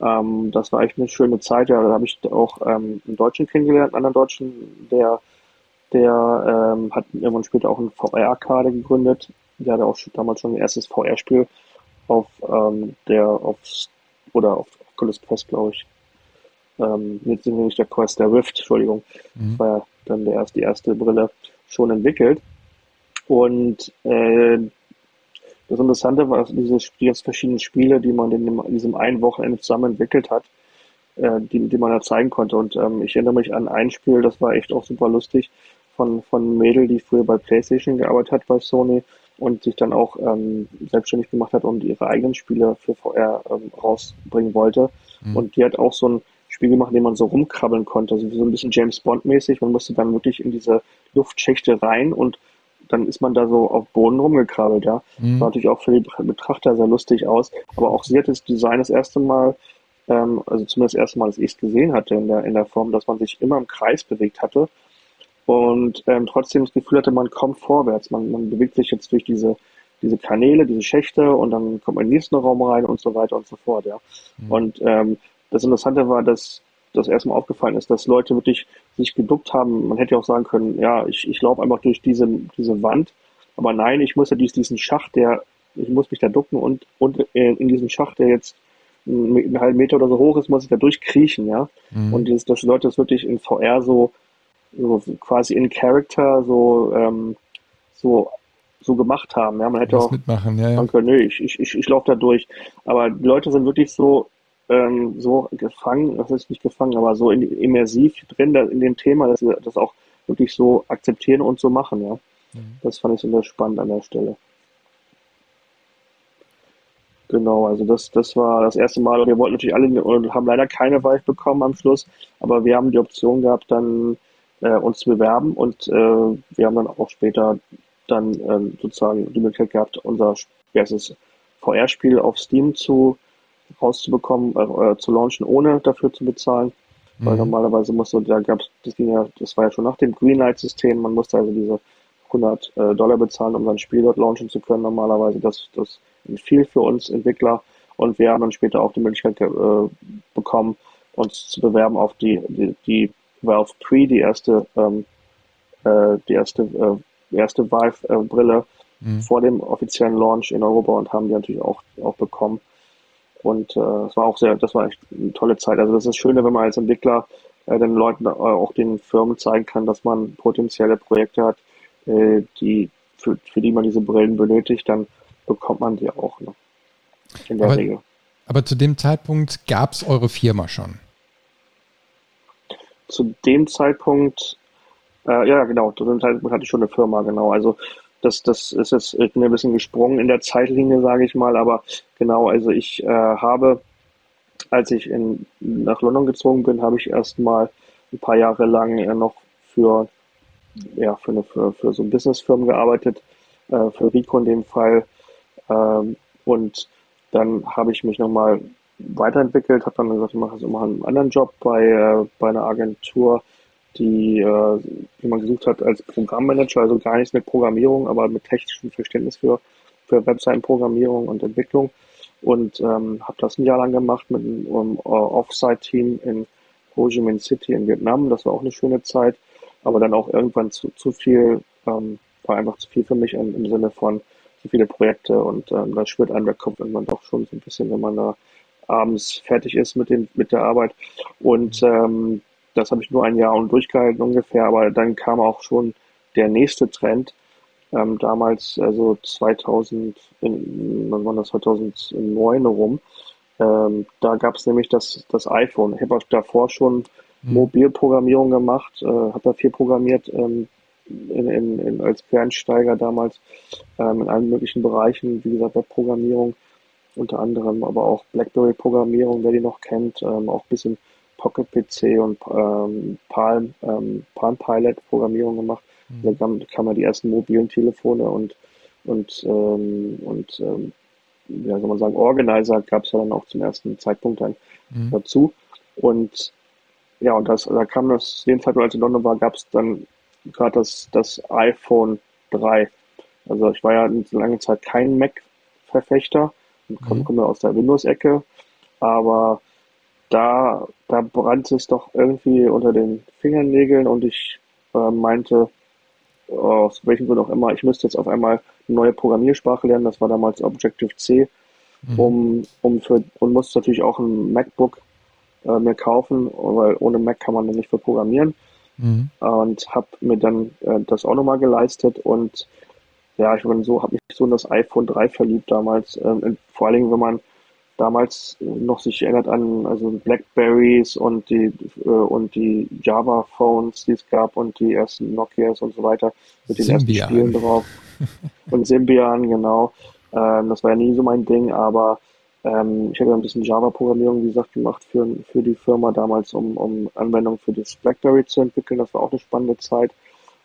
S2: Ähm, das war echt eine schöne Zeit, ja, da habe ich auch ähm, einen Deutschen kennengelernt, einen anderen Deutschen, der, der ähm, hat irgendwann später auch ein VR-Arcade gegründet, der hatte auch damals schon ein erstes VR-Spiel auf ähm, der, auf, oder auf Oculus Quest, glaube ich. Ähm, jetzt sind wir nicht der Quest, der Rift, Entschuldigung. Mhm. War ja dann der erste, die erste Brille schon entwickelt. Und äh, das Interessante war also diese die ganz verschiedenen Spiele, die man in, diesem einen Wochenende zusammen entwickelt hat, äh, die, die man da zeigen konnte. Und ähm, ich erinnere mich an ein Spiel, das war echt auch super lustig, von, von Mädel, die früher bei PlayStation gearbeitet hat bei Sony und sich dann auch ähm, selbstständig gemacht hat und ihre eigenen Spiele für VR ähm, rausbringen wollte. Mhm. Und die hat auch so ein Spiel gemacht, in dem man so rumkrabbeln konnte, also so ein bisschen James Bond mäßig. Man musste dann wirklich in diese Luftschächte rein und dann ist man da so auf Boden rumgekrabbelt, ja. Mhm. Sah natürlich auch für die Betrachter sehr lustig aus. Aber auch sie hat das Design das erste Mal, ähm, also zumindest das erste Mal, dass ich es gesehen hatte in der, in der Form, dass man sich immer im Kreis bewegt hatte und ähm, trotzdem das Gefühl hatte, man kommt vorwärts. Man, man bewegt sich jetzt durch diese, diese Kanäle, diese Schächte und dann kommt man in den nächsten Raum rein und so weiter und so fort, ja. Mhm. Und ähm, das Interessante war, dass das erstmal aufgefallen ist, dass Leute wirklich sich geduckt haben. Man hätte ja auch sagen können, ja, ich, ich laufe einfach durch diese, diese Wand, aber nein, ich muss ja durch diesen Schacht, der, ich muss mich da ducken und, und in diesem Schacht, der jetzt einen halben Meter oder so hoch ist, muss ich da durchkriechen, ja. Mhm. Und dieses, dass Leute das wirklich in VR so, so quasi in Character so, ähm, so, so gemacht haben. Ja, man hätte auch
S1: mitmachen, ja, ja.
S2: können, nee, ich, ich, ich, ich laufe da durch. Aber die Leute sind wirklich so ähm, so gefangen, das ist nicht gefangen, aber so in, immersiv drin da, in dem Thema, dass sie das auch wirklich so akzeptieren und so machen, ja. Mhm. Das fand ich so sehr spannend an der Stelle. Genau, also das, das war das erste Mal. Wir wollten natürlich alle und haben leider keine Vive bekommen am Schluss, aber wir haben die Option gehabt, dann äh, uns zu bewerben und äh, wir haben dann auch später dann äh, sozusagen die Möglichkeit gehabt, unser erstes VR-Spiel auf Steam zu rauszubekommen, äh, äh, zu launchen, ohne dafür zu bezahlen. Mhm. Weil normalerweise musste, da gab's, das ging ja, das war ja schon nach dem Greenlight-System, man musste also diese 100 äh, Dollar bezahlen, um sein Spiel dort launchen zu können. Normalerweise das, das viel für uns Entwickler und wir haben dann später auch die Möglichkeit äh, bekommen, uns zu bewerben auf die, die, die Valve 3, die erste, ähm, äh, die erste, äh, erste Valve-Brille mhm. vor dem offiziellen Launch in Europa und haben die natürlich auch, auch bekommen. Und äh, es war auch sehr, das war echt eine tolle Zeit. Also das ist das Schöne, wenn man als Entwickler äh, den Leuten, äh, auch den Firmen zeigen kann, dass man potenzielle Projekte hat, äh, die für, für die man diese Brillen benötigt, dann bekommt man die auch ne?
S1: in der aber, Regel. Aber zu dem Zeitpunkt gab es eure Firma schon?
S2: Zu dem Zeitpunkt, äh, ja genau, zu dem Zeitpunkt hatte ich schon eine Firma, genau. Also das, das ist jetzt, ich bin ein bisschen gesprungen in der Zeitlinie, sage ich mal, aber genau, also ich äh, habe, als ich in, nach London gezogen bin, habe ich erstmal ein paar Jahre lang äh, noch für, ja, für, eine, für, für so Businessfirmen gearbeitet, äh, für Rico in dem Fall. Ähm, und dann habe ich mich nochmal weiterentwickelt, habe dann gesagt, ich mache jetzt immer einen anderen Job bei, äh, bei einer Agentur, die, äh, die man gesucht hat als Programmmanager, also gar nichts mit Programmierung, aber mit technischem Verständnis für, für Webseitenprogrammierung und Entwicklung. Und ähm, habe das ein Jahr lang gemacht mit einem um, Offsite-Team in Ho Chi Minh City in Vietnam. Das war auch eine schöne Zeit, aber dann auch irgendwann zu, zu viel, ähm, war einfach zu viel für mich im, im Sinne von zu viele Projekte und ähm, da schwirrt einem der Kopf irgendwann doch schon so ein bisschen, wenn man da abends fertig ist mit dem mit der Arbeit. Und ähm, das habe ich nur ein Jahr und durchgehalten ungefähr, aber dann kam auch schon der nächste Trend. Ähm, damals, also 2000, in, wann war das, 2009 rum, ähm, da gab es nämlich das, das iPhone. Ich habe auch davor schon mhm. Mobilprogrammierung gemacht, äh, habe da viel programmiert ähm, in, in, in, als Fernsteiger damals ähm, in allen möglichen Bereichen, wie gesagt, Webprogrammierung unter anderem, aber auch BlackBerry-Programmierung, wer die noch kennt, ähm, auch ein bisschen Pocket PC und ähm, Palm, ähm, Palm Pilot Programmierung gemacht. Mhm. Dann kam man die ersten mobilen Telefone und und ähm, und ähm, ja, soll man sagen, Organizer gab es ja dann auch zum ersten Zeitpunkt dann mhm. dazu. Und ja, und das, da kam das, den Zeitpunkt, als ich in London war, gab es dann gerade das, das iPhone 3. Also ich war ja eine lange Zeit kein Mac-Verfechter komme mhm. komm aus der Windows-Ecke, aber da, da brannte es doch irgendwie unter den Fingernägeln und ich äh, meinte, aus welchem Grund auch immer, ich müsste jetzt auf einmal eine neue Programmiersprache lernen. Das war damals Objective-C, mhm. um, um für, und musste natürlich auch ein MacBook äh, mir kaufen, weil ohne Mac kann man nicht für programmieren. Mhm. Und habe mir dann äh, das auch nochmal geleistet und ja, ich bin so, habe mich so in das iPhone 3 verliebt damals. Ähm, vor allen Dingen, wenn man damals noch sich erinnert an also Blackberries und die äh, und die Java Phones, die es gab und die ersten Nokias und so weiter mit den Symbian. ersten Spielen drauf und Symbian genau. Ähm, das war ja nie so mein Ding, aber ähm, ich habe ja ein bisschen Java-Programmierung, wie gesagt, gemacht für, für die Firma damals, um, um Anwendungen für das BlackBerry zu entwickeln. Das war auch eine spannende Zeit.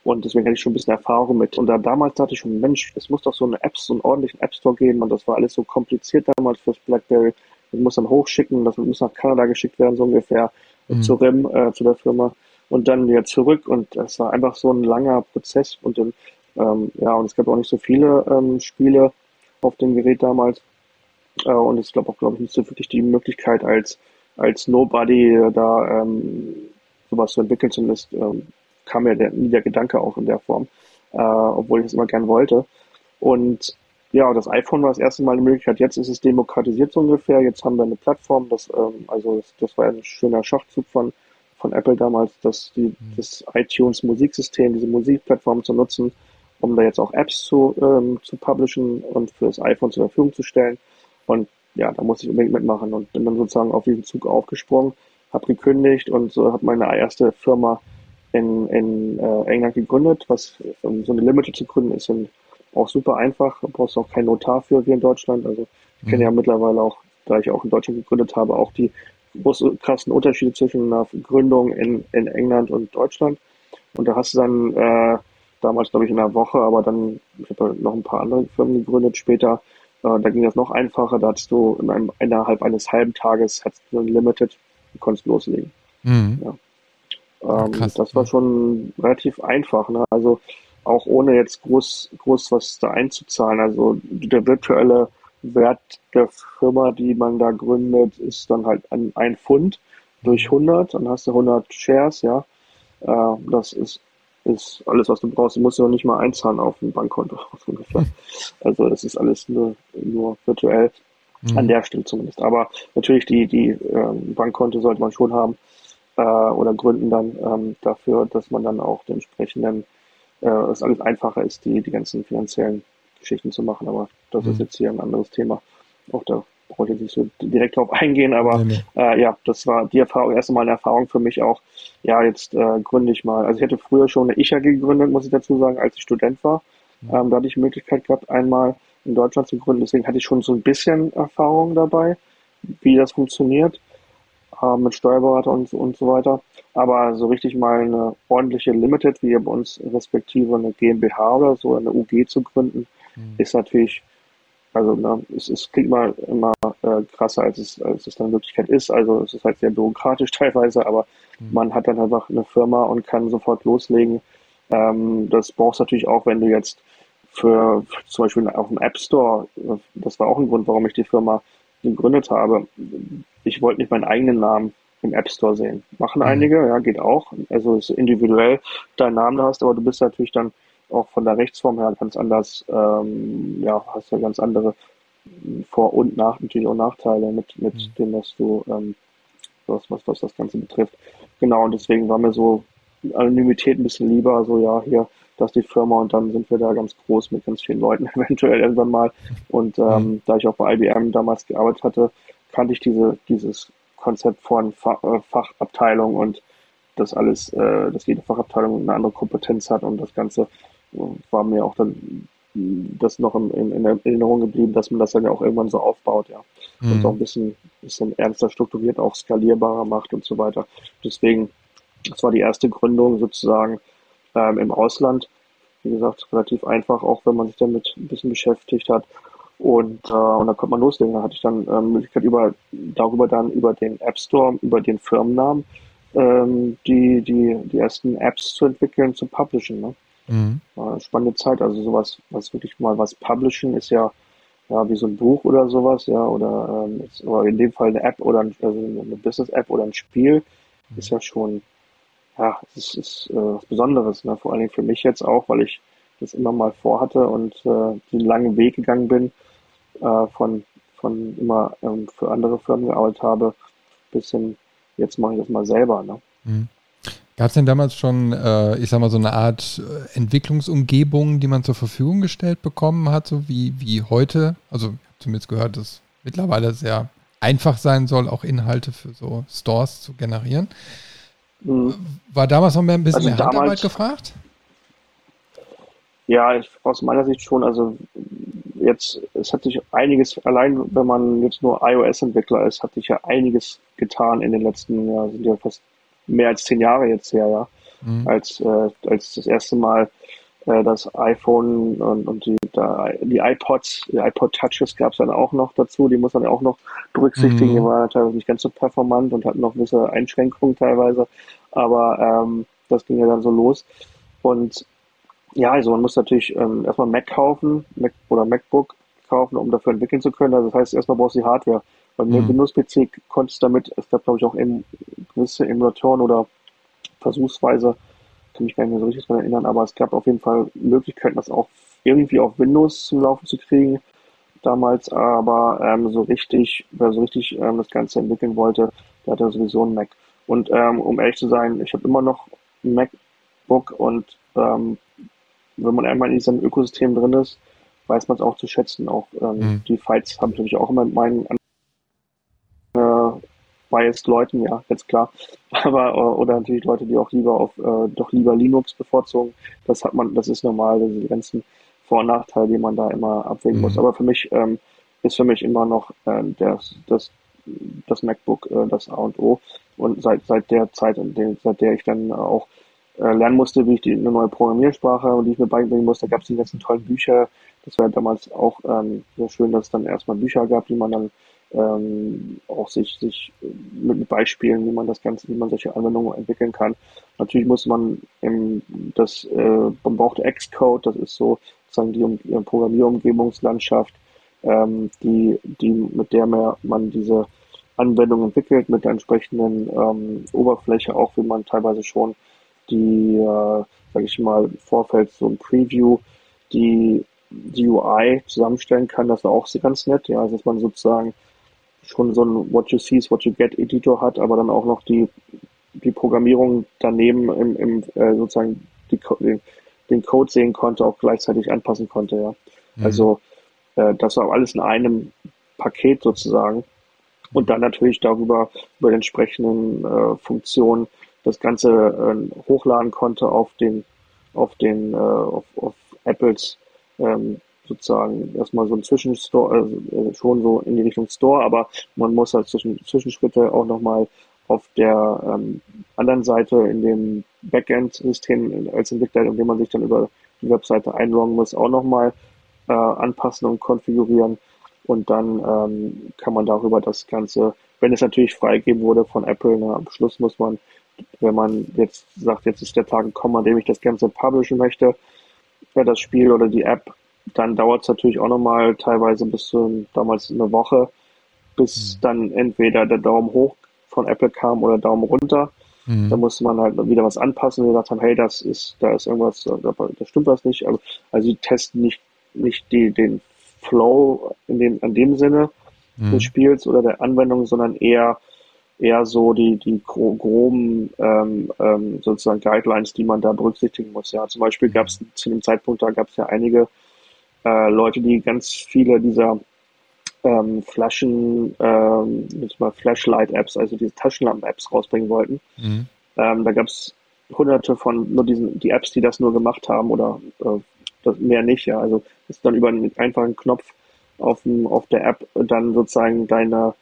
S2: Und deswegen hatte ich schon ein bisschen Erfahrung mit. Und da damals dachte ich schon, Mensch, es muss doch so eine App, so einen ordentlichen App Store geben. Und das war alles so kompliziert damals fürs BlackBerry. Das muss dann hochschicken, das muss nach Kanada geschickt werden, so ungefähr, mhm. zu RIM, äh, zu der Firma. Und dann wieder zurück. Und das war einfach so ein langer Prozess. Und dann, ähm, ja, und es gab auch nicht so viele ähm, Spiele auf dem Gerät damals. Äh, und es gab auch, glaube ich, nicht so wirklich die Möglichkeit, als, als Nobody da ähm, sowas zu entwickeln. Zumindest ähm, kam mir der, nie der Gedanke auch in der Form, äh, obwohl ich es immer gern wollte. Und ja, das iPhone war das erste Mal eine Möglichkeit. Jetzt ist es demokratisiert so ungefähr. Jetzt haben wir eine Plattform. Das, ähm, also das, das war ein schöner Schachzug von, von Apple damals, dass die, mhm. das iTunes Musiksystem, diese Musikplattform zu nutzen, um da jetzt auch Apps zu, ähm, zu publishen und für das iPhone zur Verfügung zu stellen. Und ja, da muss ich unbedingt mitmachen und bin dann sozusagen auf diesen Zug aufgesprungen, habe gekündigt und so habe meine erste Firma in, in äh, England gegründet. Was um so eine Limited zu gründen ist dann auch super einfach. Du brauchst auch keinen Notar für wie in Deutschland. Also ich kenne ja mhm. mittlerweile auch, da ich auch in Deutschland gegründet habe, auch die großen krassen Unterschiede zwischen einer Gründung in, in England und Deutschland. Und da hast du dann äh, damals, glaube ich, in einer Woche, aber dann, ich habe noch ein paar andere Firmen gegründet später, äh, da ging das noch einfacher. Da hattest du in einem, innerhalb eines halben Tages hattest du ein Limited und konntest loslegen. Mhm. Ja. Ähm, Krass, das war schon relativ einfach. Ne? Also auch ohne jetzt groß, groß was da einzuzahlen. Also der virtuelle Wert der Firma, die man da gründet, ist dann halt ein, ein Pfund durch 100. Dann hast du 100 Shares, ja. Äh, das ist, ist alles, was du brauchst. Du musst ja nicht mal einzahlen auf ein Bankkonto. also das ist alles nur, nur virtuell. Mhm. An der Stelle zumindest. Aber natürlich die, die ähm, Bankkonto sollte man schon haben äh, oder gründen dann ähm, dafür, dass man dann auch den entsprechenden, äh, es alles einfacher ist, die, die ganzen finanziellen Geschichten zu machen. Aber das mhm. ist jetzt hier ein anderes Thema. Auch da brauche ich jetzt nicht so direkt drauf eingehen, aber nee, nee. Äh, ja, das war die Erfahrung, erste Mal eine Erfahrung für mich auch. Ja, jetzt äh, gründe ich mal. Also ich hatte früher schon eine ICHA gegründet, muss ich dazu sagen, als ich Student war. Mhm. Ähm, da hatte ich die Möglichkeit gehabt, einmal in Deutschland zu gründen. Deswegen hatte ich schon so ein bisschen Erfahrung dabei, wie das funktioniert äh, mit Steuerberater und, und so weiter. Aber so richtig mal eine ordentliche Limited, wie bei uns respektive eine GmbH oder so, eine UG zu gründen, mhm. ist natürlich, also ne, es, es klingt mal immer äh, krasser, als es, als es dann in Wirklichkeit ist. Also es ist halt sehr bürokratisch teilweise, aber mhm. man hat dann einfach eine Firma und kann sofort loslegen. Ähm, das brauchst du natürlich auch, wenn du jetzt für, für zum Beispiel auf dem App Store, das war auch ein Grund, warum ich die Firma gegründet habe, ich wollte nicht meinen eigenen Namen im App Store sehen. Machen mhm. einige, ja, geht auch. Also ist individuell deinen Namen hast, aber du bist natürlich dann auch von der Rechtsform her ganz anders, ähm, ja, hast ja ganz andere Vor- und Nach natürlich auch Nachteile mit, mit mhm. dem, was du, ähm, was, was, was das Ganze betrifft. Genau, und deswegen war mir so Anonymität ein bisschen lieber, so ja, hier, das ist die Firma und dann sind wir da ganz groß mit ganz vielen Leuten eventuell irgendwann mal. Und ähm, mhm. da ich auch bei IBM damals gearbeitet hatte, kannte ich diese, dieses Konzept von Fach, äh, Fachabteilung und das alles, äh, dass jede Fachabteilung eine andere Kompetenz hat und das Ganze äh, war mir auch dann das noch in, in, in Erinnerung geblieben, dass man das dann ja auch irgendwann so aufbaut, ja. Mhm. Und so ein bisschen, bisschen ernster strukturiert, auch skalierbarer macht und so weiter. Deswegen, das war die erste Gründung sozusagen ähm, im Ausland. Wie gesagt, relativ einfach, auch wenn man sich damit ein bisschen beschäftigt hat. Und, äh, und dann konnte man loslegen. Da hatte ich dann ähm, Möglichkeit über darüber dann über den App Store, über den Firmennamen ähm, die, die, die ersten Apps zu entwickeln, zu publishen. Ne? Mhm. Äh, spannende Zeit, also sowas, was wirklich mal was publishen ist ja ja wie so ein Buch oder sowas, ja, oder, ähm, jetzt, oder in dem Fall eine App oder ein, also eine Business-App oder ein Spiel, mhm. ist ja schon, ja, es ist, äh, was Besonderes, ne? vor allen Dingen für mich jetzt auch, weil ich das immer mal vorhatte und äh, den langen Weg gegangen bin, äh, von, von immer ähm, für andere Firmen gearbeitet habe, bis hin, jetzt mache ich das mal selber. Ne? Mhm.
S1: Gab es denn damals schon, äh, ich sag mal, so eine Art äh, Entwicklungsumgebung, die man zur Verfügung gestellt bekommen hat, so wie, wie heute? Also zumindest gehört, dass mittlerweile sehr einfach sein soll, auch Inhalte für so Stores zu generieren. Mhm. War damals noch mehr ein bisschen also mehr Handarbeit gefragt?
S2: Ja, ich, aus meiner Sicht schon. Also jetzt, es hat sich einiges, allein wenn man jetzt nur iOS-Entwickler ist, hat sich ja einiges getan in den letzten, ja, sind ja fast mehr als zehn Jahre jetzt her, ja. mhm. als, äh, als das erste Mal das iPhone und, und die, da, die iPods, die iPod Touches gab es dann auch noch dazu, die muss man ja auch noch berücksichtigen, mhm. die waren teilweise nicht ganz so performant und hatten noch gewisse Einschränkungen teilweise, aber ähm, das ging ja dann so los und ja, also man muss natürlich ähm, erstmal Mac kaufen, Mac oder MacBook kaufen, um dafür entwickeln zu können. Also das heißt, erstmal brauchst du die Hardware. Bei mir mhm. Windows-PC konntest du damit, es gab glaube ich auch em, gewisse Emulatoren oder versuchsweise, kann mich gar nicht mehr so richtig daran erinnern, aber es gab auf jeden Fall Möglichkeiten, das auch irgendwie auf Windows zum Laufen zu kriegen damals, aber ähm, so richtig, wer so richtig ähm, das Ganze entwickeln wollte, der hatte sowieso einen Mac. Und ähm, um ehrlich zu sein, ich habe immer noch ein MacBook und ähm, wenn man einmal in diesem Ökosystem drin ist, weiß man es auch zu schätzen. Auch ähm, mhm. die Fights habe ich natürlich auch immer mit meinen biased Leuten, ja, ganz klar. Aber äh, oder natürlich Leute, die auch lieber auf äh, doch lieber Linux bevorzugen. Das hat man, das ist normal, das sind die ganzen Vor- und Nachteile, die man da immer abwägen mhm. muss. Aber für mich ähm, ist für mich immer noch äh, das, das, das MacBook äh, das A und O. Und seit seit der Zeit, seit der ich dann auch äh, lernen musste, wie ich die, eine neue Programmiersprache und die ich mir beibringen musste, gab es die ganzen tollen Bücher. Das war damals auch ähm, sehr schön, dass es dann erstmal Bücher gab, die man dann ähm, auch sich, sich mit Beispielen, wie man das Ganze, wie man solche Anwendungen entwickeln kann. Natürlich muss man im, das, äh, man braucht Xcode, das ist so sozusagen die, um, Programmierumgebungslandschaft, ähm, die, die, mit der man diese Anwendung entwickelt, mit der entsprechenden ähm, Oberfläche, auch wie man teilweise schon die, äh, sage ich mal, Vorfeld so ein Preview, die die UI zusammenstellen kann, das war auch ganz nett, ja, dass man sozusagen schon so ein What You See is What You Get Editor hat, aber dann auch noch die, die Programmierung daneben im, im äh, sozusagen die, den, den Code sehen konnte, auch gleichzeitig anpassen konnte, ja. Mhm. Also äh, das war alles in einem Paket sozusagen. Und dann natürlich darüber über die entsprechenden äh, Funktionen das Ganze äh, hochladen konnte auf den, auf den, äh, auf, auf Apples ähm, sozusagen erstmal so ein Zwischenstore, äh, schon so in die Richtung Store, aber man muss halt zwischen Zwischenschritte auch nochmal auf der ähm, anderen Seite in dem Backend-System als Entwickler, in dem man sich dann über die Webseite einloggen muss, auch nochmal äh, anpassen und konfigurieren. Und dann ähm, kann man darüber das Ganze, wenn es natürlich freigegeben wurde von Apple, na, am Schluss muss man wenn man jetzt sagt, jetzt ist der Tag gekommen, an dem ich das Ganze publishen möchte, das Spiel oder die App, dann dauert es natürlich auch nochmal teilweise bis zu damals eine Woche, bis mhm. dann entweder der Daumen hoch von Apple kam oder Daumen runter. Mhm. Da musste man halt wieder was anpassen und gesagt haben, hey, das ist, da ist irgendwas, da, da stimmt was nicht. Also, also die testen nicht, nicht die, den Flow in dem, in dem Sinne mhm. des Spiels oder der Anwendung, sondern eher eher so die, die groben ähm, ähm, sozusagen Guidelines, die man da berücksichtigen muss. Ja, zum Beispiel gab es zu dem Zeitpunkt, da gab es ja einige äh, Leute, die ganz viele dieser ähm, Flaschen, ähm, mal Flashlight-Apps, also diese Taschenlampen-Apps rausbringen wollten. Mhm. Ähm, da gab es hunderte von nur diesen, die Apps, die das nur gemacht haben oder äh, das, mehr nicht, ja. Also ist dann über einen einfachen Knopf auf, dem, auf der App dann sozusagen deine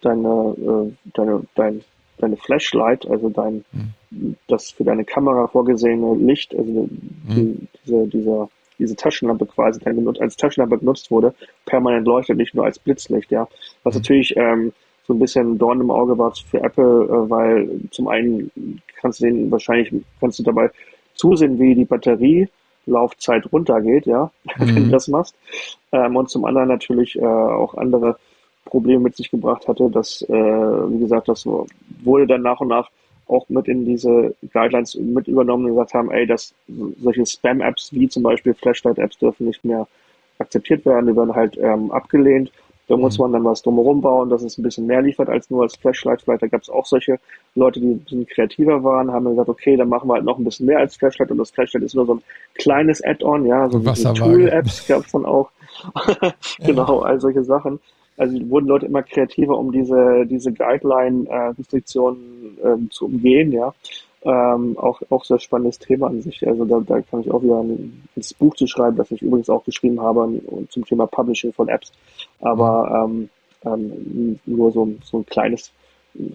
S2: deine, äh, deine, dein, deine Flashlight, also dein, mhm. das für deine Kamera vorgesehene Licht, also mhm. die, diese, dieser, diese Taschenlampe quasi, die als Taschenlampe benutzt wurde, permanent leuchtet, nicht nur als Blitzlicht, ja. Was mhm. natürlich ähm, so ein bisschen Dorn im Auge war für Apple, äh, weil zum einen kannst du den wahrscheinlich, kannst du dabei zusehen, wie die Batterielaufzeit runtergeht, ja, wenn du mhm. das machst. Ähm, und zum anderen natürlich äh, auch andere Probleme mit sich gebracht hatte. Das, äh, wie gesagt, das wurde dann nach und nach auch mit in diese Guidelines mit übernommen und gesagt haben, ey, dass solche Spam-Apps wie zum Beispiel Flashlight-Apps dürfen nicht mehr akzeptiert werden, die werden halt ähm, abgelehnt. Da muss mhm. man dann was drumherum bauen, dass es ein bisschen mehr liefert als nur als Flashlight. Vielleicht da gab es auch solche Leute, die ein bisschen kreativer waren, haben gesagt, okay, dann machen wir halt noch ein bisschen mehr als Flashlight und das Flashlight ist nur so ein kleines Add-on, ja, so Tool-Apps gab es dann auch. genau, all solche Sachen. Also wurden Leute immer kreativer, um diese, diese Guideline-Restriktionen ähm, zu umgehen, ja. Ähm, auch, auch sehr spannendes Thema an sich. Also da, da kann ich auch wieder ein, ins Buch zu schreiben, das ich übrigens auch geschrieben habe zum Thema Publishing von Apps. Aber ähm, ähm, nur so, so ein kleines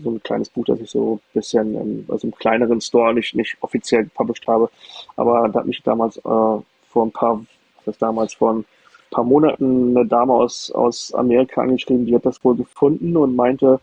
S2: so ein kleines Buch, das ich so ein bisschen, also im kleineren Store nicht, nicht offiziell gepublished habe. Aber da hat mich damals äh, vor ein paar, das damals vor ein paar Monaten eine Dame aus, aus Amerika angeschrieben, die hat das wohl gefunden und meinte,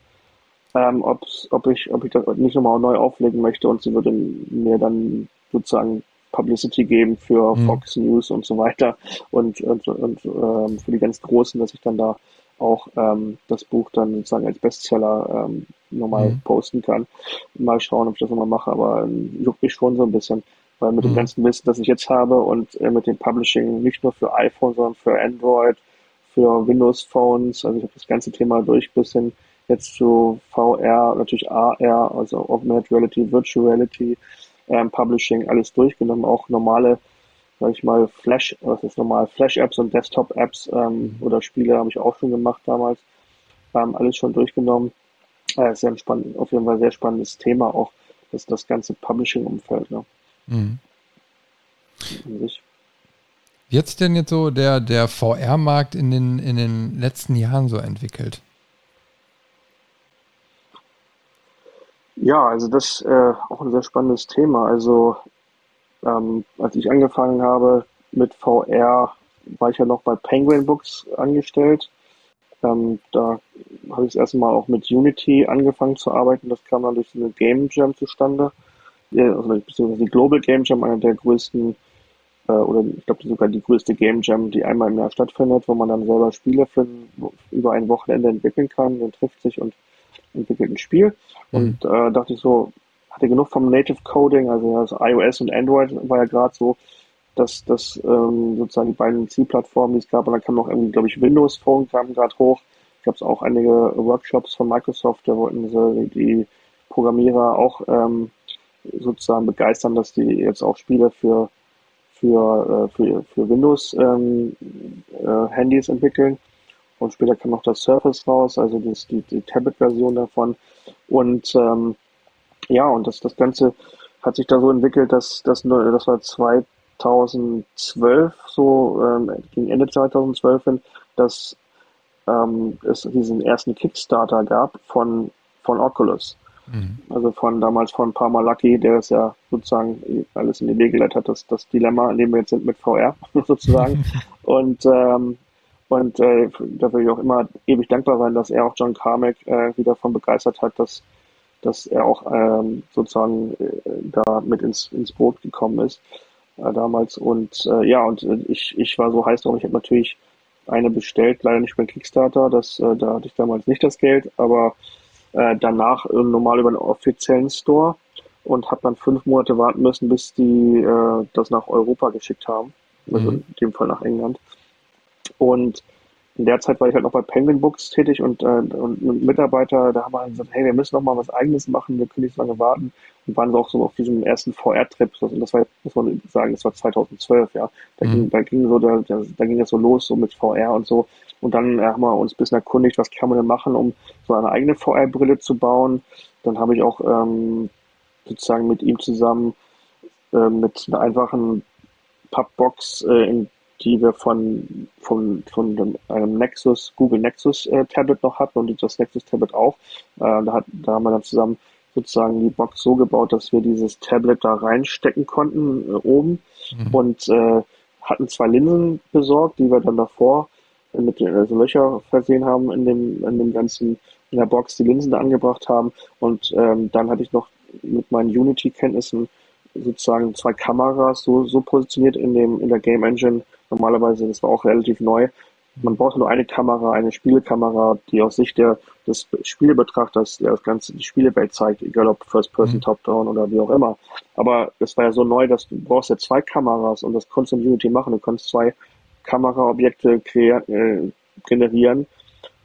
S2: ähm, ob ich, ob ich das nicht nochmal neu auflegen möchte und sie würde mir dann sozusagen Publicity geben für mhm. Fox News und so weiter und, und, und ähm, für die ganz Großen, dass ich dann da auch ähm, das Buch dann sozusagen als Bestseller ähm, nochmal mhm. posten kann. Mal schauen, ob ich das nochmal mache, aber ähm, juckt mich schon so ein bisschen, weil mit mhm. dem ganzen Wissen, das ich jetzt habe und äh, mit dem Publishing nicht nur für iPhone, sondern für Android, für Windows Phones, also ich habe das ganze Thema durch bis hin jetzt zu VR, natürlich AR, also Augmented Reality, Virtual Reality, ähm, Publishing, alles durchgenommen, auch normale, sag ich mal, Flash, was ist normal, Flash-Apps und Desktop-Apps ähm, mhm. oder Spiele habe ich auch schon gemacht damals, ähm, alles schon durchgenommen. Äh, sehr spannend, auf jeden Fall sehr spannendes Thema auch, das, das ganze Publishing-Umfeld. Ne? Mhm.
S1: Wie hat sich denn jetzt so der, der VR-Markt in den, in den letzten Jahren so entwickelt?
S2: Ja, also das äh, auch ein sehr spannendes Thema. Also ähm, als ich angefangen habe mit VR, war ich ja noch bei Penguin Books angestellt. Ähm, da habe ich das erste Mal auch mit Unity angefangen zu arbeiten. Das kam dann durch eine Game Jam zustande. Also beziehungsweise die Global Game Jam, einer der größten, äh, oder ich glaube sogar die größte Game Jam, die einmal im Jahr stattfindet, wo man dann selber Spiele für über ein Wochenende entwickeln kann. Man trifft sich und entwickelt ein Spiel. Und mhm. äh, dachte ich so, hatte genug vom Native Coding, also das iOS und Android war ja gerade so, dass das ähm, sozusagen die beiden Zielplattformen, die es gab, und dann kam noch irgendwie, glaube ich, Windows Phone kam gerade hoch. Gab es auch einige Workshops von Microsoft, da wollten sie die Programmierer auch ähm, sozusagen begeistern, dass die jetzt auch Spiele für für, äh, für, für Windows ähm, äh, entwickeln. Und später kam noch das Surface raus, also das, die, die Tablet-Version davon. Und ähm, ja, und das, das Ganze hat sich da so entwickelt, dass, dass das war 2012, so ähm, gegen Ende 2012 hin, dass ähm, es diesen ersten Kickstarter gab von, von Oculus. Mhm. Also von damals von Parma Lucky, der es ja sozusagen alles in die Wege geleitet hat, das, das Dilemma, in dem wir jetzt sind mit VR sozusagen. und ähm, und äh, da will ich auch immer ewig dankbar sein, dass er auch John Carmack äh, wieder davon begeistert hat, dass, dass er auch ähm, sozusagen äh, da mit ins, ins Boot gekommen ist äh, damals. Und äh, ja, und äh, ich, ich war so heiß drauf. Ich habe natürlich eine bestellt, leider nicht beim Kickstarter. Das, äh, da hatte ich damals nicht das Geld, aber äh, danach äh, normal über einen offiziellen Store und habe dann fünf Monate warten müssen, bis die äh, das nach Europa geschickt haben. Also mhm. in dem Fall nach England. Und in der Zeit war ich halt noch bei Penguin Books tätig und, äh, und Mitarbeiter, da haben wir gesagt, hey, wir müssen noch mal was Eigenes machen, wir können nicht so lange warten. Und waren so auch so auf diesem ersten VR-Trip, und das war, muss man sagen, das war 2012, ja, da, mhm. ging, da ging so, da, da ging das so los, so mit VR und so. Und dann äh, haben wir uns ein bisschen erkundigt, was kann man denn machen, um so eine eigene VR-Brille zu bauen. Dann habe ich auch ähm, sozusagen mit ihm zusammen äh, mit einer einfachen Pappbox äh, in die wir von, von, von dem, einem Nexus, Google Nexus äh, Tablet noch hatten und das Nexus Tablet auch. Äh, da, hat, da haben wir dann zusammen sozusagen die Box so gebaut, dass wir dieses Tablet da reinstecken konnten äh, oben mhm. und äh, hatten zwei Linsen besorgt, die wir dann davor mit also Löcher versehen haben in dem, in dem ganzen, in der Box die Linsen da angebracht haben und ähm, dann hatte ich noch mit meinen Unity-Kenntnissen sozusagen zwei Kameras so, so positioniert in dem, in der Game Engine, Normalerweise, das war auch relativ neu. Man braucht nur eine Kamera, eine Spielekamera, die aus Sicht der, des Spielebetrachters das ganze, die Spielewelt zeigt, egal ob First Person, mhm. Top Down oder wie auch immer. Aber es war ja so neu, dass du brauchst ja zwei Kameras und das konntest du in Unity machen. Du kannst zwei Kameraobjekte äh, generieren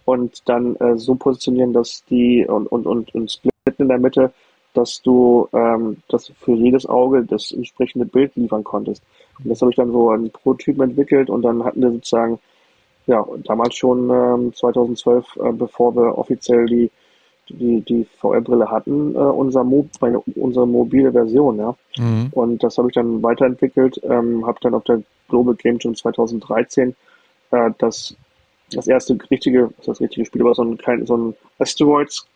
S2: und dann äh, so positionieren, dass die und, und, und, und splitten in der Mitte, dass du ähm, das für jedes Auge das entsprechende Bild liefern konntest. Und das habe ich dann so einen Prototypen entwickelt und dann hatten wir sozusagen, ja, damals schon ähm, 2012, äh, bevor wir offiziell die, die, die VR-Brille hatten, äh, unser Mo meine, unsere mobile Version, ja. Mhm. Und das habe ich dann weiterentwickelt, ähm, habe dann auf der Global Game Jam 2013 äh, das, das erste richtige, das richtige Spiel war so ein, so ein Asteroids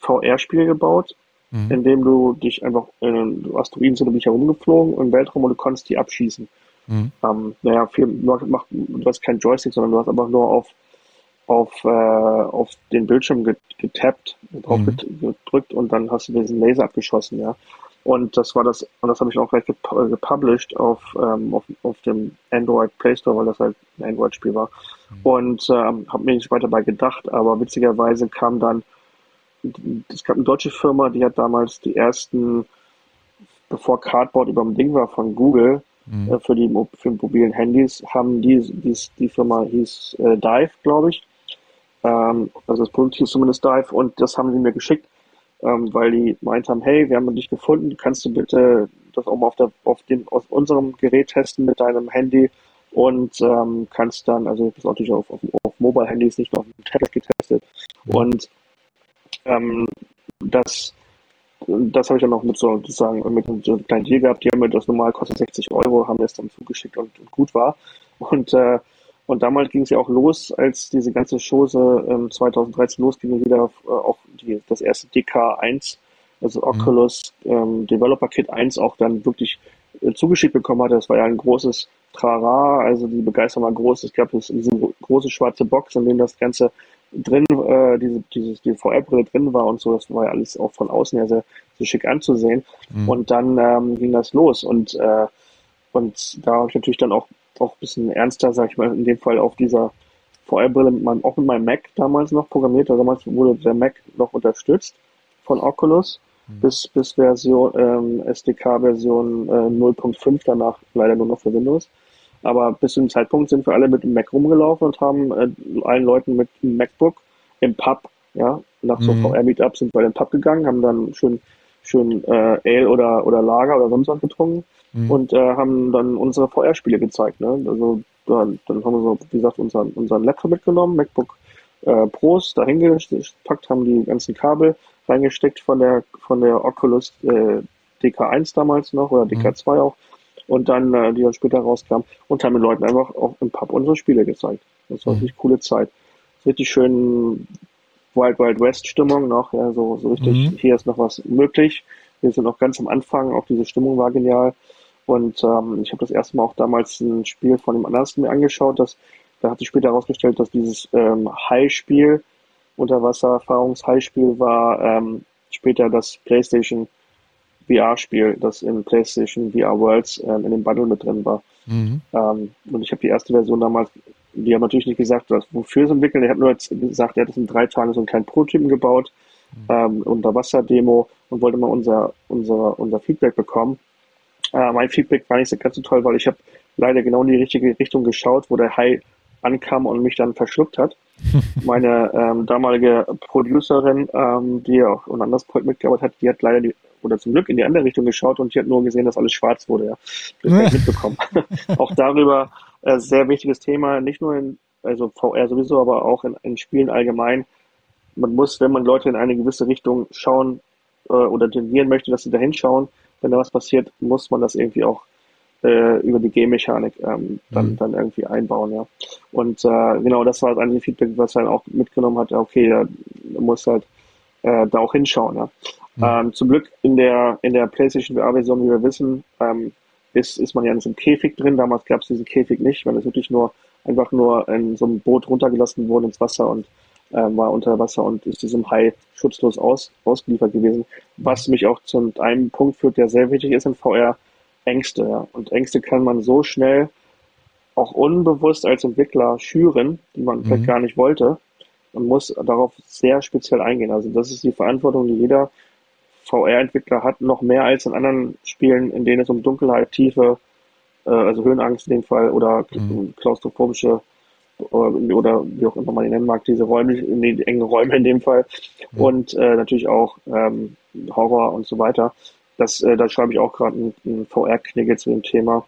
S2: VR-Spiel gebaut, mhm. in dem du dich einfach, äh, du Asteroiden sind um dich herumgeflogen im Weltraum und du konntest die abschießen. Mhm. Ähm, naja, viel, du, hast, du hast kein Joystick, sondern du hast einfach nur auf, auf, äh, auf den Bildschirm getappt, drauf mhm. gedrückt und dann hast du diesen Laser abgeschossen, ja. Und das war das, und das habe ich auch gleich äh, gepublished auf, ähm, auf, auf dem Android Play Store, weil das halt ein Android-Spiel war. Mhm. Und ähm, habe mir nicht weiter dabei gedacht, aber witzigerweise kam dann, es gab eine deutsche Firma, die hat damals die ersten, bevor Cardboard über dem Ding war von Google, mhm. äh, für die für die mobilen Handys, haben die, die, die Firma hieß äh, Dive, glaube ich. Ähm, also das Produkt hieß zumindest Dive und das haben sie mir geschickt ähm, weil die meint haben, hey, wir haben dich gefunden, kannst du bitte das auch mal auf, der, auf, dem, auf unserem Gerät testen mit deinem Handy und ähm, kannst dann, also das ist natürlich auf, auf, auf Mobile-Handys, nicht nur auf dem Tablet getestet. Mhm. Und ähm, das, das habe ich dann noch mit so sozusagen mit so einem kleinen Deal gehabt, die haben mir das normal kostet 60 Euro, haben das dann zugeschickt und, und gut war. Und äh, und damals ging es ja auch los, als diese ganze Chose ähm, 2013 losging, wieder äh, auch die, das erste DK1, also mhm. Oculus ähm, Developer Kit 1 auch dann wirklich äh, zugeschickt bekommen hatte. Das war ja ein großes Trara, also die Begeisterung war groß. Es gab diese große schwarze Box, in dem das Ganze drin, äh, diese, dieses, die VR-Brille drin war und so. Das war ja alles auch von außen her sehr, sehr schick anzusehen. Mhm. Und dann ähm, ging das los und äh, und da habe ich natürlich dann auch auch ein bisschen ernster, sag ich mal, in dem Fall auf dieser VR-Brille mit meinem, auch mit meinem Mac damals noch programmiert. Also damals wurde der Mac noch unterstützt von Oculus mhm. bis, bis Version, ähm, SDK-Version äh, 0.5, danach leider nur noch für Windows. Aber bis zu dem Zeitpunkt sind wir alle mit dem Mac rumgelaufen und haben äh, allen Leuten mit dem MacBook im Pub, ja, nach so mhm. VR-Meetup sind wir in den Pub gegangen, haben dann schön, schön äh, Ale oder, oder Lager oder sonst was getrunken mhm. und äh, haben dann unsere VR-Spiele gezeigt. Ne? Also dann, dann haben wir so, wie gesagt, unseren, unseren Laptop mitgenommen, MacBook äh, Pros dahin gepackt, haben die ganzen Kabel reingesteckt von der von der Oculus äh, DK1 damals noch oder DK2 mhm. auch und dann, äh, die dann später rauskam und haben den Leuten einfach auch im Pub unsere Spiele gezeigt. Das war mhm. richtig coole Zeit. Richtig schön Wild Wild West Stimmung noch, ja, so, so richtig, mhm. hier ist noch was möglich. Wir sind noch ganz am Anfang, auch diese Stimmung war genial. Und ähm, ich habe das erste Mal auch damals ein Spiel von dem anderen mir angeschaut. Das, da hat sich später herausgestellt, dass dieses ähm, High-Spiel, Unterwasser-Erfahrungs-High-Spiel war ähm, später das PlayStation VR-Spiel, das in PlayStation VR Worlds ähm, in dem Bundle mit drin war. Mhm. Ähm, und ich habe die erste Version damals, die haben natürlich nicht gesagt, was, wofür es entwickeln. Ich habe nur jetzt gesagt, er hat in drei Tagen so einen kleinen Prototypen gebaut, mhm. ähm, Unterwasser-Demo und wollte mal unser, unser, unser Feedback bekommen. Äh, mein Feedback war nicht so ganz so toll, weil ich habe leider genau in die richtige Richtung geschaut, wo der Hai ankam und mich dann verschluckt hat. Meine ähm, damalige Producerin, ähm, die auch ein anderes Projekt mitgearbeitet hat, die hat leider die, oder zum Glück in die andere Richtung geschaut und die hat nur gesehen, dass alles schwarz wurde. Ja. Das habe ich mitbekommen. auch darüber äh, sehr wichtiges Thema, nicht nur in also VR sowieso, aber auch in, in Spielen allgemein. Man muss, wenn man Leute in eine gewisse Richtung schauen äh, oder tendieren möchte, dass sie da hinschauen, wenn da was passiert, muss man das irgendwie auch äh, über die Game-Mechanik ähm, dann, mhm. dann irgendwie einbauen, ja. Und äh, genau das war das eine Feedback, was er auch mitgenommen hat, okay, da muss halt äh, da auch hinschauen, ja. Mhm. Ähm, zum Glück in der in der PlayStation VR-Version, wie wir wissen, ähm, ist, ist man ja in so einem Käfig drin. Damals gab es diesen Käfig nicht, weil es wirklich nur einfach nur in so einem Boot runtergelassen wurde ins Wasser und äh, war unter Wasser und ist diesem Hai schutzlos aus, ausgeliefert gewesen. Was mich auch zu einem Punkt führt, der sehr wichtig ist in VR, Ängste. Ja. Und Ängste kann man so schnell auch unbewusst als Entwickler schüren, die man mhm. vielleicht gar nicht wollte. Man muss darauf sehr speziell eingehen. Also das ist die Verantwortung, die jeder VR-Entwickler hat, noch mehr als in anderen Spielen, in denen es um Dunkelheit, Tiefe, äh, also Höhenangst in dem Fall oder mhm. klaustrophobische oder wie auch immer man ihn nennen mag, diese Räume, in die engen Räume in dem Fall mhm. und äh, natürlich auch ähm, Horror und so weiter. Das, äh, da schreibe ich auch gerade einen, einen VR-Knigge zu dem Thema.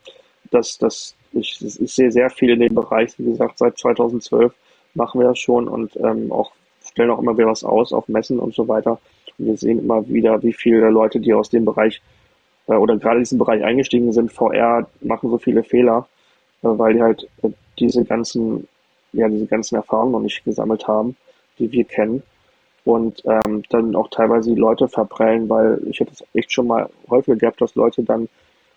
S2: dass dass ich, ich sehe sehr viel in dem Bereich, wie gesagt, seit 2012 machen wir das schon und ähm, auch stellen auch immer wieder was aus auf Messen und so weiter. Und wir sehen immer wieder, wie viele Leute, die aus dem Bereich äh, oder gerade in diesen Bereich eingestiegen sind, VR, machen so viele Fehler, äh, weil die halt äh, diese ganzen ja diese ganzen Erfahrungen noch nicht gesammelt haben, die wir kennen. und ähm, dann auch teilweise die Leute verprellen, weil ich hätte es echt schon mal häufiger gehabt, dass Leute dann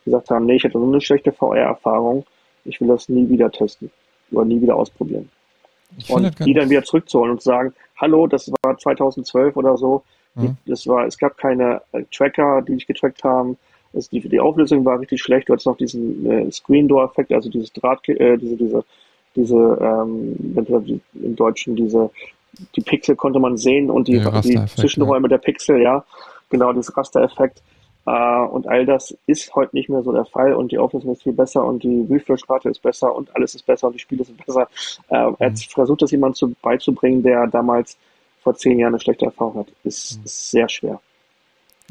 S2: gesagt haben, nee, ich hatte so eine schlechte VR-Erfahrung, ich will das nie wieder testen oder nie wieder ausprobieren. Ich und die dann wieder zurückzuholen und zu sagen, hallo, das war 2012 oder so, mhm. das war, es gab keine äh, Tracker, die dich getrackt haben, es, die, die Auflösung war richtig schlecht, du hattest noch diesen äh, Screen Door Effekt, also dieses Draht, äh, diese, diese, diese, ähm, im Deutschen diese, die Pixel konnte man sehen und die, die Zwischenräume ja. der Pixel, ja, genau, dieses Raster-Effekt. Und all das ist heute nicht mehr so der Fall und die Auflösung ist viel besser und die Refresh-Rate ist besser und alles ist besser und die Spiele sind besser. Uh, mhm. Jetzt versucht das jemand zu, beizubringen, der damals vor zehn Jahren eine schlechte Erfahrung hat. Ist, mhm. ist sehr schwer.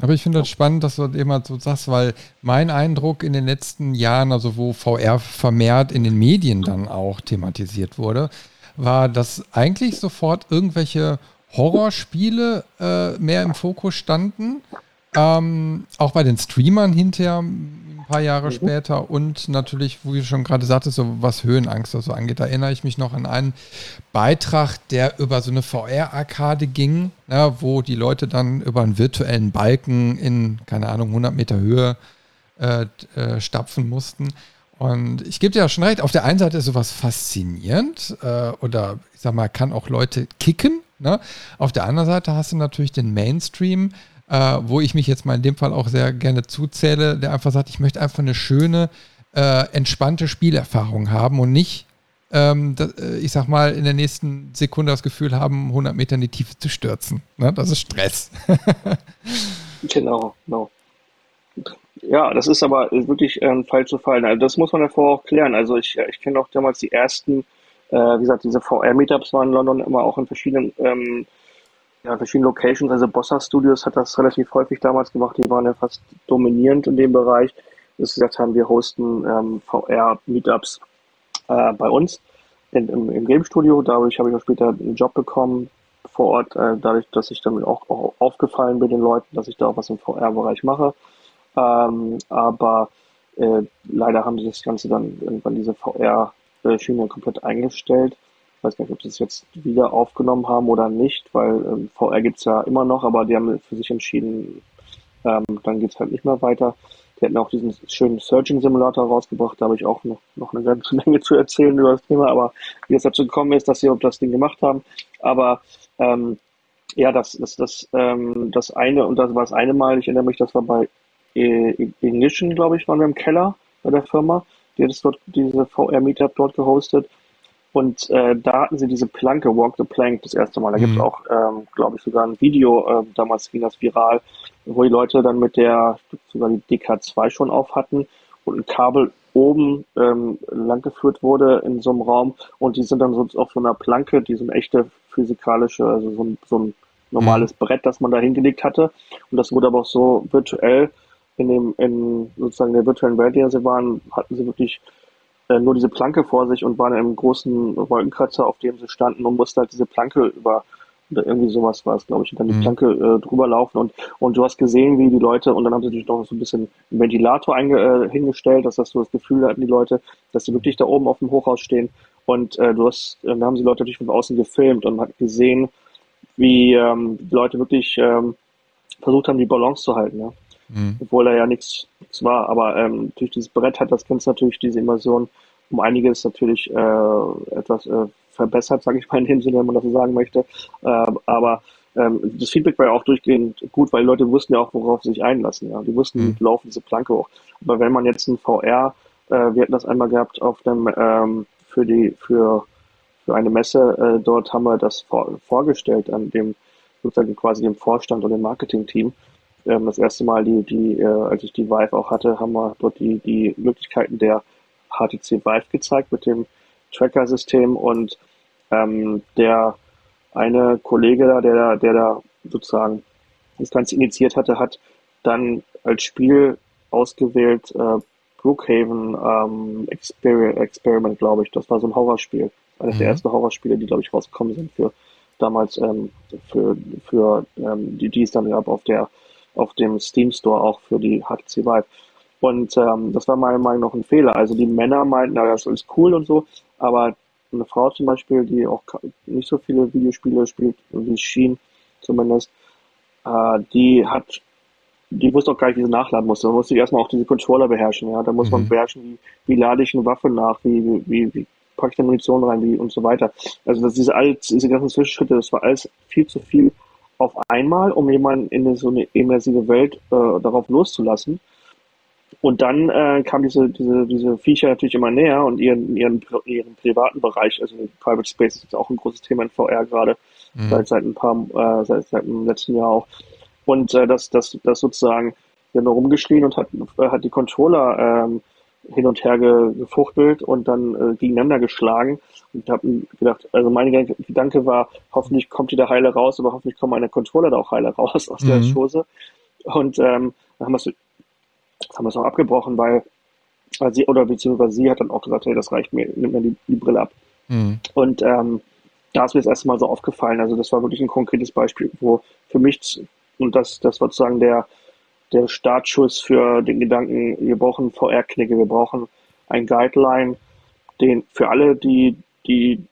S1: Aber ich finde das spannend, dass du das immer so sagst, weil mein Eindruck in den letzten Jahren, also wo VR vermehrt in den Medien dann auch thematisiert wurde, war, dass eigentlich sofort irgendwelche Horrorspiele äh, mehr im Fokus standen. Ähm, auch bei den Streamern hinterher ein paar Jahre mhm. später und natürlich, wo ich schon gerade sagte, so was Höhenangst oder so angeht, da erinnere ich mich noch an einen Beitrag, der über so eine VR-Arkade ging, ja, wo die Leute dann über einen virtuellen Balken in, keine Ahnung, 100 Meter Höhe äh, äh, stapfen mussten. Und ich gebe dir ja schon recht, auf der einen Seite ist sowas faszinierend äh, oder ich sag mal, kann auch Leute kicken. Ne? Auf der anderen Seite hast du natürlich den Mainstream, äh, wo ich mich jetzt mal in dem Fall auch sehr gerne zuzähle, der einfach sagt, ich möchte einfach eine schöne, äh, entspannte Spielerfahrung haben und nicht, ähm, das, äh, ich sag mal, in der nächsten Sekunde das Gefühl haben, 100 Meter in die Tiefe zu stürzen. Ne? Das ist Stress.
S2: genau, genau. Ja, das ist aber wirklich ein Fall zu fallen. Also das muss man davor auch klären. Also ich, ich kenne auch damals die ersten, äh, wie gesagt, diese VR-Meetups waren in London immer auch in verschiedenen, ähm, ja, verschiedenen Locations. Also Bossa Studios hat das relativ häufig damals gemacht. Die waren ja fast dominierend in dem Bereich. Das gesagt haben, wir hosten ähm, VR-Meetups äh, bei uns in, im, im Game Studio. Dadurch habe ich auch später einen Job bekommen vor Ort, äh, dadurch, dass ich damit auch, auch aufgefallen bin den Leuten, dass ich da auch was im VR-Bereich mache. Ähm, aber äh, leider haben sie das Ganze dann irgendwann diese VR-Schiene komplett eingestellt. Ich weiß gar nicht, ob sie es jetzt wieder aufgenommen haben oder nicht, weil ähm, VR gibt es ja immer noch, aber die haben für sich entschieden, ähm, dann geht es halt nicht mehr weiter. Die hätten auch diesen schönen Searching Simulator rausgebracht, da habe ich auch noch, noch eine ganze Menge zu erzählen über das Thema, aber wie es dazu gekommen ist, dass sie das Ding gemacht haben. Aber ähm, ja, das ist das, ähm, das eine, und das war das eine Mal, ich erinnere mich, das war bei äh, Ignition, glaube ich, waren wir im Keller bei der Firma. Die hat dort, diese VR-Meetup dort gehostet. Und äh, da hatten sie diese Planke, Walk the Plank, das erste Mal. Da mhm. gibt es auch, ähm, glaube ich, sogar ein Video, äh, damals ging das viral, wo die Leute dann mit der, sogar die DK2 schon auf hatten und ein Kabel oben ähm, langgeführt wurde in so einem Raum und die sind dann so auf so einer Planke, die so eine echte physikalische, also so ein, so ein normales mhm. Brett, das man da hingelegt hatte. Und das wurde aber auch so virtuell in dem, in sozusagen der virtuellen Welt, in der sie waren, hatten sie wirklich nur diese Planke vor sich und waren in einem großen Wolkenkratzer, auf dem sie standen und mussten halt diese Planke über oder irgendwie sowas war es, glaube ich, und dann die mhm. Planke äh, drüber laufen und, und du hast gesehen, wie die Leute, und dann haben sie natürlich noch so ein bisschen einen Ventilator einge, äh, hingestellt, dass das so das Gefühl hatten, die Leute, dass sie wirklich da oben auf dem Hochhaus stehen und äh, du hast, äh, dann haben sie Leute natürlich von außen gefilmt und hat gesehen, wie ähm, die Leute wirklich ähm, versucht haben, die Balance zu halten, ja mhm. obwohl er ja nichts war. Aber ähm, durch dieses Brett hat das Ganze natürlich diese Immersion um einiges natürlich äh, etwas äh, verbessert, sage ich mal in dem Sinne, wenn man das so sagen möchte. Äh, aber ähm, das Feedback war ja auch durchgehend gut, weil die Leute wussten ja auch, worauf sie sich einlassen. Ja. Die wussten, mhm. laufen diese Planke hoch. Aber wenn man jetzt ein VR, äh, wir hatten das einmal gehabt auf dem ähm, für die für für eine Messe, äh, dort haben wir das vor, vorgestellt an dem sozusagen quasi dem Vorstand und dem Marketing-Team ähm, das erste Mal, die, die, äh, als ich die Vive auch hatte, haben wir dort die, die Möglichkeiten der HTC Vive gezeigt mit dem Tracker-System und ähm, der eine Kollege da, der, der da sozusagen das Ganze initiiert hatte, hat dann als Spiel ausgewählt äh, Brookhaven ähm, Exper Experiment, glaube ich. Das war so ein Horrorspiel. Eines mhm. der ersten Horrorspiele, die, glaube ich, rausgekommen sind für damals ähm, für, für ähm, die, die es dann gab auf der auf dem Steam Store auch für die HTC Vive. Und ähm, das war meiner Meinung nach ein Fehler. Also die Männer meinten, na, das ist cool und so, aber eine Frau zum Beispiel, die auch nicht so viele Videospiele spielt, wie es schien, zumindest, äh, die hat, die wusste auch gar nicht, wie sie nachladen musste. Man musste erstmal auch diese Controller beherrschen, ja. Da muss mhm. man beherrschen, wie, wie lade ich eine Waffe nach, wie, wie, wie packe ich da Munition rein, wie und so weiter. Also das, diese, alles, diese ganzen Zwischenschritte, das war alles viel zu viel auf einmal, um jemanden in so eine immersive Welt äh, darauf loszulassen. Und dann äh, kam diese, diese, diese Viecher natürlich immer näher und ihren, ihren, ihren privaten Bereich, also Private Space ist auch ein großes Thema in VR gerade, mhm. seit, seit ein paar, äh, seit, seit dem letzten Jahr auch. Und äh, das, das, das sozusagen, wir haben rumgeschrien und hat, äh, hat die Controller ähm, hin und her gefuchtelt und dann äh, gegeneinander geschlagen. Und ich habe gedacht, also mein Gedanke war, hoffentlich kommt die da heile raus, aber hoffentlich kommen meine Controller da auch heile raus aus mhm. der Schose. Und ähm, dann haben wir es haben auch abgebrochen, weil, weil sie, oder beziehungsweise sie hat dann auch gesagt, hey, das reicht mir, nimm mir die, die Brille ab. Mhm. Und ähm, da ist mir das erste Mal so aufgefallen. Also das war wirklich ein konkretes Beispiel, wo für mich, und das, das war sozusagen der, der Startschuss für den Gedanken, wir brauchen VR-Knicke, wir brauchen ein Guideline, den für alle, die, die,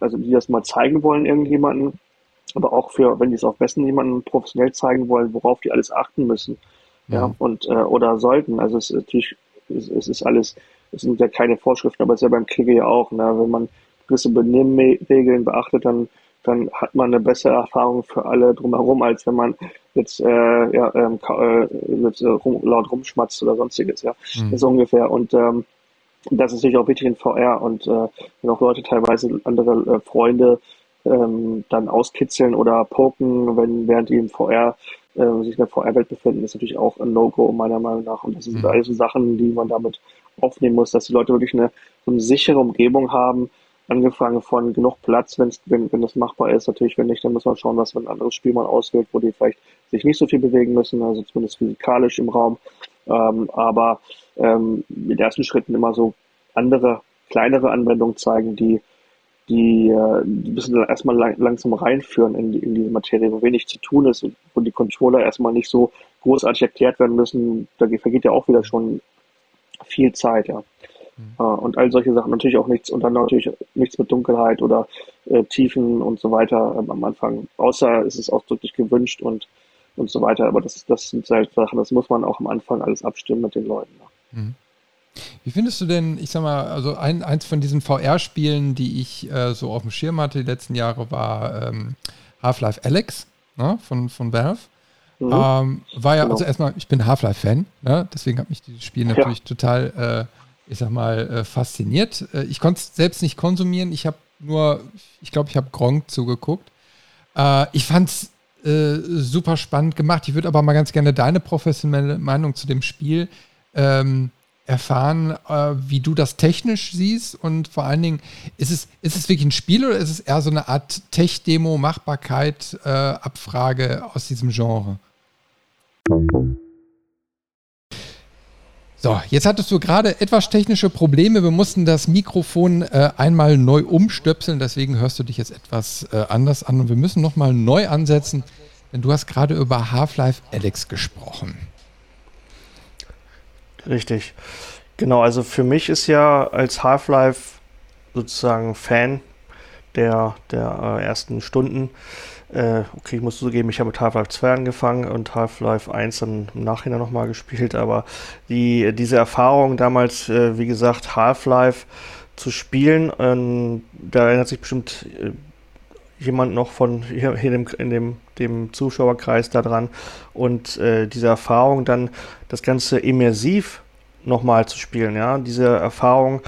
S2: also die das mal zeigen wollen, irgendjemanden, aber auch für, wenn die es auf besten jemanden professionell zeigen wollen, worauf die alles achten müssen. Ja, mhm. und, äh, oder sollten. Also es ist natürlich, es, es ist alles, es sind ja keine Vorschriften, aber es ist ja beim Klicke ja auch, ne? wenn man gewisse Benimmregeln beachtet, dann dann hat man eine bessere Erfahrung für alle drumherum, als wenn man jetzt, äh, ja, ähm, äh, jetzt, äh, rum, laut rumschmatzt oder sonstiges, ja. Mhm. Das ist ungefähr. Und ähm, das ist natürlich auch wichtig in VR und äh, wenn auch Leute teilweise andere äh, Freunde ähm, dann auskitzeln oder poken, wenn während die im VR äh, sich in der VR-Welt befinden, ist natürlich auch ein No-Go meiner Meinung nach. Und das sind mhm. alles so Sachen, die man damit aufnehmen muss, dass die Leute wirklich eine, so eine sichere Umgebung haben, angefangen von genug Platz, wenn's, wenn, wenn das machbar ist. Natürlich, wenn nicht, dann muss man schauen, was ein anderes Spiel man auswählt, wo die vielleicht sich nicht so viel bewegen müssen, also zumindest physikalisch im Raum. Ähm, aber ähm, in ersten Schritten immer so andere, kleinere Anwendungen zeigen, die die, äh, die erstmal lang, langsam reinführen in, in diese Materie, wo wenig zu tun ist und wo die Controller erstmal nicht so großartig erklärt werden müssen. Da vergeht ja auch wieder schon viel Zeit, ja. Mhm. Äh, und all solche Sachen natürlich auch nichts und dann natürlich nichts mit Dunkelheit oder äh, Tiefen und so weiter ähm, am Anfang. Außer es ist ausdrücklich gewünscht und und so weiter. Aber das, das sind halt Sachen, das muss man auch am Anfang alles abstimmen mit den Leuten. Mhm.
S1: Wie findest du denn, ich sag mal, also ein, eins von diesen VR-Spielen, die ich äh, so auf dem Schirm hatte die letzten Jahre, war ähm, Half-Life Alex ne, von, von Valve. Mhm. Ähm, war ja, genau. also erstmal, ich bin Half-Life-Fan, ne, deswegen hat mich dieses Spiel natürlich ja. total, äh, ich sag mal, äh, fasziniert. Äh, ich konnte es selbst nicht konsumieren, ich habe nur, ich glaube, ich habe Gronk zugeguckt. Äh, ich fand es äh, super spannend gemacht. Ich würde aber mal ganz gerne deine professionelle Meinung zu dem Spiel ähm, erfahren, äh, wie du das technisch siehst und vor allen Dingen, ist es, ist es wirklich ein Spiel oder ist es eher so eine Art Tech-Demo, Machbarkeit, äh, Abfrage aus diesem Genre? So, jetzt hattest du gerade etwas technische Probleme. Wir mussten das Mikrofon äh, einmal neu umstöpseln, deswegen hörst du dich jetzt etwas äh, anders an und wir müssen nochmal neu ansetzen, denn du hast gerade über Half-Life Alex gesprochen.
S3: Richtig. Genau, also für mich ist ja als Half-Life sozusagen Fan der, der äh, ersten Stunden. Äh, okay, ich muss zugeben, ich habe mit Half-Life 2 angefangen und Half-Life 1 dann im Nachhinein nochmal gespielt, aber die, diese Erfahrung damals, äh, wie gesagt, Half-Life zu spielen, ähm, da erinnert sich bestimmt äh, jemand noch von hier, hier in, dem, in dem, dem Zuschauerkreis da dran. Und äh, diese Erfahrung dann, das Ganze immersiv nochmal zu spielen, ja, diese Erfahrung,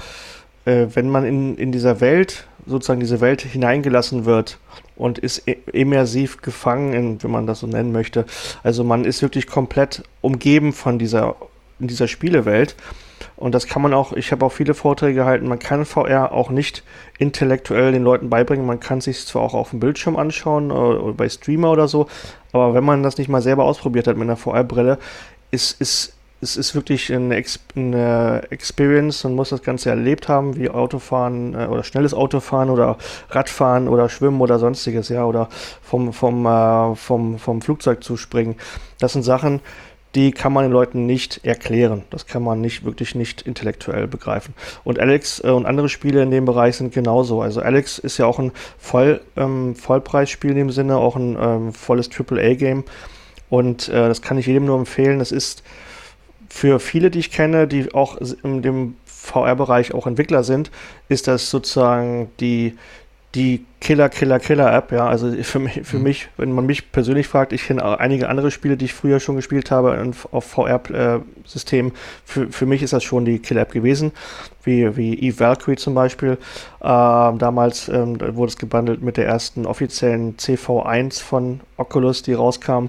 S3: äh, wenn man in, in dieser Welt, sozusagen diese Welt hineingelassen wird und ist immersiv gefangen, in, wenn man das so nennen möchte. Also man ist wirklich komplett umgeben von dieser, dieser Spielewelt und das kann man auch, ich habe auch viele Vorträge gehalten, man kann VR auch nicht intellektuell den Leuten beibringen. Man kann sich zwar auch auf dem Bildschirm anschauen oder, oder bei Streamer oder so, aber wenn man das nicht mal selber ausprobiert hat mit einer VR-Brille, ist, ist, es ist wirklich eine, Ex eine, Experience und muss das Ganze erlebt haben, wie Autofahren äh, oder schnelles Autofahren oder Radfahren oder Schwimmen oder sonstiges, ja, oder vom, vom, äh, vom, vom Flugzeug zu springen. Das sind Sachen,
S2: die kann man den Leuten nicht erklären. Das kann man nicht wirklich nicht intellektuell begreifen. Und Alex äh, und andere Spiele in dem Bereich sind genauso. Also Alex ist ja auch ein Voll, ähm, Vollpreisspiel in dem Sinne, auch ein ähm, volles AAA-Game. Und äh, das kann ich jedem nur empfehlen. Das ist für viele, die ich kenne, die auch in dem VR-Bereich auch Entwickler sind, ist das sozusagen die, die Killer, Killer, Killer-App. Ja, also für mich, für mhm. mich, wenn man mich persönlich fragt, ich kenne einige andere Spiele, die ich früher schon gespielt habe auf VR-Systemen. Für, für mich ist das schon die Killer-App gewesen, wie, wie Eve Valkyrie zum Beispiel. Ähm, damals ähm, wurde es gebundelt mit der ersten offiziellen CV1 von Oculus, die rauskam.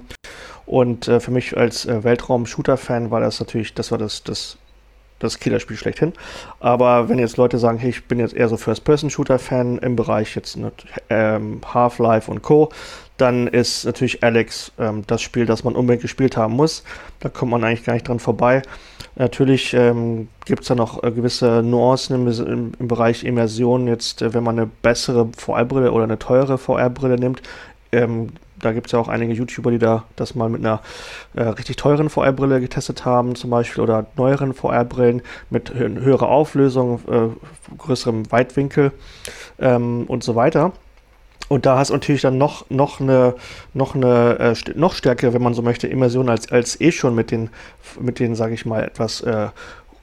S2: Und äh, für mich als äh, Weltraum-Shooter-Fan war das natürlich, das war das, das, das Killerspiel schlechthin. Aber wenn jetzt Leute sagen, hey, ich bin jetzt eher so First-Person-Shooter-Fan im Bereich jetzt ähm, Half-Life und Co., dann ist natürlich Alex ähm, das Spiel, das man unbedingt gespielt haben muss. Da kommt man eigentlich gar nicht dran vorbei. Natürlich ähm, gibt es da noch äh, gewisse Nuancen im, im, im, Bereich Immersion. Jetzt, äh, wenn man eine bessere VR-Brille oder eine teure VR-Brille nimmt, ähm, da gibt es ja auch einige YouTuber, die da das mal mit einer äh, richtig teuren VR-Brille getestet haben, zum Beispiel, oder neueren VR-Brillen mit hö höherer Auflösung, äh, größerem Weitwinkel ähm, und so weiter. Und da hast du natürlich dann noch, noch eine, noch eine äh, noch stärkere, wenn man so möchte, Immersion als, als eh schon mit den, mit den, sage ich mal, etwas äh,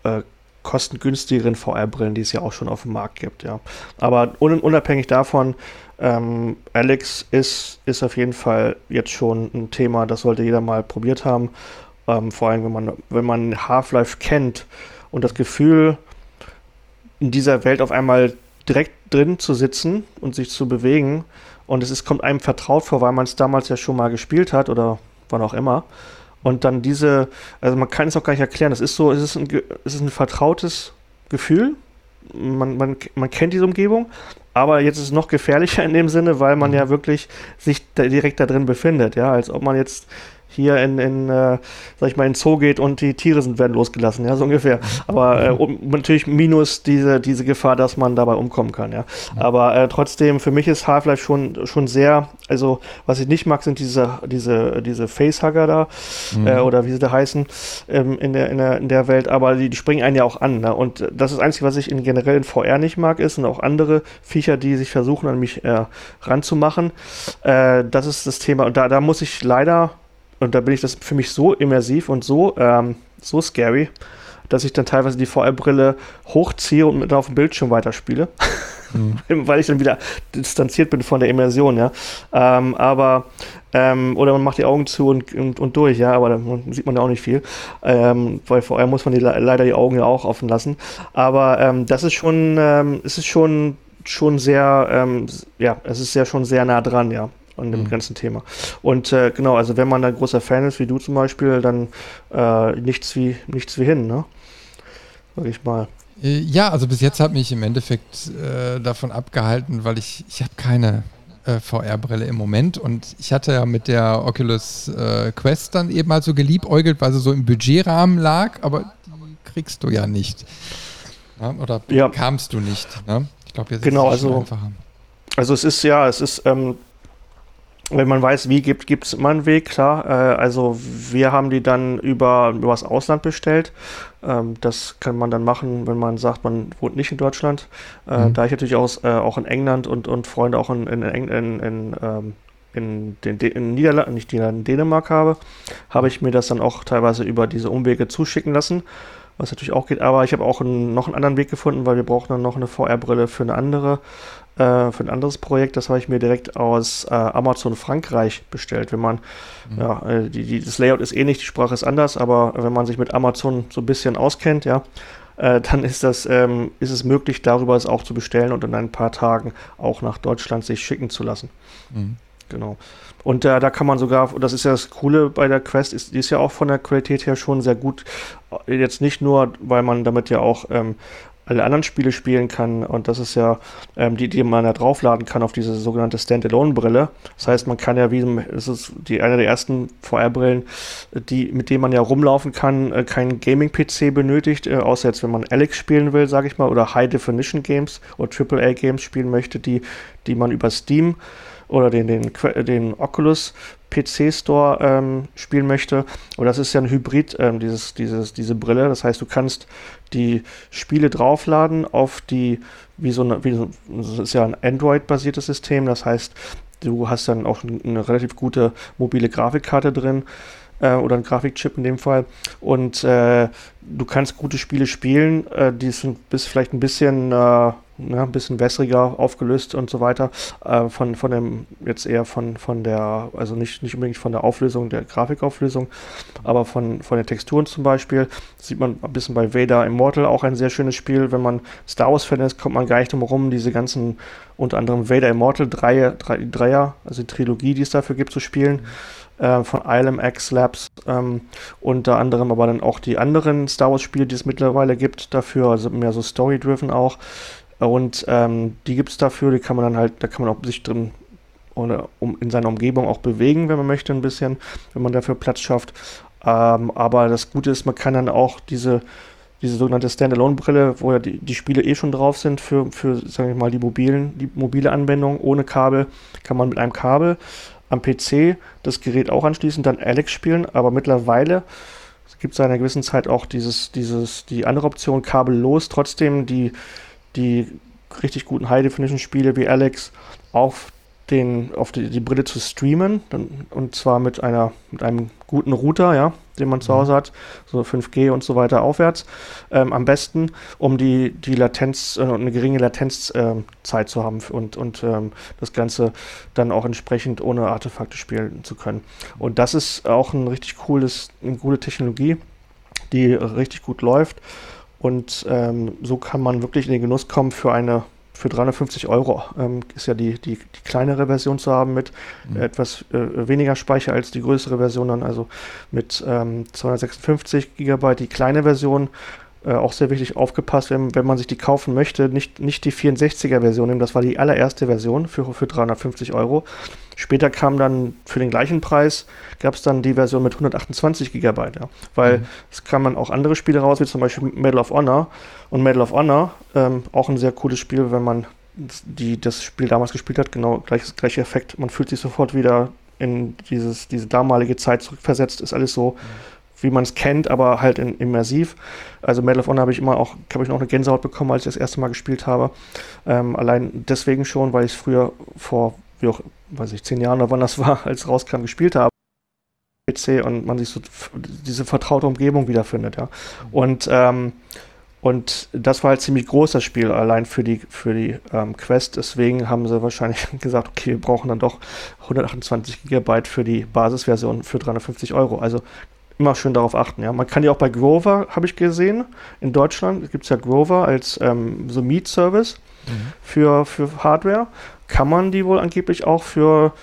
S2: äh, kostengünstigeren VR-Brillen, die es ja auch schon auf dem Markt gibt, ja. Aber un unabhängig davon, ähm, Alex ist, ist auf jeden Fall jetzt schon ein Thema, das sollte jeder mal probiert haben. Ähm, vor allem, wenn man, wenn man Half-Life kennt und das Gefühl, in dieser Welt auf einmal direkt drin zu sitzen und sich zu bewegen. Und es ist, kommt einem vertraut vor, weil man es damals ja schon mal gespielt hat oder wann auch immer. Und dann diese, also man kann es auch gar nicht erklären, es ist so, es ist ein, es ist ein vertrautes Gefühl. Man, man, man kennt diese Umgebung, aber jetzt ist es noch gefährlicher in dem Sinne, weil man mhm. ja wirklich sich da direkt da drin befindet, ja, als ob man jetzt hier in, in äh, sag ich mal, in Zoo geht und die Tiere sind, werden losgelassen, ja, so ungefähr. Aber äh, um, natürlich minus diese, diese Gefahr, dass man dabei umkommen kann, ja. Aber äh, trotzdem, für mich ist Half-Life schon, schon sehr, also was ich nicht mag, sind diese, diese, diese Facehugger da, mhm. äh, oder wie sie da heißen, ähm, in, der, in, der, in der Welt, aber die, die springen einen ja auch an, ne? Und das ist das Einzige, was ich in generell in VR nicht mag, ist und auch andere Viecher, die sich versuchen, an mich äh, ranzumachen. Äh, das ist das Thema. Und da, da muss ich leider und da bin ich das für mich so immersiv und so, ähm, so scary, dass ich dann teilweise die VR-Brille hochziehe und mit auf dem Bildschirm weiterspiele. Mhm. Weil ich dann wieder distanziert bin von der Immersion, ja. Ähm, aber, ähm, oder man macht die Augen zu und, und, und durch, ja, aber da sieht man ja auch nicht viel. Ähm, weil vorher muss man die, leider die Augen ja auch offen lassen. Aber ähm, das ist schon, ähm, es ist schon, schon sehr, ähm, ja, es ist ja schon sehr nah dran, ja an dem mhm. ganzen Thema. Und äh, genau, also wenn man da großer Fan ist, wie du zum Beispiel, dann äh, nichts wie nichts wie hin, ne? Sag ich mal.
S1: Äh, ja, also bis jetzt hat mich im Endeffekt äh, davon abgehalten, weil ich, ich habe keine äh, VR-Brille im Moment und ich hatte ja mit der Oculus äh, Quest dann eben halt so geliebäugelt, weil sie so im Budgetrahmen lag, aber die kriegst du ja nicht. Ja, oder ja. kamst du nicht. Ne?
S2: Ich glaube, jetzt genau, ist es also, einfacher. Also es ist ja, es ist ähm, wenn man weiß, wie gibt, es immer einen Weg, klar. Äh, also wir haben die dann über übers Ausland bestellt. Ähm, das kann man dann machen, wenn man sagt, man wohnt nicht in Deutschland. Äh, mhm. Da ich natürlich auch, äh, auch in England und, und Freunde auch in, in, in, in, in ähm, in, den, in Niederlanden, nicht in Dänemark habe, habe ich mir das dann auch teilweise über diese Umwege zuschicken lassen, was natürlich auch geht. Aber ich habe auch einen, noch einen anderen Weg gefunden, weil wir brauchen dann noch eine VR-Brille für eine andere äh, für ein anderes Projekt. Das habe ich mir direkt aus äh, Amazon Frankreich bestellt. Wenn man, mhm. ja, äh, die, die, das Layout ist ähnlich, die Sprache ist anders, aber wenn man sich mit Amazon so ein bisschen auskennt, ja, äh, dann ist das, ähm, ist es möglich, darüber es auch zu bestellen und in ein paar Tagen auch nach Deutschland sich schicken zu lassen. Mhm. Genau. Und äh, da kann man sogar, das ist ja das Coole bei der Quest, ist, die ist ja auch von der Qualität her schon sehr gut. Jetzt nicht nur, weil man damit ja auch ähm, alle anderen Spiele spielen kann. Und das ist ja ähm, die, die man da draufladen kann auf diese sogenannte Standalone-Brille. Das heißt, man kann ja wie, es ist die eine der ersten VR-Brillen, die, mit denen man ja rumlaufen kann, äh, keinen Gaming-PC benötigt, äh, außer jetzt, wenn man Alex spielen will, sage ich mal, oder High-Definition-Games oder AAA-Games spielen möchte, die, die man über Steam oder den, den, den Oculus PC Store ähm, spielen möchte. Und das ist ja ein Hybrid, ähm, dieses, dieses, diese Brille. Das heißt, du kannst die Spiele draufladen auf die, wie so eine, wie so, das ist ja ein Android-basiertes System. Das heißt, du hast dann auch eine relativ gute mobile Grafikkarte drin äh, oder ein Grafikchip in dem Fall. Und äh, du kannst gute Spiele spielen, äh, die sind bis vielleicht ein bisschen, äh, ja, ein bisschen wässriger aufgelöst und so weiter. Äh, von, von dem, jetzt eher von, von der, also nicht, nicht unbedingt von der Auflösung, der Grafikauflösung, aber von, von den Texturen zum Beispiel. Das sieht man ein bisschen bei Vader Immortal auch ein sehr schönes Spiel. Wenn man Star Wars-Fan ist, kommt man gar nicht drum herum, diese ganzen, unter anderem Vader Immortal Dreier, Dreier, also die Trilogie, die es dafür gibt, zu spielen. Mhm äh, von ILMX Labs, ähm, unter anderem aber dann auch die anderen Star Wars Spiele, die es mittlerweile gibt, dafür, also mehr so Story-driven auch. Und ähm, die gibt es dafür, die kann man dann halt, da kann man auch sich drin oder um in seiner Umgebung auch bewegen, wenn man möchte, ein bisschen, wenn man dafür Platz schafft. Ähm, aber das Gute ist, man kann dann auch diese, diese sogenannte Standalone-Brille, wo ja die, die Spiele eh schon drauf sind für, für sagen wir mal, die mobilen, die mobile Anwendung ohne Kabel, kann man mit einem Kabel am PC das Gerät auch anschließen, dann Alex spielen, aber mittlerweile gibt es seit einer gewissen Zeit auch dieses, dieses, die andere Option, kabellos, trotzdem die, die richtig guten High-Definition-Spiele wie Alex auf den, auf die, die Brille zu streamen, dann, und zwar mit einer, mit einem guten Router, ja, den man zu mhm. Hause hat, so 5G und so weiter aufwärts, ähm, am besten, um die, die Latenz, äh, eine geringe Latenzzeit äh, zu haben und, und ähm, das Ganze dann auch entsprechend ohne Artefakte spielen zu können. Und das ist auch ein richtig cooles, eine gute Technologie, die richtig gut läuft. Und ähm, so kann man wirklich in den Genuss kommen für eine für 350 Euro ähm, ist ja die, die, die, kleinere Version zu haben mit mhm. etwas äh, weniger Speicher als die größere Version dann, also mit ähm, 256 GB die kleine Version. Äh, auch sehr wichtig aufgepasst, wenn, wenn man sich die kaufen möchte, nicht, nicht die 64er Version nehmen, das war die allererste Version für, für 350 Euro. Später kam dann für den gleichen Preis, gab es dann die Version mit 128 GB, ja. weil mhm. es kamen auch andere Spiele raus, wie zum Beispiel Medal of Honor. Und Medal of Honor, ähm, auch ein sehr cooles Spiel, wenn man die, das Spiel damals gespielt hat, genau gleiches, gleicher Effekt. Man fühlt sich sofort wieder in dieses, diese damalige Zeit zurückversetzt, ist alles so, mhm. wie man es kennt, aber halt in, immersiv. Also Medal of Honor habe ich immer auch, habe ich noch eine Gänsehaut bekommen, als ich das erste Mal gespielt habe. Ähm, allein deswegen schon, weil ich es früher vor wie auch, weiß ich, zehn Jahren oder wann das war, als rauskam, gespielt habe. PC und man sich so diese vertraute Umgebung wiederfindet, ja. Und, ähm, und das war halt ziemlich groß, das Spiel, allein für die, für die ähm, Quest. Deswegen haben sie wahrscheinlich gesagt, okay, wir brauchen dann doch 128 Gigabyte für die Basisversion für 350 Euro. Also immer schön darauf achten, ja. Man kann ja auch bei Grover, habe ich gesehen, in Deutschland gibt es ja Grover als ähm, so Meet-Service mhm. für, für Hardware kann man die wohl angeblich auch für,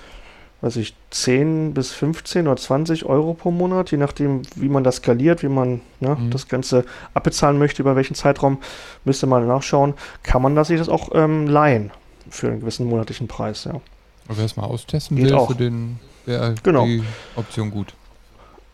S2: weiß ich, 10 bis 15 oder 20 Euro pro Monat, je nachdem, wie man das skaliert, wie man ne, mhm. das Ganze abbezahlen möchte, über welchen Zeitraum, müsste man nachschauen, kann man das sich das auch ähm, leihen für einen gewissen monatlichen Preis, ja.
S1: Aber wer es mal austesten Geht will, auch. für den wäre
S2: genau.
S1: die Option gut.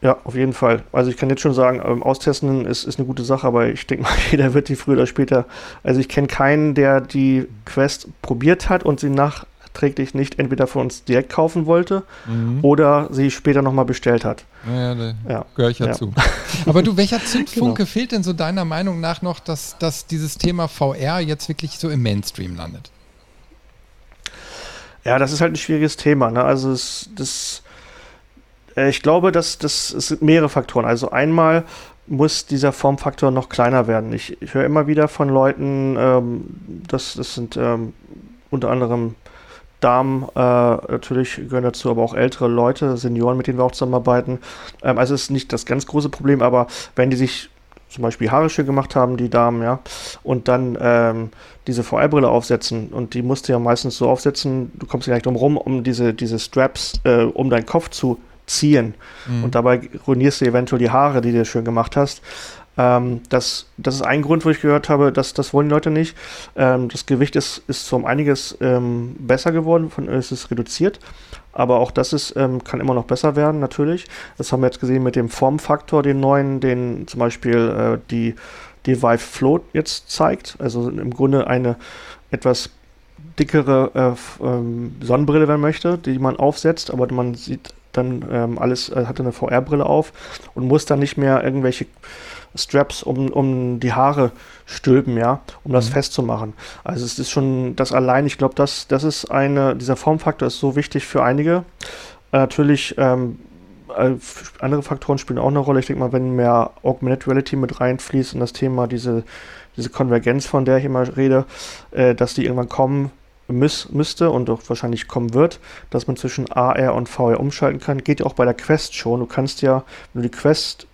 S2: Ja, auf jeden Fall. Also ich kann jetzt schon sagen, ähm, austesten ist, ist eine gute Sache, aber ich denke mal, jeder wird die früher oder später. Also ich kenne keinen, der die Quest probiert hat und sie nachträglich nicht entweder von uns direkt kaufen wollte mhm. oder sie später nochmal bestellt hat.
S1: Ja, da ja. gehöre ich ja, ja, zu. aber du, welcher Zündfunke genau. fehlt denn so deiner Meinung nach noch, dass, dass dieses Thema VR jetzt wirklich so im Mainstream landet?
S2: Ja, das ist halt ein schwieriges Thema. Ne? Also es, das ich glaube, dass das sind mehrere Faktoren. Also einmal muss dieser Formfaktor noch kleiner werden. Ich, ich höre immer wieder von Leuten, ähm, das, das sind ähm, unter anderem Damen, äh, natürlich gehören dazu aber auch ältere Leute, Senioren, mit denen wir auch zusammenarbeiten. Ähm, also es ist nicht das ganz große Problem, aber wenn die sich zum Beispiel Haare schön gemacht haben, die Damen, ja, und dann ähm, diese VR-Brille aufsetzen und die musst du ja meistens so aufsetzen, du kommst ja nicht drum rum, um diese, diese Straps äh, um deinen Kopf zu ziehen. Mhm. Und dabei ruinierst du eventuell die Haare, die du schön gemacht hast. Ähm, das, das ist ein Grund, wo ich gehört habe, dass das wollen die Leute nicht. Ähm, das Gewicht ist, ist um einiges ähm, besser geworden, von, es ist reduziert. Aber auch das ist, ähm, kann immer noch besser werden, natürlich. Das haben wir jetzt gesehen mit dem Formfaktor, den neuen, den zum Beispiel äh, die, die Vive Float jetzt zeigt. Also im Grunde eine etwas dickere äh, ähm, Sonnenbrille, wenn man möchte, die man aufsetzt, aber man sieht dann ähm, alles, äh, hat eine VR-Brille auf und muss dann nicht mehr irgendwelche Straps um, um die Haare stülpen, ja, um das mhm. festzumachen. Also es ist schon das allein, ich glaube, das, das ist eine, dieser Formfaktor ist so wichtig für einige. Äh, natürlich, ähm, äh, andere Faktoren spielen auch eine Rolle. Ich denke mal, wenn mehr Augmented Reality mit reinfließt und das Thema, diese, diese Konvergenz, von der ich immer rede, äh, dass die irgendwann kommen, müß, müsste und auch wahrscheinlich kommen wird, dass man zwischen AR und VR umschalten kann. Geht ja auch bei der Quest schon. Du kannst ja, wenn du die Quest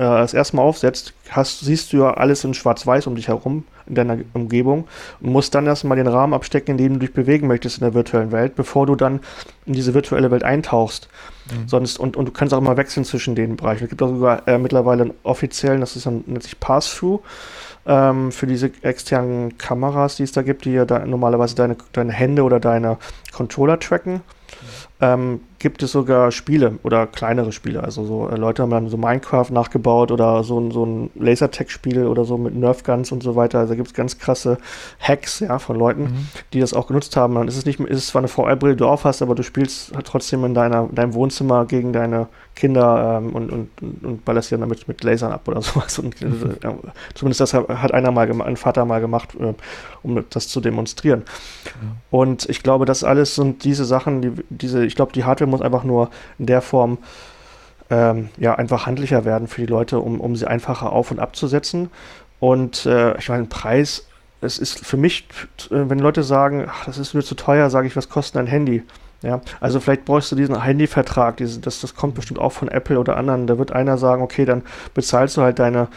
S2: äh, das erste Mal aufsetzt, hast, siehst du ja alles in Schwarz-Weiß um dich herum, in deiner Umgebung und musst dann erstmal den Rahmen abstecken, in dem du dich bewegen möchtest in der virtuellen Welt, bevor du dann in diese virtuelle Welt eintauchst. Mhm. Sonst, und, und du kannst auch immer wechseln zwischen den Bereichen. Es gibt auch sogar äh, mittlerweile einen offiziellen, das ist dann nennt sich Pass-Through, ähm, für diese externen Kameras, die es da gibt, die ja da normalerweise deine, deine Hände oder deine Controller tracken ähm, gibt es sogar Spiele oder kleinere Spiele. Also so äh, Leute haben dann so Minecraft nachgebaut oder so, so ein Lasertech-Spiel oder so mit Nerfguns und so weiter. Also gibt es ganz krasse Hacks ja, von Leuten, mhm. die das auch genutzt haben. Dann ist es nicht, ist es zwar eine VR-Brille, die du aufhast, aber du spielst halt trotzdem in deiner, deinem Wohnzimmer gegen deine Kinder ähm, und, und, und ballerst dann damit mit Lasern ab oder sowas. Und, mhm. äh, zumindest das hat einer mal gemacht, ein Vater mal gemacht, äh, um das zu demonstrieren. Mhm. Und ich glaube, das alles sind diese Sachen, die, diese, ich glaube, die Hardware muss einfach nur in der Form ähm, ja, einfach handlicher werden für die Leute, um, um sie einfacher auf- und abzusetzen. Und äh, ich meine, Preis, es ist für mich, äh, wenn Leute sagen, ach, das ist mir zu teuer, sage ich, was kostet ein Handy? Ja, also vielleicht brauchst du diesen Handyvertrag, diese, das, das kommt bestimmt auch von Apple oder anderen. Da wird einer sagen, okay, dann bezahlst du halt deine,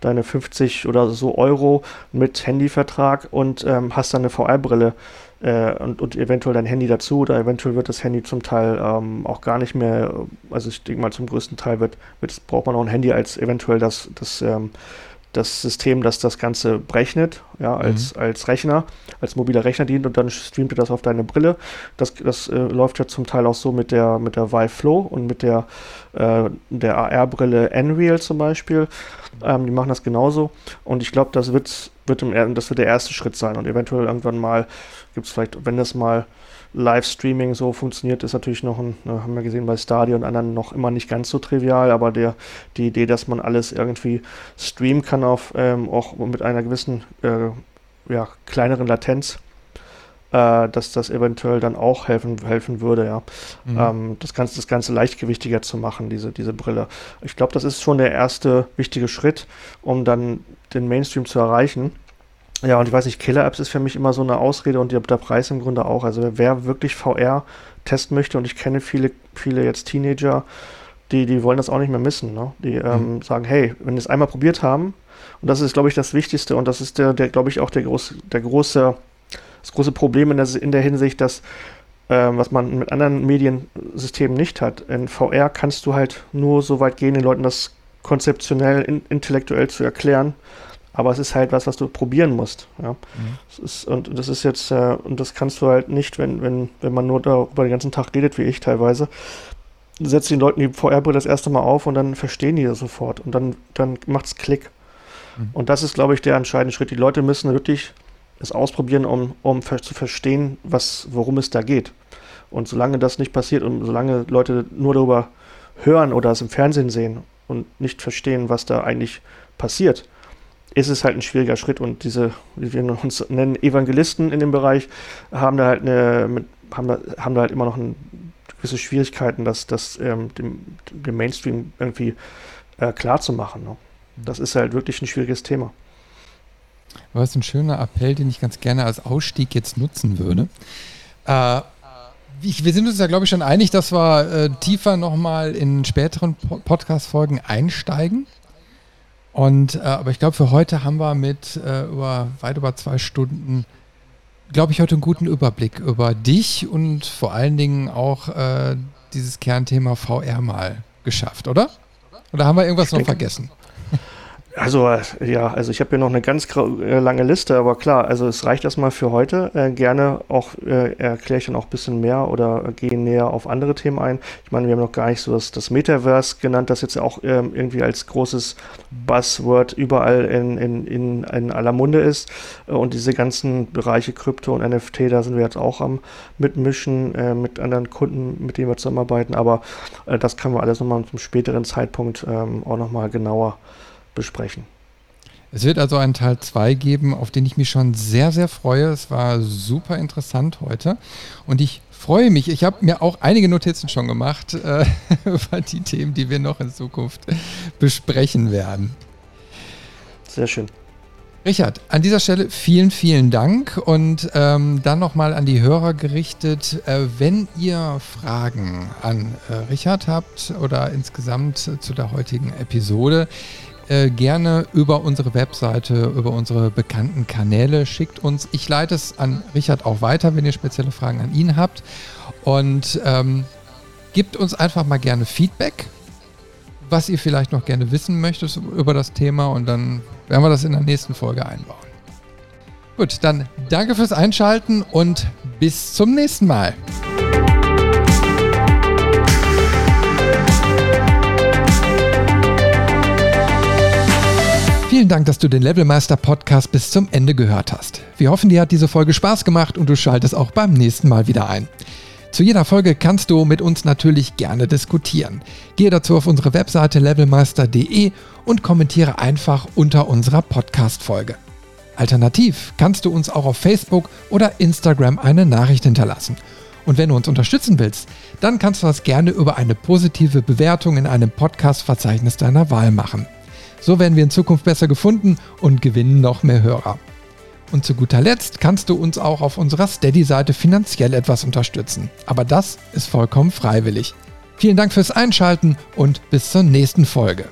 S2: deine 50 oder so Euro mit Handyvertrag und ähm, hast dann eine VR-Brille äh, und, und eventuell dein Handy dazu oder eventuell wird das Handy zum Teil ähm, auch gar nicht mehr, also ich denke mal zum größten Teil wird, wird braucht man auch ein Handy als eventuell das, das ähm, das System, das das Ganze berechnet, ja, als, mhm. als Rechner, als mobiler Rechner dient und dann streamt er das auf deine Brille. Das, das äh, läuft ja zum Teil auch so mit der, mit der Vive Flow und mit der, äh, der AR-Brille Nreal zum Beispiel. Ähm, die machen das genauso. Und ich glaube, das wird, wird, im, das wird der erste Schritt sein. Und eventuell irgendwann mal gibt es vielleicht, wenn das mal Livestreaming so funktioniert, ist natürlich noch ein, ne, haben wir gesehen bei Stadia und anderen noch immer nicht ganz so trivial, aber der, die Idee, dass man alles irgendwie streamen kann auf ähm, auch mit einer gewissen äh, ja, kleineren Latenz, äh, dass das eventuell dann auch helfen, helfen würde, ja. Mhm. Ähm, das, Ganze, das Ganze leichtgewichtiger zu machen, diese, diese Brille. Ich glaube, das ist schon der erste wichtige Schritt, um dann den Mainstream zu erreichen. Ja, und ich weiß nicht, Killer-Apps ist für mich immer so eine Ausrede und der Preis im Grunde auch. Also wer wirklich VR testen möchte, und ich kenne viele, viele jetzt Teenager, die, die wollen das auch nicht mehr missen. Ne? Die ähm, mhm. sagen, hey, wenn wir es einmal probiert haben, und das ist, glaube ich, das Wichtigste und das ist der, der glaube ich, auch der, groß, der große, das große Problem in der, in der Hinsicht, dass ähm, was man mit anderen Mediensystemen nicht hat. In VR kannst du halt nur so weit gehen, den Leuten das konzeptionell, in, intellektuell zu erklären, aber es ist halt was, was du probieren musst. Ja. Mhm. Ist, und das ist jetzt, äh, und das kannst du halt nicht, wenn, wenn, wenn man nur darüber den ganzen Tag redet, wie ich teilweise, setzt den Leuten die VR-Brille das erste Mal auf und dann verstehen die das sofort. Und dann, dann macht es Klick. Mhm. Und das ist, glaube ich, der entscheidende Schritt. Die Leute müssen wirklich es ausprobieren, um, um zu verstehen, was, worum es da geht. Und solange das nicht passiert und solange Leute nur darüber hören oder es im Fernsehen sehen und nicht verstehen, was da eigentlich passiert, ist es halt ein schwieriger Schritt und diese, wie wir uns nennen, Evangelisten in dem Bereich haben da halt eine, haben da, haben da halt immer noch ein, gewisse Schwierigkeiten, das, das ähm, dem, dem Mainstream irgendwie äh, klar zu machen. Ne? Das ist halt wirklich ein schwieriges Thema.
S1: Aber es ist ein schöner Appell, den ich ganz gerne als Ausstieg jetzt nutzen würde. Äh, ich, wir sind uns ja, glaube ich, schon einig, dass wir äh, tiefer nochmal in späteren Podcast-Folgen einsteigen. Und, äh, aber ich glaube, für heute haben wir mit äh, über, weit über zwei Stunden, glaube ich, heute einen guten Überblick über dich und vor allen Dingen auch äh, dieses Kernthema VR mal geschafft, oder? Oder haben wir irgendwas noch vergessen?
S2: Also, äh, ja, also ich habe hier noch eine ganz äh, lange Liste, aber klar, also es reicht erstmal für heute. Äh, gerne auch äh, erkläre ich dann auch ein bisschen mehr oder gehe näher auf andere Themen ein. Ich meine, wir haben noch gar nicht so das, das Metaverse genannt, das jetzt auch ähm, irgendwie als großes Buzzword überall in, in, in, in aller Munde ist. Äh, und diese ganzen Bereiche Krypto und NFT, da sind wir jetzt auch am Mitmischen mit anderen Kunden, mit denen wir zusammenarbeiten. Aber das können wir alles nochmal zum späteren Zeitpunkt ähm, auch nochmal genauer besprechen.
S1: Es wird also einen Teil 2 geben, auf den ich mich schon sehr, sehr freue. Es war super interessant heute und ich freue mich. Ich habe mir auch einige Notizen schon gemacht äh, über die Themen, die wir noch in Zukunft besprechen werden.
S2: Sehr schön.
S1: Richard, an dieser Stelle vielen, vielen Dank und ähm, dann nochmal an die Hörer gerichtet. Äh, wenn ihr Fragen an äh, Richard habt oder insgesamt zu der heutigen Episode, äh, gerne über unsere Webseite, über unsere bekannten Kanäle. Schickt uns. Ich leite es an Richard auch weiter, wenn ihr spezielle Fragen an ihn habt. Und ähm, gebt uns einfach mal gerne Feedback, was ihr vielleicht noch gerne wissen möchtet über das Thema. Und dann werden wir das in der nächsten Folge einbauen. Gut, dann danke fürs Einschalten und bis zum nächsten Mal. Vielen Dank, dass du den Levelmeister Podcast bis zum Ende gehört hast. Wir hoffen, dir hat diese Folge Spaß gemacht und du schaltest auch beim nächsten Mal wieder ein. Zu jeder Folge kannst du mit uns natürlich gerne diskutieren. Gehe dazu auf unsere Webseite levelmeister.de und kommentiere einfach unter unserer Podcast-Folge. Alternativ kannst du uns auch auf Facebook oder Instagram eine Nachricht hinterlassen. Und wenn du uns unterstützen willst, dann kannst du das gerne über eine positive Bewertung in einem Podcast-Verzeichnis deiner Wahl machen. So werden wir in Zukunft besser gefunden und gewinnen noch mehr Hörer. Und zu guter Letzt kannst du uns auch auf unserer Steady-Seite finanziell etwas unterstützen. Aber das ist vollkommen freiwillig. Vielen Dank fürs Einschalten und bis zur nächsten Folge.